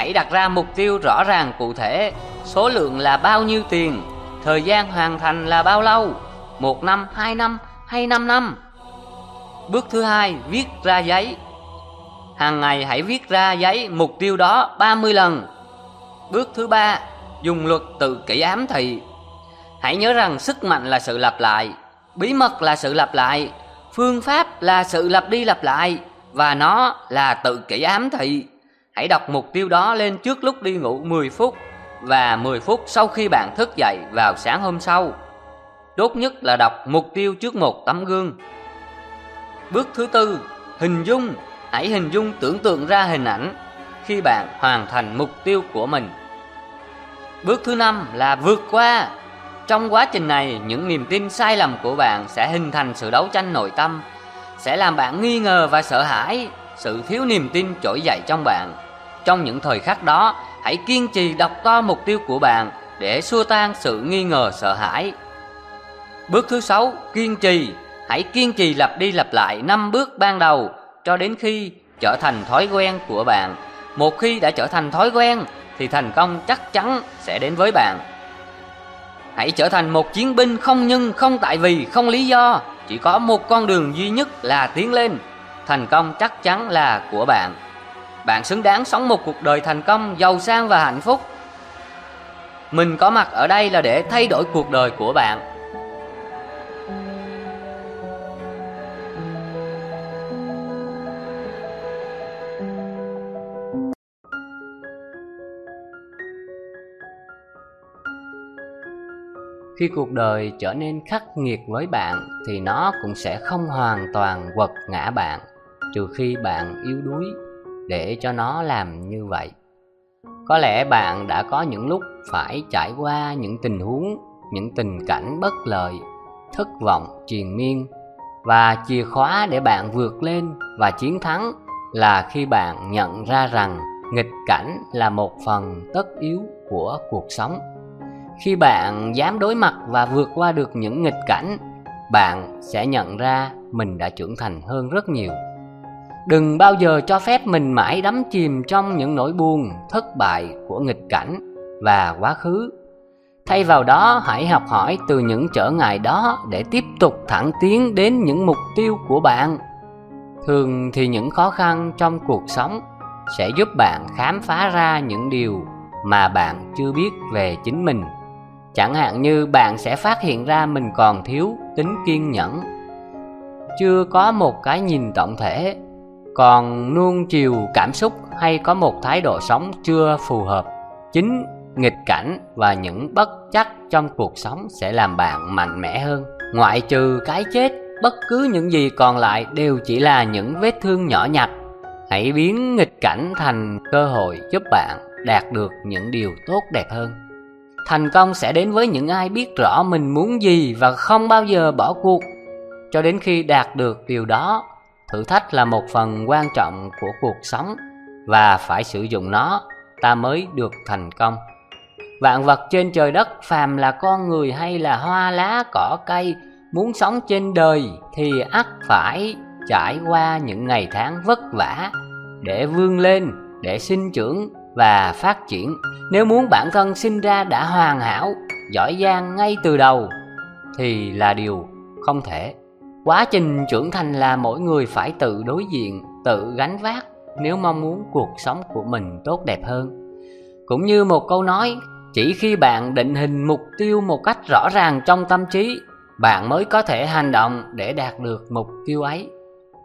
hãy đặt ra mục tiêu rõ ràng cụ thể. Số lượng là bao nhiêu tiền? Thời gian hoàn thành là bao lâu? Một năm, hai năm hay năm năm? Bước thứ hai, viết ra giấy. Hàng ngày hãy viết ra giấy mục tiêu đó 30 lần. Bước thứ ba, dùng luật tự kỷ ám thị. Hãy nhớ rằng sức mạnh là sự lặp lại, bí mật là sự lặp lại, phương pháp là sự lặp đi lặp lại, và nó là tự kỷ ám thị hãy đọc mục tiêu đó lên trước lúc đi ngủ 10 phút và 10 phút sau khi bạn thức dậy vào sáng hôm sau. Tốt nhất là đọc mục tiêu trước một tấm gương. Bước thứ tư, hình dung. Hãy hình dung tưởng tượng ra hình ảnh khi bạn hoàn thành mục tiêu của mình. Bước thứ năm là vượt qua. Trong quá trình này, những niềm tin sai lầm của bạn sẽ hình thành sự đấu tranh nội tâm, sẽ làm bạn nghi ngờ và sợ hãi sự thiếu niềm tin trỗi dậy trong bạn. Trong những thời khắc đó, hãy kiên trì đọc to mục tiêu của bạn để xua tan sự nghi ngờ, sợ hãi. Bước thứ sáu, kiên trì. Hãy kiên trì lặp đi lặp lại năm bước ban đầu cho đến khi trở thành thói quen của bạn. Một khi đã trở thành thói quen, thì thành công chắc chắn sẽ đến với bạn. Hãy trở thành một chiến binh không nhưng không tại vì, không lý do. Chỉ có một con đường duy nhất là tiến lên thành công chắc chắn là của bạn. Bạn xứng đáng sống một cuộc đời thành công, giàu sang và hạnh phúc. Mình có mặt ở đây là để thay đổi cuộc đời của bạn. Khi cuộc đời trở nên khắc nghiệt với bạn, thì nó cũng sẽ không hoàn toàn quật ngã bạn trừ khi bạn yếu đuối để cho nó làm như vậy. Có lẽ bạn đã có những lúc phải trải qua những tình huống, những tình cảnh bất lợi, thất vọng, triền miên và chìa khóa để bạn vượt lên và chiến thắng là khi bạn nhận ra rằng nghịch cảnh là một phần tất yếu của cuộc sống. Khi bạn dám đối mặt và vượt qua được những nghịch cảnh, bạn sẽ nhận ra mình đã trưởng thành hơn rất nhiều đừng bao giờ cho phép mình mãi đắm chìm trong những nỗi buồn, thất bại của nghịch cảnh và quá khứ. Thay vào đó, hãy học hỏi từ những trở ngại đó để tiếp tục thẳng tiến đến những mục tiêu của bạn. Thường thì những khó khăn trong cuộc sống sẽ giúp bạn khám phá ra những điều mà bạn chưa biết về chính mình. Chẳng hạn như bạn sẽ phát hiện ra mình còn thiếu tính kiên nhẫn. Chưa có một cái nhìn tổng thể còn nuông chiều cảm xúc hay có một thái độ sống chưa phù hợp, chính nghịch cảnh và những bất chắc trong cuộc sống sẽ làm bạn mạnh mẽ hơn. Ngoại trừ cái chết, bất cứ những gì còn lại đều chỉ là những vết thương nhỏ nhặt. Hãy biến nghịch cảnh thành cơ hội giúp bạn đạt được những điều tốt đẹp hơn. Thành công sẽ đến với những ai biết rõ mình muốn gì và không bao giờ bỏ cuộc. Cho đến khi đạt được điều đó thử thách là một phần quan trọng của cuộc sống và phải sử dụng nó, ta mới được thành công. Vạn vật trên trời đất, phàm là con người hay là hoa lá, cỏ cây, muốn sống trên đời thì ắt phải trải qua những ngày tháng vất vả để vươn lên, để sinh trưởng và phát triển. Nếu muốn bản thân sinh ra đã hoàn hảo, giỏi giang ngay từ đầu thì là điều không thể quá trình trưởng thành là mỗi người phải tự đối diện, tự gánh vác nếu mong muốn cuộc sống của mình tốt đẹp hơn. Cũng như một câu nói, chỉ khi bạn định hình mục tiêu một cách rõ ràng trong tâm trí, bạn mới có thể hành động để đạt được mục tiêu ấy.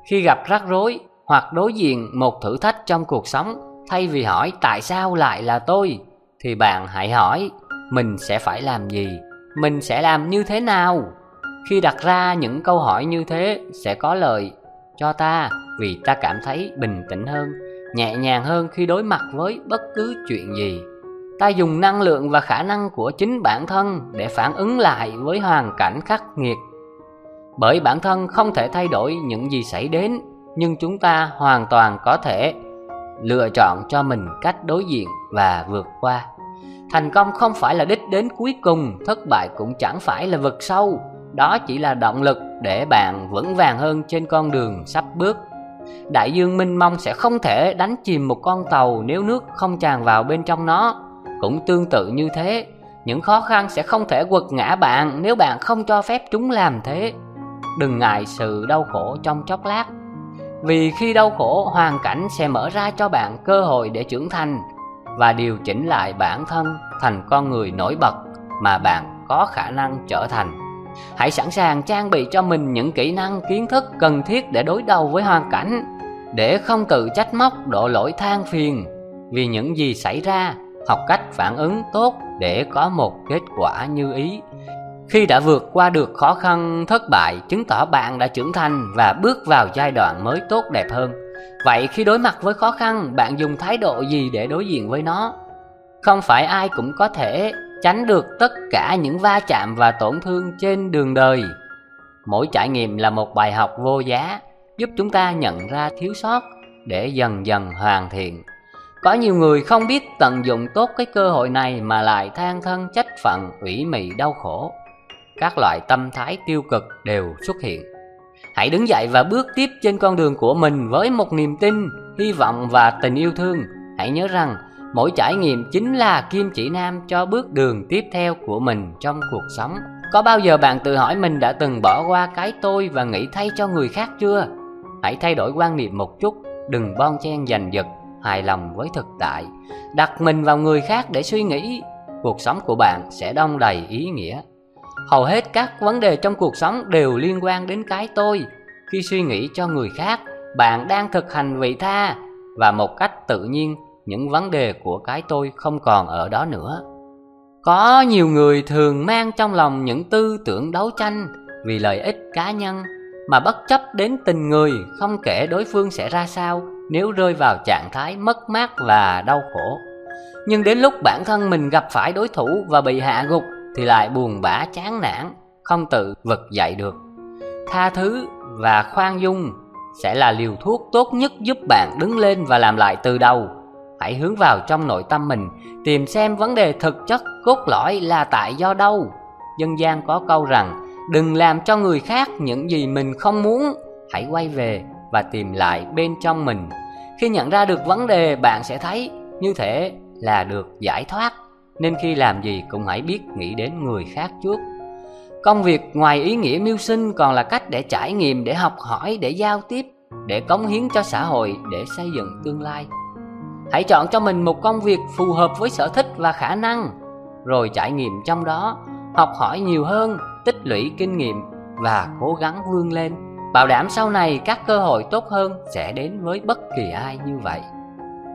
Khi gặp rắc rối hoặc đối diện một thử thách trong cuộc sống, thay vì hỏi tại sao lại là tôi? thì bạn hãy hỏi mình sẽ phải làm gì? Mình sẽ làm như thế nào? Khi đặt ra những câu hỏi như thế, sẽ có lời cho ta, vì ta cảm thấy bình tĩnh hơn, nhẹ nhàng hơn khi đối mặt với bất cứ chuyện gì. Ta dùng năng lượng và khả năng của chính bản thân để phản ứng lại với hoàn cảnh khắc nghiệt. Bởi bản thân không thể thay đổi những gì xảy đến, nhưng chúng ta hoàn toàn có thể lựa chọn cho mình cách đối diện và vượt qua. Thành công không phải là đích đến cuối cùng, thất bại cũng chẳng phải là vực sâu đó chỉ là động lực để bạn vững vàng hơn trên con đường sắp bước. Đại dương minh mông sẽ không thể đánh chìm một con tàu nếu nước không tràn vào bên trong nó. Cũng tương tự như thế, những khó khăn sẽ không thể quật ngã bạn nếu bạn không cho phép chúng làm thế. Đừng ngại sự đau khổ trong chốc lát, vì khi đau khổ, hoàn cảnh sẽ mở ra cho bạn cơ hội để trưởng thành và điều chỉnh lại bản thân thành con người nổi bật mà bạn có khả năng trở thành hãy sẵn sàng trang bị cho mình những kỹ năng, kiến thức cần thiết để đối đầu với hoàn cảnh. Để không tự trách móc, đổ lỗi than phiền. Vì những gì xảy ra, học cách phản ứng tốt để có một kết quả như ý. Khi đã vượt qua được khó khăn, thất bại, chứng tỏ bạn đã trưởng thành và bước vào giai đoạn mới tốt đẹp hơn. Vậy khi đối mặt với khó khăn, bạn dùng thái độ gì để đối diện với nó? Không phải ai cũng có thể tránh được tất cả những va chạm và tổn thương trên đường đời. Mỗi trải nghiệm là một bài học vô giá, giúp chúng ta nhận ra thiếu sót để dần dần hoàn thiện. Có nhiều người không biết tận dụng tốt cái cơ hội này mà lại than thân trách phận, ủy mị, đau khổ. Các loại tâm thái tiêu cực đều xuất hiện. Hãy đứng dậy và bước tiếp trên con đường của mình với một niềm tin, hy vọng và tình yêu thương. Hãy nhớ rằng mỗi trải nghiệm chính là kim chỉ nam cho bước đường tiếp theo của mình trong cuộc sống có bao giờ bạn tự hỏi mình đã từng bỏ qua cái tôi và nghĩ thay cho người khác chưa hãy thay đổi quan niệm một chút đừng bon chen giành giật hài lòng với thực tại đặt mình vào người khác để suy nghĩ cuộc sống của bạn sẽ đông đầy ý nghĩa. Hầu hết các vấn đề trong cuộc sống đều liên quan đến cái tôi. Khi suy nghĩ cho người khác, bạn đang thực hành vị tha và một cách tự nhiên những vấn đề của cái tôi không còn ở đó nữa. Có nhiều người thường mang trong lòng những tư tưởng đấu tranh vì lợi ích cá nhân mà bất chấp đến tình người không kể đối phương sẽ ra sao nếu rơi vào trạng thái mất mát và đau khổ. Nhưng đến lúc bản thân mình gặp phải đối thủ và bị hạ gục thì lại buồn bã chán nản, không tự vực dậy được. Tha thứ và khoan dung sẽ là liều thuốc tốt nhất giúp bạn đứng lên và làm lại từ đầu. Hãy hướng vào trong nội tâm mình, tìm xem vấn đề thực chất cốt lõi là tại do đâu. Dân gian có câu rằng, đừng làm cho người khác những gì mình không muốn, hãy quay về và tìm lại bên trong mình. Khi nhận ra được vấn đề, bạn sẽ thấy như thể là được giải thoát. Nên khi làm gì cũng hãy biết nghĩ đến người khác trước. Công việc ngoài ý nghĩa mưu sinh còn là cách để trải nghiệm, để học hỏi, để giao tiếp, để cống hiến cho xã hội, để xây dựng tương lai. Hãy chọn cho mình một công việc phù hợp với sở thích và khả năng, rồi trải nghiệm trong đó, học hỏi nhiều hơn, tích lũy kinh nghiệm và cố gắng vươn lên. Bảo đảm sau này các cơ hội tốt hơn sẽ đến với bất kỳ ai như vậy.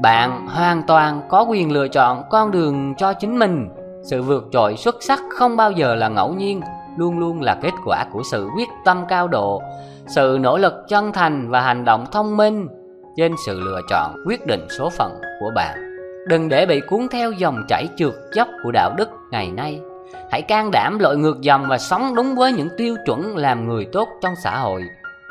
Bạn hoàn toàn có quyền lựa chọn con đường cho chính mình. Sự vượt trội xuất sắc không bao giờ là ngẫu nhiên, luôn luôn là kết quả của sự quyết tâm cao độ, sự nỗ lực chân thành và hành động thông minh trên sự lựa chọn quyết định số phận của bạn. Đừng để bị cuốn theo dòng chảy trượt dốc của đạo đức ngày nay. Hãy can đảm lội ngược dòng và sống đúng với những tiêu chuẩn làm người tốt trong xã hội.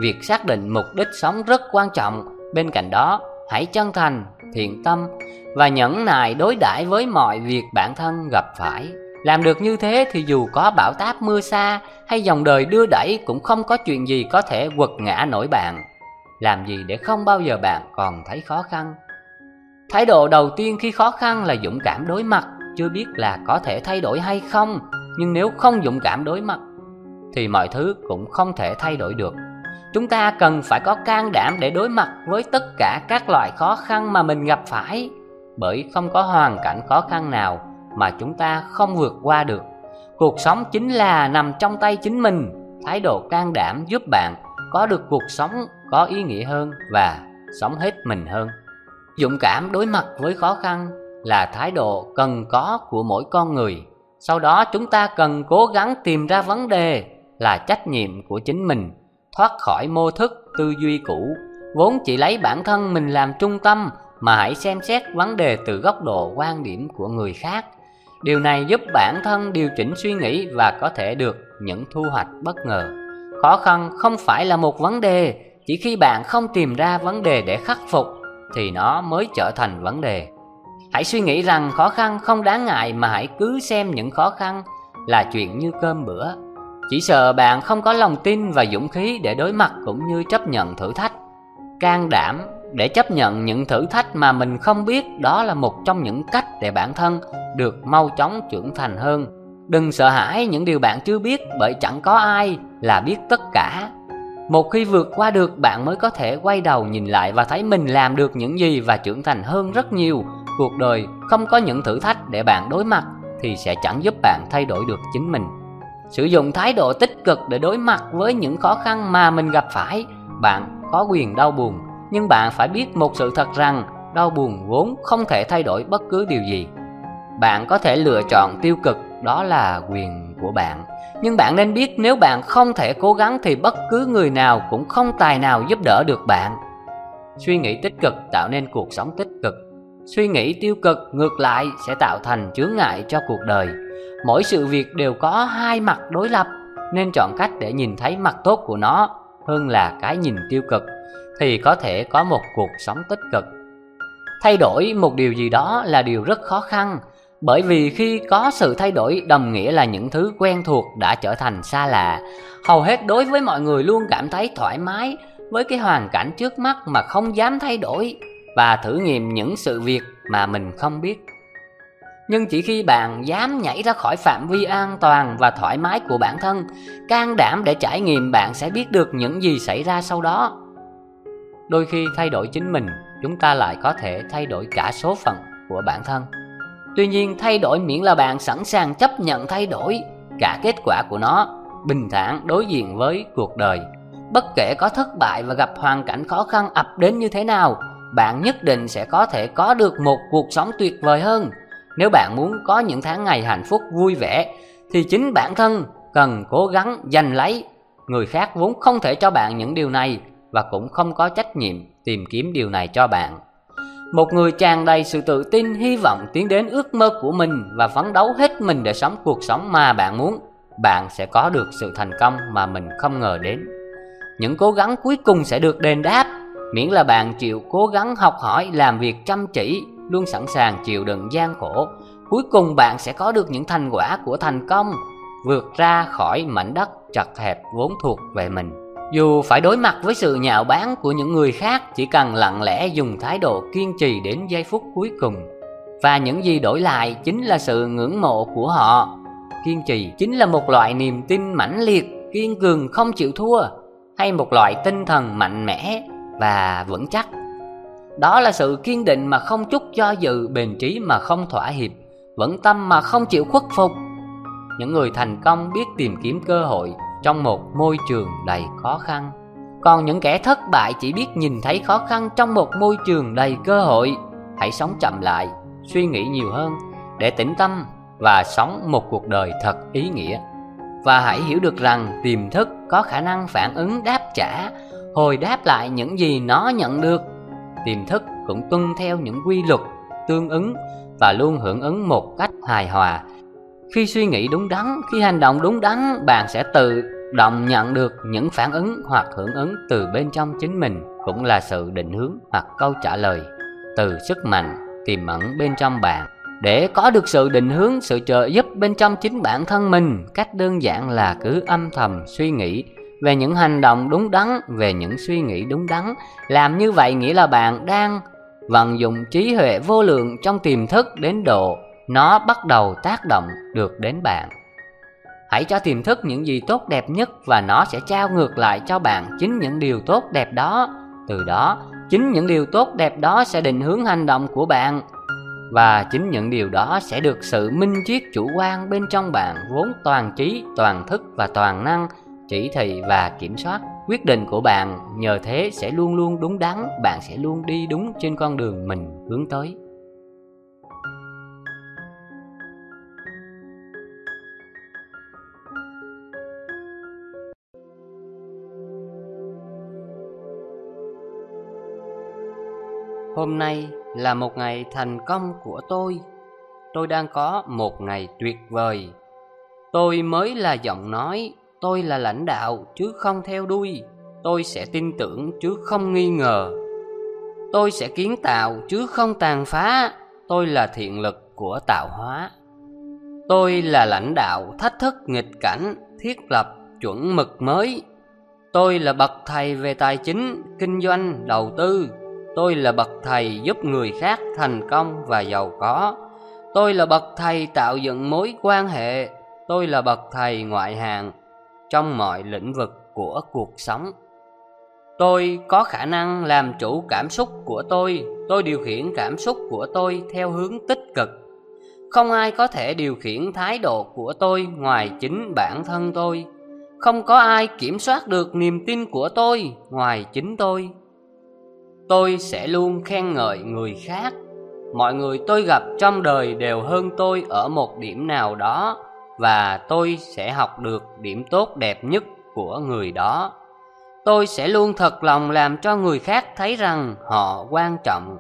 Việc xác định mục đích sống rất quan trọng. Bên cạnh đó, hãy chân thành, thiện tâm và nhẫn nại đối đãi với mọi việc bản thân gặp phải. Làm được như thế thì dù có bão táp mưa xa hay dòng đời đưa đẩy cũng không có chuyện gì có thể quật ngã nổi bạn. Làm gì để không bao giờ bạn còn thấy khó khăn? Thái độ đầu tiên khi khó khăn là dũng cảm đối mặt, chưa biết là có thể thay đổi hay không, nhưng nếu không dũng cảm đối mặt thì mọi thứ cũng không thể thay đổi được. Chúng ta cần phải có can đảm để đối mặt với tất cả các loại khó khăn mà mình gặp phải, bởi không có hoàn cảnh khó khăn nào mà chúng ta không vượt qua được. Cuộc sống chính là nằm trong tay chính mình. Thái độ can đảm giúp bạn có được cuộc sống có ý nghĩa hơn và sống hết mình hơn. Dũng cảm đối mặt với khó khăn là thái độ cần có của mỗi con người. Sau đó chúng ta cần cố gắng tìm ra vấn đề là trách nhiệm của chính mình, thoát khỏi mô thức tư duy cũ, vốn chỉ lấy bản thân mình làm trung tâm mà hãy xem xét vấn đề từ góc độ quan điểm của người khác Điều này giúp bản thân điều chỉnh suy nghĩ và có thể được những thu hoạch bất ngờ. Khó khăn không phải là một vấn đề, chỉ khi bạn không tìm ra vấn đề để khắc phục, thì nó mới trở thành vấn đề. Hãy suy nghĩ rằng khó khăn không đáng ngại mà hãy cứ xem những khó khăn là chuyện như cơm bữa. Chỉ sợ bạn không có lòng tin và dũng khí để đối mặt cũng như chấp nhận thử thách. Can đảm để chấp nhận những thử thách mà mình không biết đó là một trong những cách để bản thân được mau chóng trưởng thành hơn đừng sợ hãi những điều bạn chưa biết, bởi chẳng có ai là biết tất cả một khi vượt qua được, bạn mới có thể quay đầu nhìn lại và thấy mình làm được những gì và trưởng thành hơn rất nhiều. Cuộc đời không có những thử thách để bạn đối mặt thì sẽ chẳng giúp bạn thay đổi được chính mình. Sử dụng thái độ tích cực để đối mặt với những khó khăn mà mình gặp phải. Bạn có quyền đau buồn, nhưng bạn phải biết một sự thật rằng đau buồn vốn không thể thay đổi bất cứ điều gì. Bạn có thể lựa chọn tiêu cực, đó là quyền của bạn nhưng bạn nên biết nếu bạn không thể cố gắng thì bất cứ người nào cũng không tài nào giúp đỡ được bạn. Suy nghĩ tích cực tạo nên cuộc sống tích cực. Suy nghĩ tiêu cực ngược lại sẽ tạo thành chướng ngại cho cuộc đời. Mỗi sự việc đều có hai mặt đối lập, nên chọn cách để nhìn thấy mặt tốt của nó hơn là cái nhìn tiêu cực, thì có thể có một cuộc sống tích cực. Thay đổi một điều gì đó là điều rất khó khăn bởi vì khi có sự thay đổi, đồng nghĩa là những thứ quen thuộc đã trở thành xa lạ. Hầu hết đối với mọi người luôn cảm thấy thoải mái với cái hoàn cảnh trước mắt mà không dám thay đổi và thử nghiệm những sự việc mà mình không biết. Nhưng chỉ khi bạn dám nhảy ra khỏi phạm vi an toàn và thoải mái của bản thân, can đảm để trải nghiệm, bạn sẽ biết được những gì xảy ra sau đó. Đôi khi thay đổi chính mình, chúng ta lại có thể thay đổi cả số phận của bản thân. Tuy nhiên thay đổi miễn là bạn sẵn sàng chấp nhận thay đổi cả kết quả của nó, bình thản đối diện với cuộc đời. Bất kể có thất bại và gặp hoàn cảnh khó khăn ập đến như thế nào, bạn nhất định sẽ có thể có được một cuộc sống tuyệt vời hơn. Nếu bạn muốn có những tháng ngày hạnh phúc vui vẻ thì chính bản thân cần cố gắng giành lấy. Người khác vốn không thể cho bạn những điều này và cũng không có trách nhiệm tìm kiếm điều này cho bạn. Một người tràn đầy sự tự tin, hy vọng tiến đến ước mơ của mình và phấn đấu hết mình để sống cuộc sống mà bạn muốn, bạn sẽ có được sự thành công mà mình không ngờ đến. Những cố gắng cuối cùng sẽ được đền đáp, miễn là bạn chịu cố gắng học hỏi, làm việc chăm chỉ, luôn sẵn sàng chịu đựng gian khổ. Cuối cùng bạn sẽ có được những thành quả của thành công, vượt ra khỏi mảnh đất chật hẹp vốn thuộc về mình. Dù phải đối mặt với sự nhạo báng của những người khác, chỉ cần lặng lẽ dùng thái độ kiên trì đến giây phút cuối cùng. Và những gì đổi lại chính là sự ngưỡng mộ của họ. Kiên trì chính là một loại niềm tin mãnh liệt, kiên cường không chịu thua, hay một loại tinh thần mạnh mẽ và vững chắc. Đó là sự kiên định mà không chút do dự, bền trí mà không thỏa hiệp, vững tâm mà không chịu khuất phục. Những người thành công biết tìm kiếm cơ hội trong một môi trường đầy khó khăn. Còn những kẻ thất bại chỉ biết nhìn thấy khó khăn trong một môi trường đầy cơ hội. Hãy sống chậm lại, suy nghĩ nhiều hơn để tĩnh tâm và sống một cuộc đời thật ý nghĩa. Và hãy hiểu được rằng tiềm thức có khả năng phản ứng đáp trả, hồi đáp lại những gì nó nhận được. Tiềm thức cũng tuân theo những quy luật tương ứng và luôn hưởng ứng một cách hài hòa khi suy nghĩ đúng đắn, khi hành động đúng đắn, bạn sẽ tự động nhận được những phản ứng hoặc hưởng ứng từ bên trong chính mình cũng là sự định hướng hoặc câu trả lời từ sức mạnh tiềm ẩn bên trong bạn. Để có được sự định hướng, sự trợ giúp bên trong chính bản thân mình, cách đơn giản là cứ âm thầm suy nghĩ về những hành động đúng đắn, về những suy nghĩ đúng đắn. Làm như vậy nghĩa là bạn đang vận dụng trí huệ vô lượng trong tiềm thức đến độ nó bắt đầu tác động được đến bạn. Hãy cho tiềm thức những gì tốt đẹp nhất và nó sẽ trao ngược lại cho bạn chính những điều tốt đẹp đó. Từ đó, chính những điều tốt đẹp đó sẽ định hướng hành động của bạn và chính những điều đó sẽ được sự minh triết chủ quan bên trong bạn vốn toàn trí, toàn thức và toàn năng chỉ thị và kiểm soát quyết định của bạn nhờ thế sẽ luôn luôn đúng đắn bạn sẽ luôn đi đúng trên con đường mình hướng tới Hôm nay là một ngày thành công của tôi. Tôi đang có một ngày tuyệt vời. Tôi mới là giọng nói, tôi là lãnh đạo chứ không theo đuôi. Tôi sẽ tin tưởng chứ không nghi ngờ. Tôi sẽ kiến tạo chứ không tàn phá. Tôi là thiện lực của tạo hóa. Tôi là lãnh đạo thách thức nghịch cảnh, thiết lập chuẩn mực mới. Tôi là bậc thầy về tài chính, kinh doanh, đầu tư, Tôi là bậc thầy giúp người khác thành công và giàu có. Tôi là bậc thầy tạo dựng mối quan hệ. Tôi là bậc thầy ngoại hạng trong mọi lĩnh vực của cuộc sống. Tôi có khả năng làm chủ cảm xúc của tôi. Tôi điều khiển cảm xúc của tôi theo hướng tích cực. Không ai có thể điều khiển thái độ của tôi ngoài chính bản thân tôi. Không có ai kiểm soát được niềm tin của tôi ngoài chính tôi tôi sẽ luôn khen ngợi người khác. Mọi người tôi gặp trong đời đều hơn tôi ở một điểm nào đó, và tôi sẽ học được điểm tốt đẹp nhất của người đó. Tôi sẽ luôn thật lòng làm cho người khác thấy rằng họ quan trọng.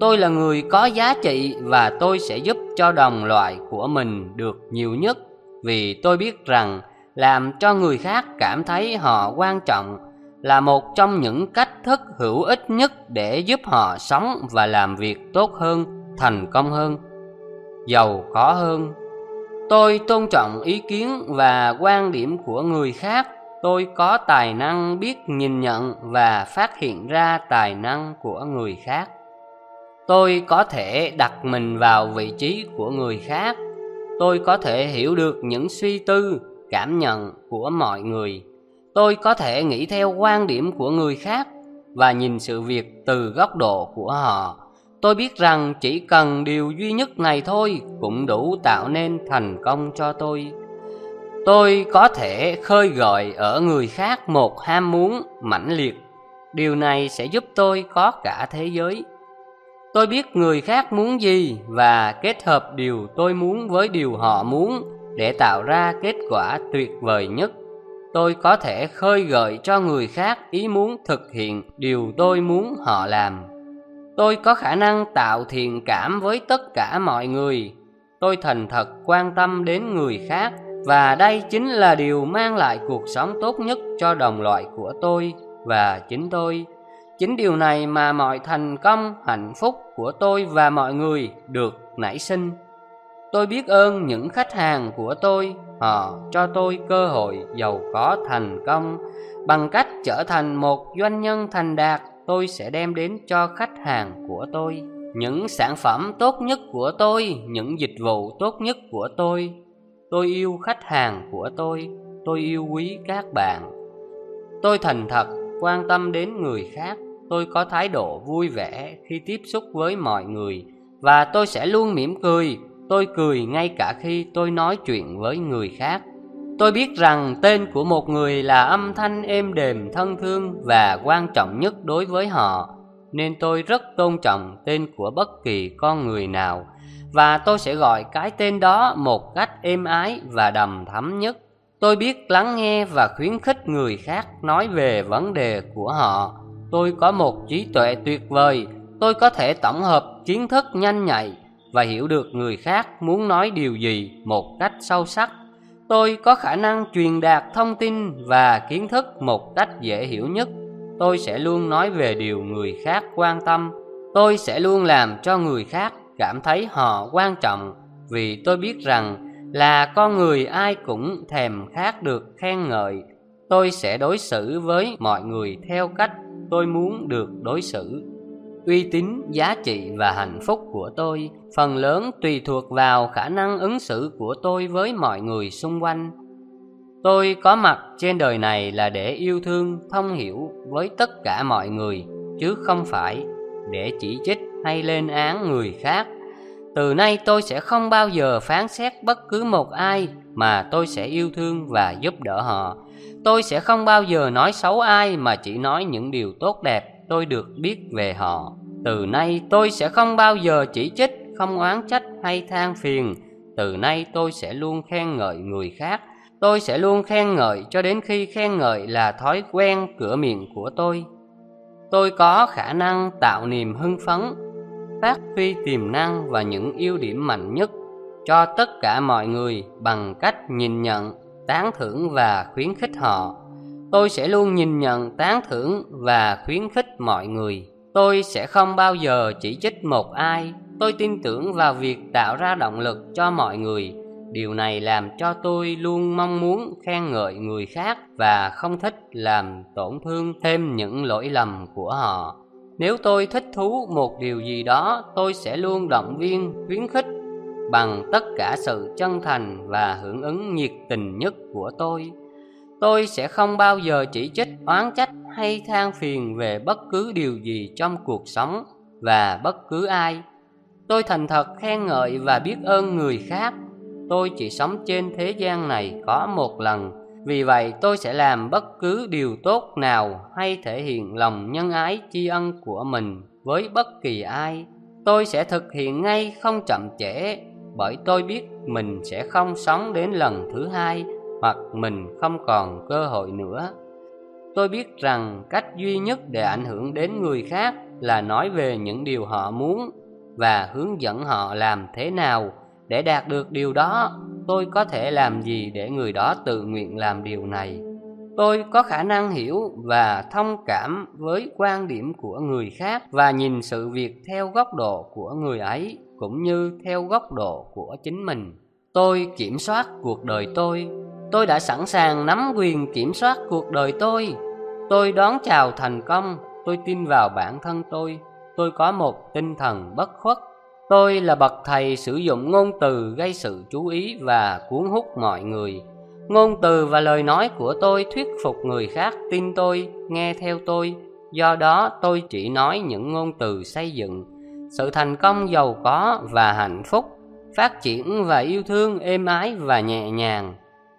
Tôi là người có giá trị và tôi sẽ giúp cho đồng loại của mình được nhiều nhất, vì tôi biết rằng làm cho người khác cảm thấy họ quan trọng là một trong những cách thức hữu ích nhất để giúp họ sống và làm việc tốt hơn, thành công hơn, giàu có hơn. Tôi tôn trọng ý kiến và quan điểm của người khác. Tôi có tài năng biết nhìn nhận và phát hiện ra tài năng của người khác. Tôi có thể đặt mình vào vị trí của người khác. Tôi có thể hiểu được những suy tư, cảm nhận của mọi người tôi có thể nghĩ theo quan điểm của người khác và nhìn sự việc từ góc độ của họ Tôi biết rằng chỉ cần điều duy nhất này thôi cũng đủ tạo nên thành công cho tôi. Tôi có thể khơi gợi ở người khác một ham muốn mãnh liệt. Điều này sẽ giúp tôi có cả thế giới. Tôi biết người khác muốn gì và kết hợp điều tôi muốn với điều họ muốn để tạo ra kết quả tuyệt vời nhất. Tôi có thể khơi gợi cho người khác ý muốn thực hiện điều tôi muốn họ làm. Tôi có khả năng tạo thiện cảm với tất cả mọi người. Tôi thành thật quan tâm đến người khác và đây chính là điều mang lại cuộc sống tốt nhất cho đồng loại của tôi và chính tôi. Chính điều này mà mọi thành công, hạnh phúc của tôi và mọi người được nảy sinh. Tôi biết ơn những khách hàng của tôi, họ cho tôi cơ hội giàu có thành công bằng cách trở thành một doanh nhân thành đạt, tôi sẽ đem đến cho khách hàng của tôi những sản phẩm tốt nhất của tôi, những dịch vụ tốt nhất của tôi. Tôi yêu khách hàng của tôi, tôi yêu quý các bạn. Tôi thành thật quan tâm đến người khác, tôi có thái độ vui vẻ khi tiếp xúc với mọi người và tôi sẽ luôn mỉm cười tôi cười ngay cả khi tôi nói chuyện với người khác. Tôi biết rằng tên của một người là âm thanh êm đềm, thân thương và quan trọng nhất đối với họ, nên tôi rất tôn trọng tên của bất kỳ con người nào, và tôi sẽ gọi cái tên đó một cách êm ái và đầm thắm nhất. Tôi biết lắng nghe và khuyến khích người khác nói về vấn đề của họ. Tôi có một trí tuệ tuyệt vời. Tôi có thể tổng hợp kiến thức nhanh nhạy và hiểu được người khác muốn nói điều gì một cách sâu sắc. Tôi có khả năng truyền đạt thông tin và kiến thức một cách dễ hiểu nhất. Tôi sẽ luôn nói về điều người khác quan tâm. Tôi sẽ luôn làm cho người khác cảm thấy họ quan trọng, vì tôi biết rằng là con người ai cũng thèm khát được khen ngợi. Tôi sẽ đối xử với mọi người theo cách tôi muốn được đối xử uy tín, giá trị và hạnh phúc của tôi. Phần lớn tùy thuộc vào khả năng ứng xử của tôi với mọi người xung quanh. Tôi có mặt trên đời này là để yêu thương, thông hiểu với tất cả mọi người, chứ không phải để chỉ trích hay lên án người khác. Từ nay tôi sẽ không bao giờ phán xét bất cứ một ai mà tôi sẽ yêu thương và giúp đỡ họ. Tôi sẽ không bao giờ nói xấu ai mà chỉ nói những điều tốt đẹp tôi được biết về họ. Từ nay tôi sẽ không bao giờ chỉ trích, không oán trách hay than phiền. Từ nay tôi sẽ luôn khen ngợi người khác. Tôi sẽ luôn khen ngợi cho đến khi khen ngợi là thói quen cửa miệng của tôi. Tôi có khả năng tạo niềm hưng phấn, phát huy tiềm năng và những ưu điểm mạnh nhất cho tất cả mọi người bằng cách nhìn nhận, tán thưởng và khuyến khích họ tôi sẽ luôn nhìn nhận tán thưởng và khuyến khích mọi người. Tôi sẽ không bao giờ chỉ trích một ai. Tôi tin tưởng vào việc tạo ra động lực cho mọi người. Điều này làm cho tôi luôn mong muốn khen ngợi người khác và không thích làm tổn thương thêm những lỗi lầm của họ. Nếu tôi thích thú một điều gì đó, tôi sẽ luôn động viên, khuyến khích bằng tất cả sự chân thành và hưởng ứng nhiệt tình nhất của tôi tôi sẽ không bao giờ chỉ trích, oán trách hay than phiền về bất cứ điều gì trong cuộc sống và bất cứ ai. Tôi thành thật khen ngợi và biết ơn người khác. Tôi chỉ sống trên thế gian này có một lần. Vì vậy, tôi sẽ làm bất cứ điều tốt nào hay thể hiện lòng nhân ái tri ân của mình với bất kỳ ai. Tôi sẽ thực hiện ngay không chậm trễ, bởi tôi biết mình sẽ không sống đến lần thứ hai hoặc mình không còn cơ hội nữa. Tôi biết rằng cách duy nhất để ảnh hưởng đến người khác là nói về những điều họ muốn và hướng dẫn họ làm thế nào để đạt được điều đó. Tôi có thể làm gì để người đó tự nguyện làm điều này? Tôi có khả năng hiểu và thông cảm với quan điểm của người khác và nhìn sự việc theo góc độ của người ấy cũng như theo góc độ của chính mình. Tôi kiểm soát cuộc đời tôi tôi đã sẵn sàng nắm quyền kiểm soát cuộc đời tôi. Tôi đón chào thành công. Tôi tin vào bản thân tôi. Tôi có một tinh thần bất khuất. Tôi là bậc thầy sử dụng ngôn từ gây sự chú ý và cuốn hút mọi người. Ngôn từ và lời nói của tôi thuyết phục người khác tin tôi, nghe theo tôi. Do đó, tôi chỉ nói những ngôn từ xây dựng. Sự thành công giàu có và hạnh phúc, phát triển và yêu thương êm ái và nhẹ nhàng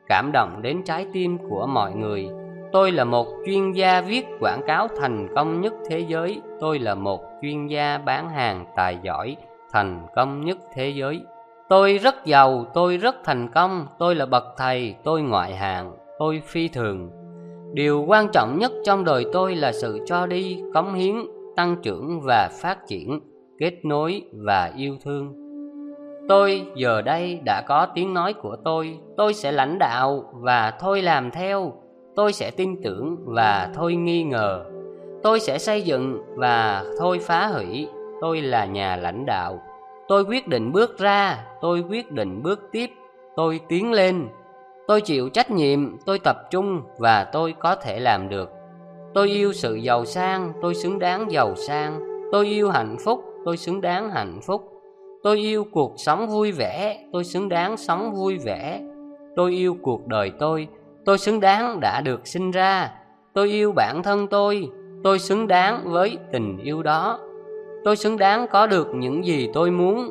cảm động đến trái tim của mọi người. Tôi là một chuyên gia viết quảng cáo thành công nhất thế giới. Tôi là một chuyên gia bán hàng tài giỏi, thành công nhất thế giới. Tôi rất giàu, tôi rất thành công. Tôi là bậc thầy, tôi ngoại hạng, tôi phi thường. Điều quan trọng nhất trong đời tôi là sự cho đi, cống hiến, tăng trưởng và phát triển, kết nối và yêu thương tôi giờ đây đã có tiếng nói của tôi. Tôi sẽ lãnh đạo và thôi làm theo. Tôi sẽ tin tưởng và thôi nghi ngờ. Tôi sẽ xây dựng và thôi phá hủy. Tôi là nhà lãnh đạo. Tôi quyết định bước ra. Tôi quyết định bước tiếp. Tôi tiến lên. Tôi chịu trách nhiệm. Tôi tập trung và tôi có thể làm được. Tôi yêu sự giàu sang. Tôi xứng đáng giàu sang. Tôi yêu hạnh phúc. Tôi xứng đáng hạnh phúc tôi yêu cuộc sống vui vẻ, tôi xứng đáng sống vui vẻ. Tôi yêu cuộc đời tôi tôi xứng đáng đã được sinh ra. Tôi yêu bản thân tôi tôi xứng đáng với tình yêu đó. Tôi xứng đáng có được những gì tôi muốn.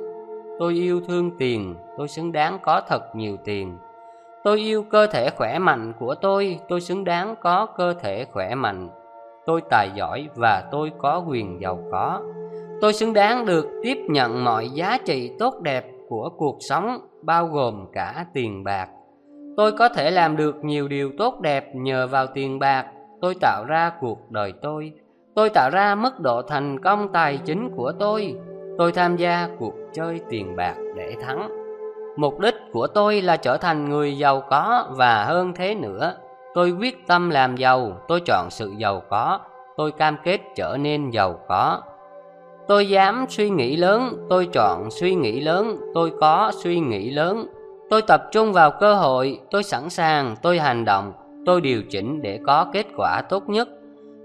Tôi yêu thương tiền, tôi xứng đáng có thật nhiều tiền. Tôi yêu cơ thể khỏe mạnh của tôi tôi xứng đáng có cơ thể khỏe mạnh. Tôi tài giỏi và tôi có quyền giàu có tôi xứng đáng được tiếp nhận mọi giá trị tốt đẹp của cuộc sống, bao gồm cả tiền bạc. Tôi có thể làm được nhiều điều tốt đẹp nhờ vào tiền bạc. Tôi tạo ra cuộc đời tôi. Tôi tạo ra mức độ thành công tài chính của tôi. Tôi tham gia cuộc chơi tiền bạc để thắng. Mục đích của tôi là trở thành người giàu có và hơn thế nữa. Tôi quyết tâm làm giàu. Tôi chọn sự giàu có. Tôi cam kết trở nên giàu có tôi dám suy nghĩ lớn, tôi chọn suy nghĩ lớn, tôi có suy nghĩ lớn. Tôi tập trung vào cơ hội, tôi sẵn sàng, tôi hành động, tôi điều chỉnh để có kết quả tốt nhất.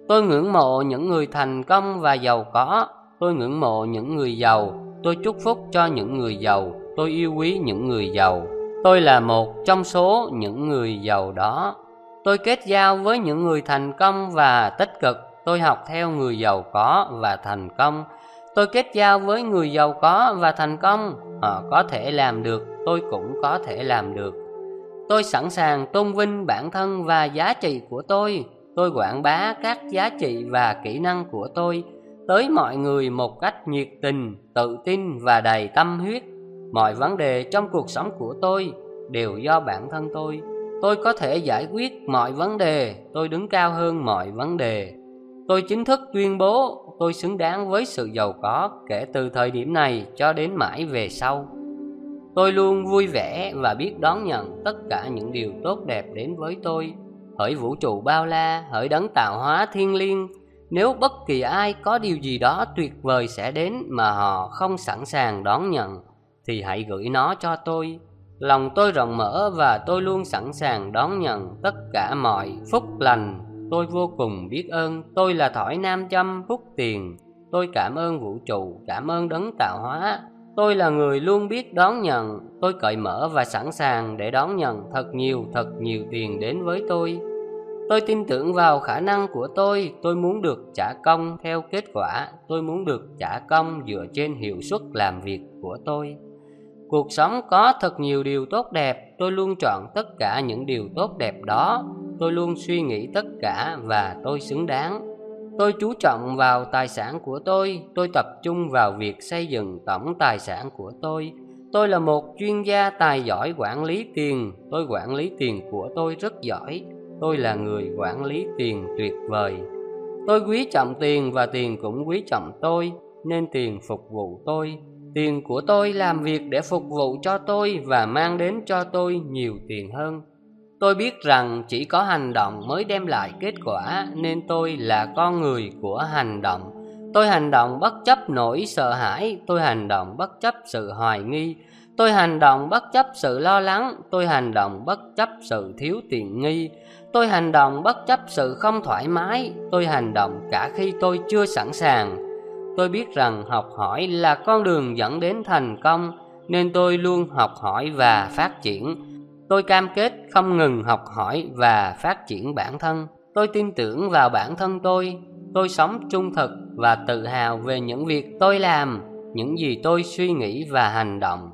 Tôi ngưỡng mộ những người thành công và giàu có, tôi ngưỡng mộ những người giàu, tôi chúc phúc cho những người giàu, tôi yêu quý những người giàu. Tôi là một trong số những người giàu đó. Tôi kết giao với những người thành công và tích cực, tôi học theo người giàu có và thành công tôi kết giao với người giàu có và thành công. Họ có thể làm được, tôi cũng có thể làm được. Tôi sẵn sàng tôn vinh bản thân và giá trị của tôi. Tôi quảng bá các giá trị và kỹ năng của tôi tới mọi người một cách nhiệt tình, tự tin và đầy tâm huyết. Mọi vấn đề trong cuộc sống của tôi đều do bản thân tôi. Tôi có thể giải quyết mọi vấn đề, tôi đứng cao hơn mọi vấn đề. Tôi chính thức tuyên bố tôi xứng đáng với sự giàu có kể từ thời điểm này cho đến mãi về sau. Tôi luôn vui vẻ và biết đón nhận tất cả những điều tốt đẹp đến với tôi. Hỡi vũ trụ bao la, hỡi đấng tạo hóa thiên liêng, nếu bất kỳ ai có điều gì đó tuyệt vời sẽ đến mà họ không sẵn sàng đón nhận, thì hãy gửi nó cho tôi. Lòng tôi rộng mở và tôi luôn sẵn sàng đón nhận tất cả mọi phúc lành tôi vô cùng biết ơn. Tôi là thỏi nam châm phúc tiền. Tôi cảm ơn vũ trụ, cảm ơn đấng tạo hóa. Tôi là người luôn biết đón nhận. Tôi cởi mở và sẵn sàng để đón nhận thật nhiều thật nhiều tiền đến với tôi. Tôi tin tưởng vào khả năng của tôi. Tôi muốn được trả công theo kết quả. Tôi muốn được trả công dựa trên hiệu suất làm việc của tôi. Cuộc sống có thật nhiều điều tốt đẹp. Tôi luôn chọn tất cả những điều tốt đẹp đó tôi luôn suy nghĩ tất cả và tôi xứng đáng. Tôi chú trọng vào tài sản của tôi tôi tập trung vào việc xây dựng tổng tài sản của tôi. Tôi là một chuyên gia tài giỏi quản lý tiền, tôi quản lý tiền của tôi rất giỏi. Tôi là người quản lý tiền tuyệt vời. Tôi quý trọng tiền và tiền cũng quý trọng tôi, nên tiền phục vụ tôi. Tiền của tôi làm việc để phục vụ cho tôi và mang đến cho tôi nhiều tiền hơn tôi biết rằng chỉ có hành động mới đem lại kết quả, nên tôi là con người của hành động. Tôi hành động bất chấp nỗi sợ hãi, tôi hành động bất chấp sự hoài nghi. Tôi hành động bất chấp sự lo lắng, tôi hành động bất chấp sự thiếu tiện nghi. Tôi hành động bất chấp sự không thoải mái, tôi hành động cả khi tôi chưa sẵn sàng. Tôi biết rằng học hỏi là con đường dẫn đến thành công, nên tôi luôn học hỏi và phát triển tôi cam kết không ngừng học hỏi và phát triển bản thân tôi tin tưởng vào bản thân tôi tôi sống trung thực và tự hào về những việc tôi làm những gì tôi suy nghĩ và hành động.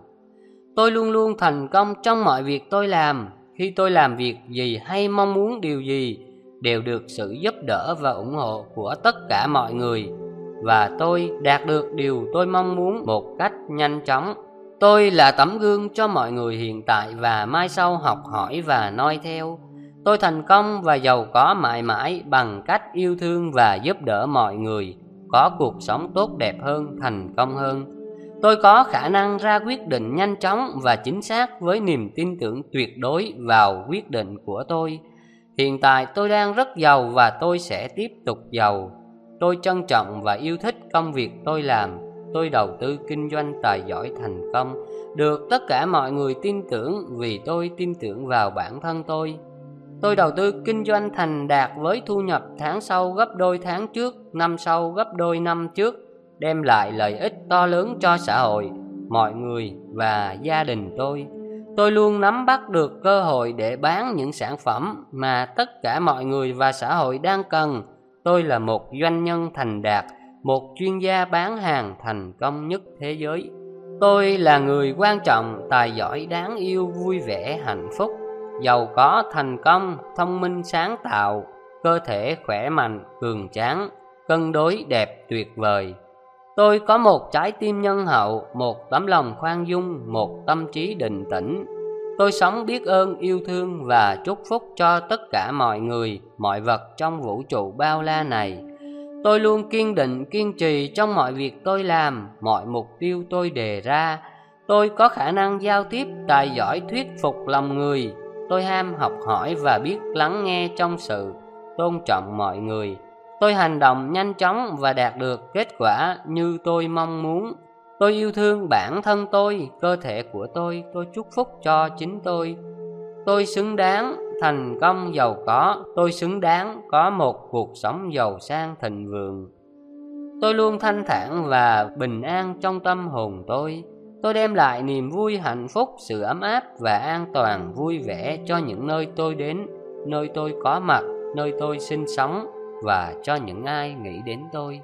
Tôi luôn luôn thành công trong mọi việc tôi làm. Khi tôi làm việc gì hay mong muốn điều gì, đều được sự giúp đỡ và ủng hộ của tất cả mọi người và tôi đạt được điều tôi mong muốn một cách nhanh chóng. Tôi là tấm gương cho mọi người hiện tại và mai sau học hỏi và noi theo. Tôi thành công và giàu có mãi mãi bằng cách yêu thương và giúp đỡ mọi người, có cuộc sống tốt đẹp hơn, thành công hơn. Tôi có khả năng ra quyết định nhanh chóng và chính xác với niềm tin tưởng tuyệt đối vào quyết định của tôi. Hiện tại tôi đang rất giàu và tôi sẽ tiếp tục giàu. Tôi trân trọng và yêu thích công việc tôi làm. Tôi đầu tư kinh doanh tài giỏi thành công, được tất cả mọi người tin tưởng vì tôi tin tưởng vào bản thân tôi. Tôi đầu tư kinh doanh thành đạt với thu nhập tháng sau gấp đôi tháng trước, năm sau gấp đôi năm trước, đem lại lợi ích to lớn cho xã hội, mọi người và gia đình tôi. Tôi luôn nắm bắt được cơ hội để bán những sản phẩm mà tất cả mọi người và xã hội đang cần. Tôi là một doanh nhân thành đạt, một chuyên gia bán hàng thành công nhất thế giới. Tôi là người quan trọng, tài giỏi, đáng yêu, vui vẻ, hạnh phúc giàu có thành công thông minh sáng tạo cơ thể khỏe mạnh cường tráng cân đối đẹp tuyệt vời. Tôi có một trái tim nhân hậu một tấm lòng khoan dung một tâm trí định tĩnh. Tôi sống biết ơn yêu thương và chúc phúc cho tất cả mọi người mọi vật trong vũ trụ bao la này tôi luôn kiên định, kiên trì trong mọi việc tôi làm, mọi mục tiêu tôi đề ra. Tôi có khả năng giao tiếp, tài giỏi, thuyết phục lòng người. Tôi ham học hỏi và biết lắng nghe trong sự tôn trọng mọi người. Tôi hành động nhanh chóng và đạt được kết quả như tôi mong muốn. Tôi yêu thương bản thân tôi, cơ thể của tôi tôi chúc phúc cho chính tôi. Tôi xứng đáng thành công giàu có tôi xứng đáng có một cuộc sống giàu sang thịnh vượng tôi luôn thanh thản và bình an trong tâm hồn tôi Tôi đem lại niềm vui hạnh phúc, sự ấm áp và an toàn vui vẻ cho những nơi tôi đến, nơi tôi có mặt, nơi tôi sinh sống và cho những ai nghĩ đến tôi.